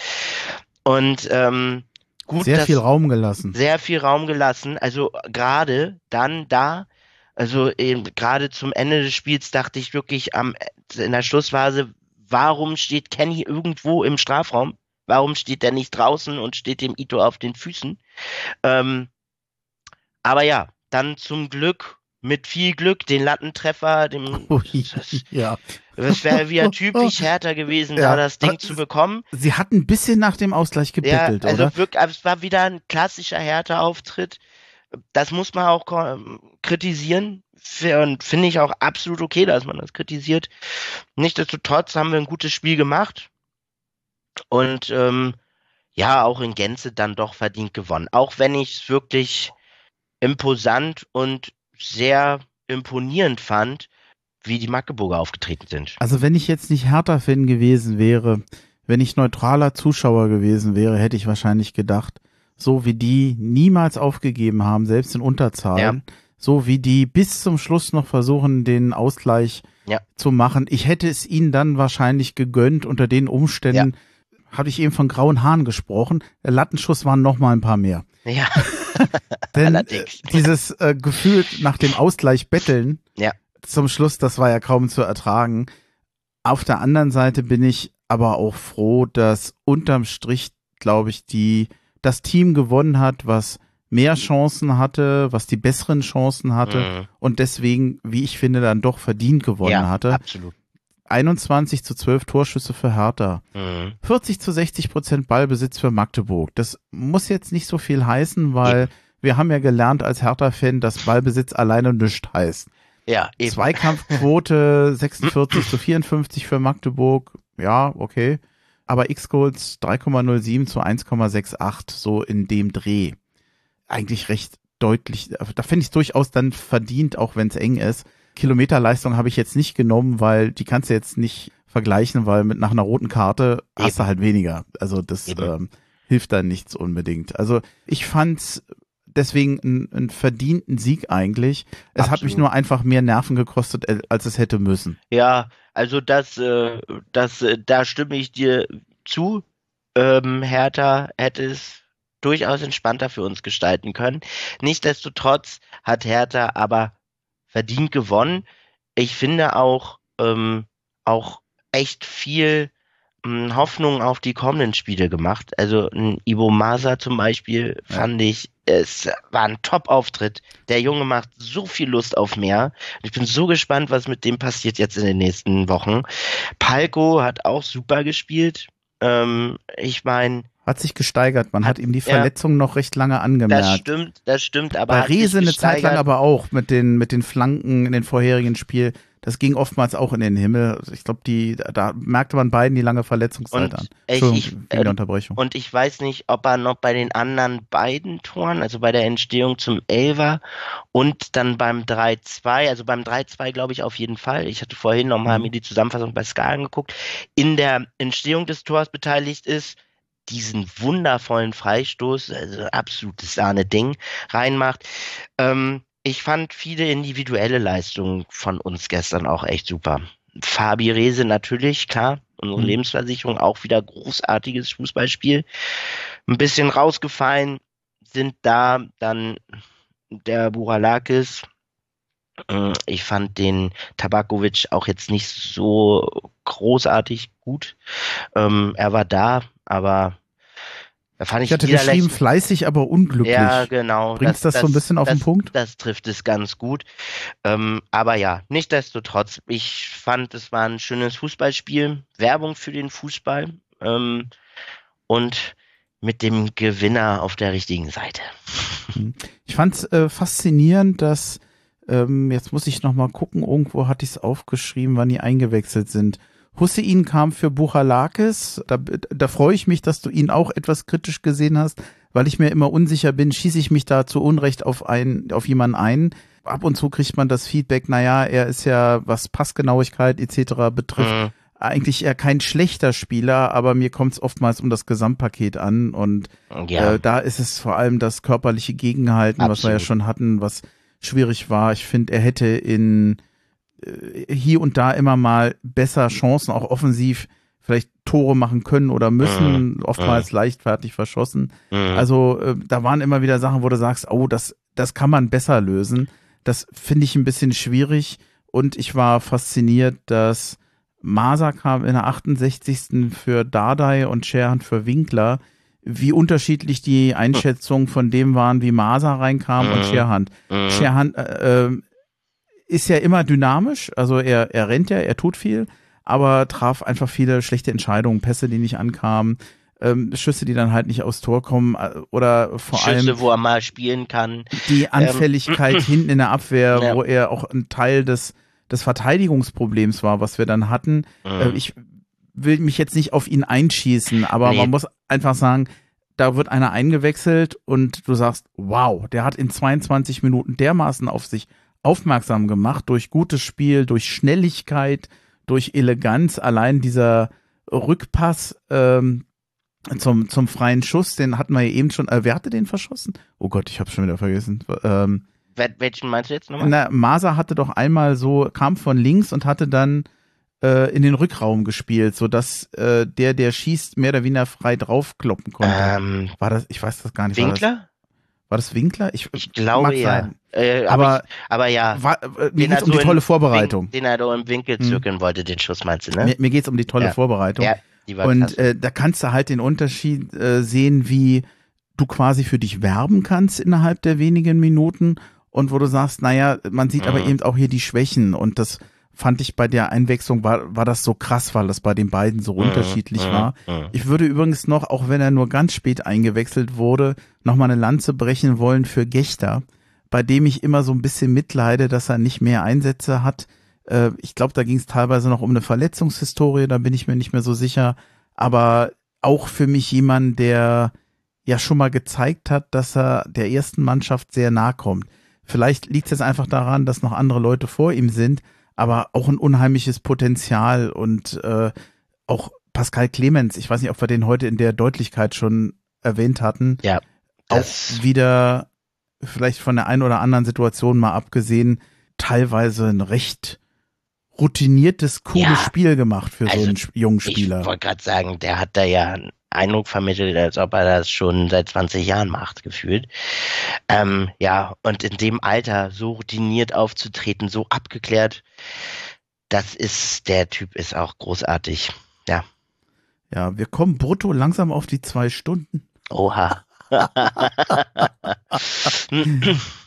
Und ähm, gut, sehr viel Raum gelassen. Sehr viel Raum gelassen. Also gerade dann da, also gerade zum Ende des Spiels dachte ich wirklich am in der Schlussphase, warum steht Kenny irgendwo im Strafraum? Warum steht der nicht draußen und steht dem Ito auf den Füßen? Ähm, aber ja, dann zum Glück mit viel Glück den Lattentreffer, dem Ui, ja. Das wäre wieder typisch härter gewesen, Ja. da das Ding zu bekommen. Sie hat ein bisschen nach dem Ausgleich gebettelt, ja, also oder? wirklich, aber es war wieder ein klassischer härter Auftritt. Das muss man auch ko- kritisieren. Und finde ich auch absolut okay, dass man das kritisiert. Nichtsdestotrotz haben wir ein gutes Spiel gemacht. Und ähm, ja, auch in Gänze dann doch verdient gewonnen. Auch wenn ich es wirklich imposant und sehr imponierend fand, wie die Magdeburger aufgetreten sind. Also wenn ich jetzt nicht Hertha-Fan gewesen wäre, wenn ich neutraler Zuschauer gewesen wäre, hätte ich wahrscheinlich gedacht, so wie die niemals aufgegeben haben, selbst in Unterzahlen, so wie die bis zum Schluss noch versuchen, den Ausgleich Ja. zu machen. Ich hätte es ihnen dann wahrscheinlich gegönnt unter den Umständen. Hatte ich eben von grauen Haaren gesprochen. Der Lattenschuss waren noch mal ein paar mehr. Ja, Denn äh, Allerdings. dieses äh, Gefühl nach dem Ausgleich betteln Ja. zum Schluss, das war ja kaum zu ertragen. Auf der anderen Seite bin ich aber auch froh, dass unterm Strich, glaube ich, die das Team gewonnen hat, was mehr Chancen hatte, was die besseren Chancen hatte Mhm. und deswegen, wie ich finde, dann doch verdient gewonnen ja hatte. absolut. 21 zu 12 Torschüsse für Hertha. Mhm. 40 zu 60 Prozent Ballbesitz für Magdeburg. Das muss jetzt nicht so viel heißen, weil wir haben ja gelernt als Hertha-Fan, dass Ballbesitz alleine nichts heißt. Ja, eben. Zweikampfquote 46 zu 54 für Magdeburg. Ja, okay. Aber X-Goals 3,07 zu 1,68, so in dem Dreh. Eigentlich recht deutlich. Da finde ich es durchaus dann verdient, auch wenn es eng ist. Kilometerleistung habe ich jetzt nicht genommen, weil die kannst du jetzt nicht vergleichen, weil mit nach einer roten Karte hast du halt weniger. Also das Eben. ähm, hilft dann nichts unbedingt. Also ich fand's deswegen einen, einen verdienten Sieg eigentlich. Es hat mich Absolut. nur einfach mehr Nerven gekostet, äh, als es hätte müssen. Ja, also das, äh, das, äh, da stimme ich dir zu. Ähm, Hertha hätte es durchaus entspannter für uns gestalten können. Nichtsdestotrotz hat Hertha aber verdient gewonnen. Ich finde auch, ähm, auch echt viel ähm, Hoffnung auf die kommenden Spiele gemacht. Also ein Ivo Masa zum Beispiel fand ich, es war ein Top-Auftritt. Der Junge macht so viel Lust auf mehr. Ich bin so gespannt, was mit dem passiert jetzt in den nächsten Wochen. Palko hat auch super gespielt. Ähm, ich meine, Hat sich gesteigert. Man hat, Hat- ihm die ja. Verletzung noch recht lange das angemerkt. stimmt, das stimmt, aber Bei Rese eine Zeit lang aber auch mit den, mit den Flanken in den vorherigen Spiel. Das ging oftmals auch in den Himmel. Ich glaube, die, da merkte man beiden die lange Verletzungszeit Und an. ich- Entschuldigung, ich- der ähm, Unterbrechung. Und ich weiß nicht, ob er noch bei den anderen beiden Toren, also bei der Entstehung zum Elfer und dann beim 3-2, also beim 3-2 glaube ich auf jeden Fall. Ich hatte vorhin nochmal Mhm. mir die Zusammenfassung bei Sky angeguckt. In der Entstehung des Tors beteiligt ist, diesen wundervollen Freistoß, also absolutes Sahne-Ding, reinmacht. Ähm, ich fand viele individuelle Leistungen von uns gestern auch echt super. Fabi Rese natürlich, klar, unsere Mhm. Lebensversicherung auch wieder großartiges Fußballspiel. Ein bisschen rausgefallen sind da dann der Buralakis. Äh, Ich fand den Tabakovic auch jetzt nicht so großartig gut. Ähm, er war da, aber da fand ich Ich hatte geschrieben, fleißig, aber unglücklich. ja, genau. Bringt's das, so ein bisschen auf den das, Punkt? Das trifft es ganz gut. Ähm, aber ja, nichtsdestotrotz, ich fand, es war ein schönes Fußballspiel. Werbung für den Fußball. Ähm, und mit dem Gewinner auf der richtigen Seite. Ich fand es äh, faszinierend, dass, ähm, jetzt muss ich noch mal gucken, irgendwo hatte ich es aufgeschrieben, wann die eingewechselt sind. Hussein kam für Buchalakis. Da, da freue ich mich, dass du ihn auch etwas kritisch gesehen hast, weil ich mir immer unsicher bin, schieße ich mich da zu Unrecht auf, ein, auf jemanden ein. Ab und zu kriegt man das Feedback, naja, er ist ja, was Passgenauigkeit etc. betrifft, Mhm. eigentlich eher kein schlechter Spieler, aber mir kommt es oftmals um das Gesamtpaket an und Ja, äh, da ist es vor allem das körperliche Gegenhalten, was wir ja Absolut. schon hatten, was schwierig war. Ich finde, er hätte in hier und da immer mal besser Chancen, auch offensiv vielleicht Tore machen können oder müssen, oftmals leichtfertig verschossen. mhm. Also äh, da waren immer wieder Sachen, wo du sagst, oh, das, das kann man besser lösen. Das finde ich ein bisschen schwierig und ich war fasziniert, dass Masa kam in der 68. für Dardai und Scherhan für Winkler. Wie unterschiedlich die Einschätzungen von dem waren, wie Masa reinkam und Mhm. Scherhan. Mhm. Scherhan äh, äh, ist ja immer dynamisch, also er, er rennt ja, er tut viel, aber traf einfach viele schlechte Entscheidungen, Pässe, die nicht ankamen, ähm, Schüsse, die dann halt nicht aufs Tor kommen äh, oder vor Schüsse, allem wo er mal spielen kann. die Anfälligkeit hinten in der Abwehr, Ja. wo er auch ein Teil des, des Verteidigungsproblems war, was wir dann hatten. Äh, Mhm. ich will mich jetzt nicht auf ihn einschießen, aber Nee. man muss einfach sagen, da wird einer eingewechselt und du sagst, wow, der hat in 22 Minuten dermaßen auf sich aufmerksam gemacht durch gutes Spiel, durch Schnelligkeit, durch Eleganz. Allein dieser Rückpass ähm, zum, zum freien Schuss, den hatten wir ja eben schon. Äh, wer hatte den verschossen? Oh Gott, ich hab's schon wieder vergessen. Ähm, Wel- Welchen meinst du jetzt nochmal? na, Masa hatte doch einmal so, kam von links und hatte dann äh, in den Rückraum gespielt, sodass äh, der, der schießt, mehr oder weniger frei draufkloppen konnte. Ähm, war das, ich weiß das gar nicht. Winkler? War das Winkler? Ich, Ich glaube ja. Äh, Aber aber, ich, aber ja. war, äh, mir Den geht's er um die tolle Vorbereitung. Win- Den er da im Winkel Hm. zirkeln wollte, den Schuss meinst du, ne? Mir, mir geht's um die tolle Ja. Vorbereitung. Ja, die war Und äh, da kannst du halt den Unterschied äh, sehen, wie du quasi für dich werben kannst innerhalb der wenigen Minuten und wo du sagst, naja, man sieht aber Mhm. eben auch hier die Schwächen und das fand ich bei der Einwechslung war, war das so krass, weil das bei den beiden so unterschiedlich Mhm, war. mhm. Ich würde übrigens noch, auch wenn er nur ganz spät eingewechselt wurde, nochmal eine Lanze brechen wollen für Gechter, bei dem ich immer so ein bisschen mitleide, dass er nicht mehr Einsätze hat. Äh, ich glaube, da ging es teilweise noch um eine Verletzungshistorie, da bin ich mir nicht mehr so sicher. Aber auch für mich jemand, der ja schon mal gezeigt hat, dass er der ersten Mannschaft sehr nahe kommt. Vielleicht liegt es jetzt einfach daran, dass noch andere Leute vor ihm sind, aber auch ein unheimliches Potenzial und äh, auch Pascal Clemens, ich weiß nicht, ob wir den heute in der Deutlichkeit schon erwähnt hatten, Ja, auch wieder vielleicht von der einen oder anderen Situation mal abgesehen, teilweise ein recht routiniertes, cooles Ja. Spiel gemacht für so Also, einen Sp- jungen ich Spieler. wollte gerade sagen, der hat da ja einen Eindruck vermittelt, als ob er das schon seit 20 Jahren macht, gefühlt. Ähm, ja, und in dem Alter so routiniert aufzutreten, so abgeklärt, das ist, der Typ ist auch großartig. Ja, wir kommen brutto langsam auf die zwei Stunden. Oha.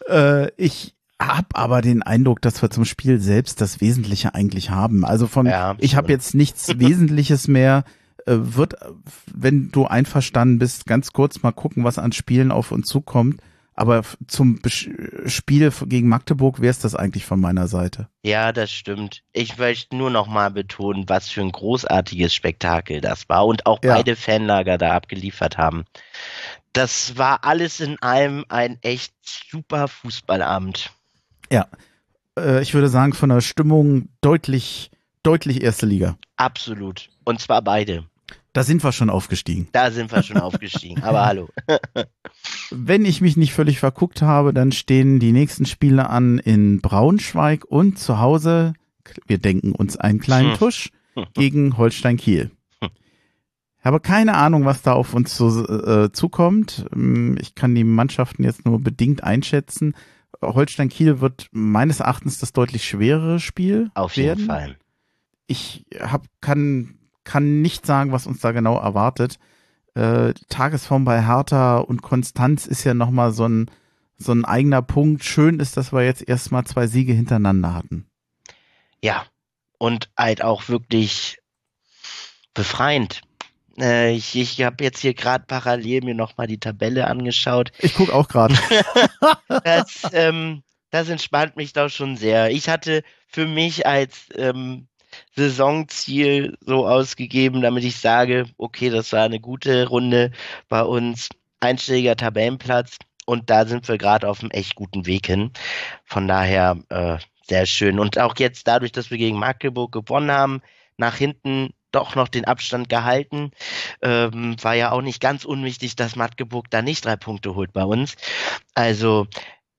Äh, ich habe aber den Eindruck, dass wir zum Spiel selbst das Wesentliche eigentlich haben. Also von, Ja, ich habe jetzt nichts Wesentliches mehr. Äh, wird, wenn du einverstanden bist, ganz kurz mal gucken, was an Spielen auf uns zukommt. Aber zum Spiel gegen Magdeburg wäre es das eigentlich von meiner Seite. Ja, das stimmt. Ich möchte nur noch mal betonen, was für ein großartiges Spektakel das war und auch Ja. beide Fanlager da abgeliefert haben. Das war alles in allem ein echt super Fußballabend. Äh, ich würde sagen, von der Stimmung deutlich, deutlich erste Liga. Absolut. Und zwar beide. Da sind wir schon aufgestiegen. Da sind wir schon aufgestiegen. Aber hallo. Wenn ich mich nicht völlig verguckt habe, dann stehen die nächsten Spiele an in Braunschweig und zu Hause, wir denken uns einen kleinen Hm. Tusch, gegen Holstein Kiel. Ich habe keine Ahnung, was da auf uns so, äh, zukommt. Ähm, Ich kann die Mannschaften jetzt nur bedingt einschätzen. Holstein Kiel wird meines Erachtens das deutlich schwerere Spiel Auf werden. jeden Fall. ich hab, kann, kann nicht sagen, was uns da genau erwartet. Äh, Tagesform bei Hertha und Konstanz ist ja nochmal so ein, so ein eigener Punkt. Schön ist, dass wir jetzt erstmal zwei Siege hintereinander hatten. Ja. Und halt auch wirklich befreiend. Äh, ich ich habe jetzt hier gerade parallel mir nochmal die Tabelle angeschaut. Ich guck auch gerade. Das, ähm, das entspannt mich doch schon sehr. Ich hatte für mich als ähm, Saisonziel so ausgegeben, damit ich sage, okay, das war eine gute Runde bei uns, einstelliger Tabellenplatz und da sind wir gerade auf einem echt guten Weg hin. Von daher äh, sehr schön. Und auch jetzt dadurch, dass wir gegen Magdeburg gewonnen haben, nach hinten doch noch den Abstand gehalten. Ähm, war ja auch nicht ganz unwichtig, dass Magdeburg da nicht drei Punkte holt bei uns. Also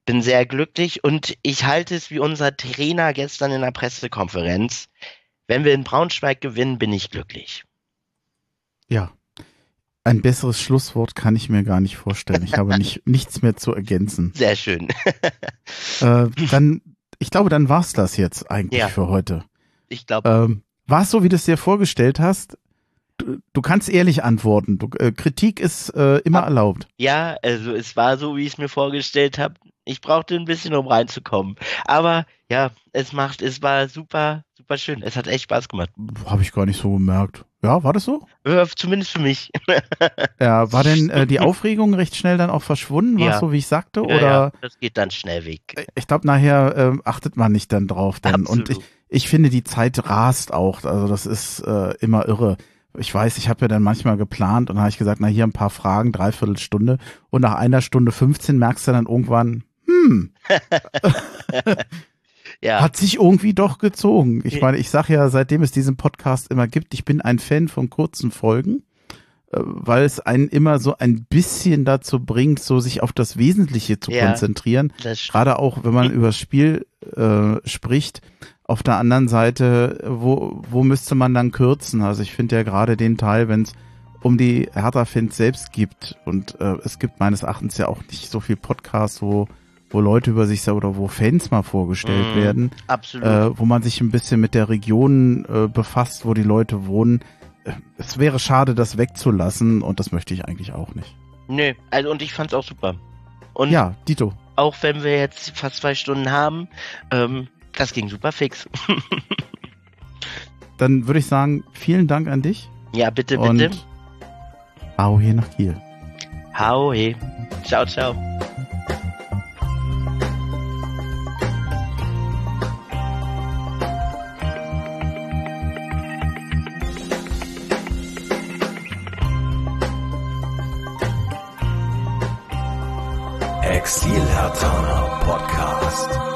bin sehr glücklich und ich halte es wie unser Trainer gestern in der Pressekonferenz. Wenn wir in Braunschweig gewinnen, bin ich glücklich. Ja. Ein besseres Schlusswort kann ich mir gar nicht vorstellen. Ich habe nicht, nichts mehr zu ergänzen. Sehr schön. äh, dann, ich glaube, dann war's das jetzt eigentlich Ja. für heute. Ich glaube, Ähm, war es so, wie du es dir vorgestellt hast? Du, du kannst ehrlich antworten. Du, äh, Kritik ist äh, immer Ab- erlaubt. ja, also es war so, wie ich es mir vorgestellt habe. Ich brauchte ein bisschen, um reinzukommen. Aber ja, es macht, es war super, super schön. Es hat echt Spaß gemacht. Habe ich gar nicht so gemerkt. Ja, war das so? Äh, Zumindest für mich. Ja, war denn äh, die Aufregung recht schnell dann auch verschwunden? War es Ja. so, wie ich sagte? Ja, Oder ja, das geht dann schnell weg. ich glaube, nachher ähm, achtet man nicht dann drauf. Dann. Und ich, Absolut. ich finde, die Zeit rast auch. Also das ist äh, immer irre. Ich weiß, ich habe ja dann manchmal geplant und dann habe ich gesagt, na hier ein paar Fragen, dreiviertel Stunde. Und nach einer Stunde 15 merkst du dann irgendwann, hm, Ja, hat sich irgendwie doch gezogen. Ich meine, ich sage ja, seitdem es diesen Podcast immer gibt, ich bin ein Fan von kurzen Folgen, äh, weil es einen immer so ein bisschen dazu bringt, so sich auf das Wesentliche zu Ja. konzentrieren. Gerade auch, wenn man über das Spiel äh, spricht. Auf der anderen Seite, wo, wo müsste man dann kürzen? Also ich finde ja gerade den Teil, wenn es um die Hertha-Fans selbst gibt und äh, es gibt meines Erachtens ja auch nicht so viel Podcasts, wo, wo Leute über sich oder wo Fans mal vorgestellt Mhm. werden, Absolut. äh, wo man sich ein bisschen mit der Region äh, befasst, wo die Leute wohnen. Äh, Es wäre schade, das wegzulassen und das möchte ich eigentlich auch nicht. Nö, also und ich fand's auch super. Und Ja, Dito. auch wenn wir jetzt fast zwei Stunden haben, ähm, das ging super fix. Dann würde ich sagen, vielen Dank an dich. ja, bitte, und bitte. Au hier nach Kiel. Hau he. Ciao, ciao. Exil Podcast.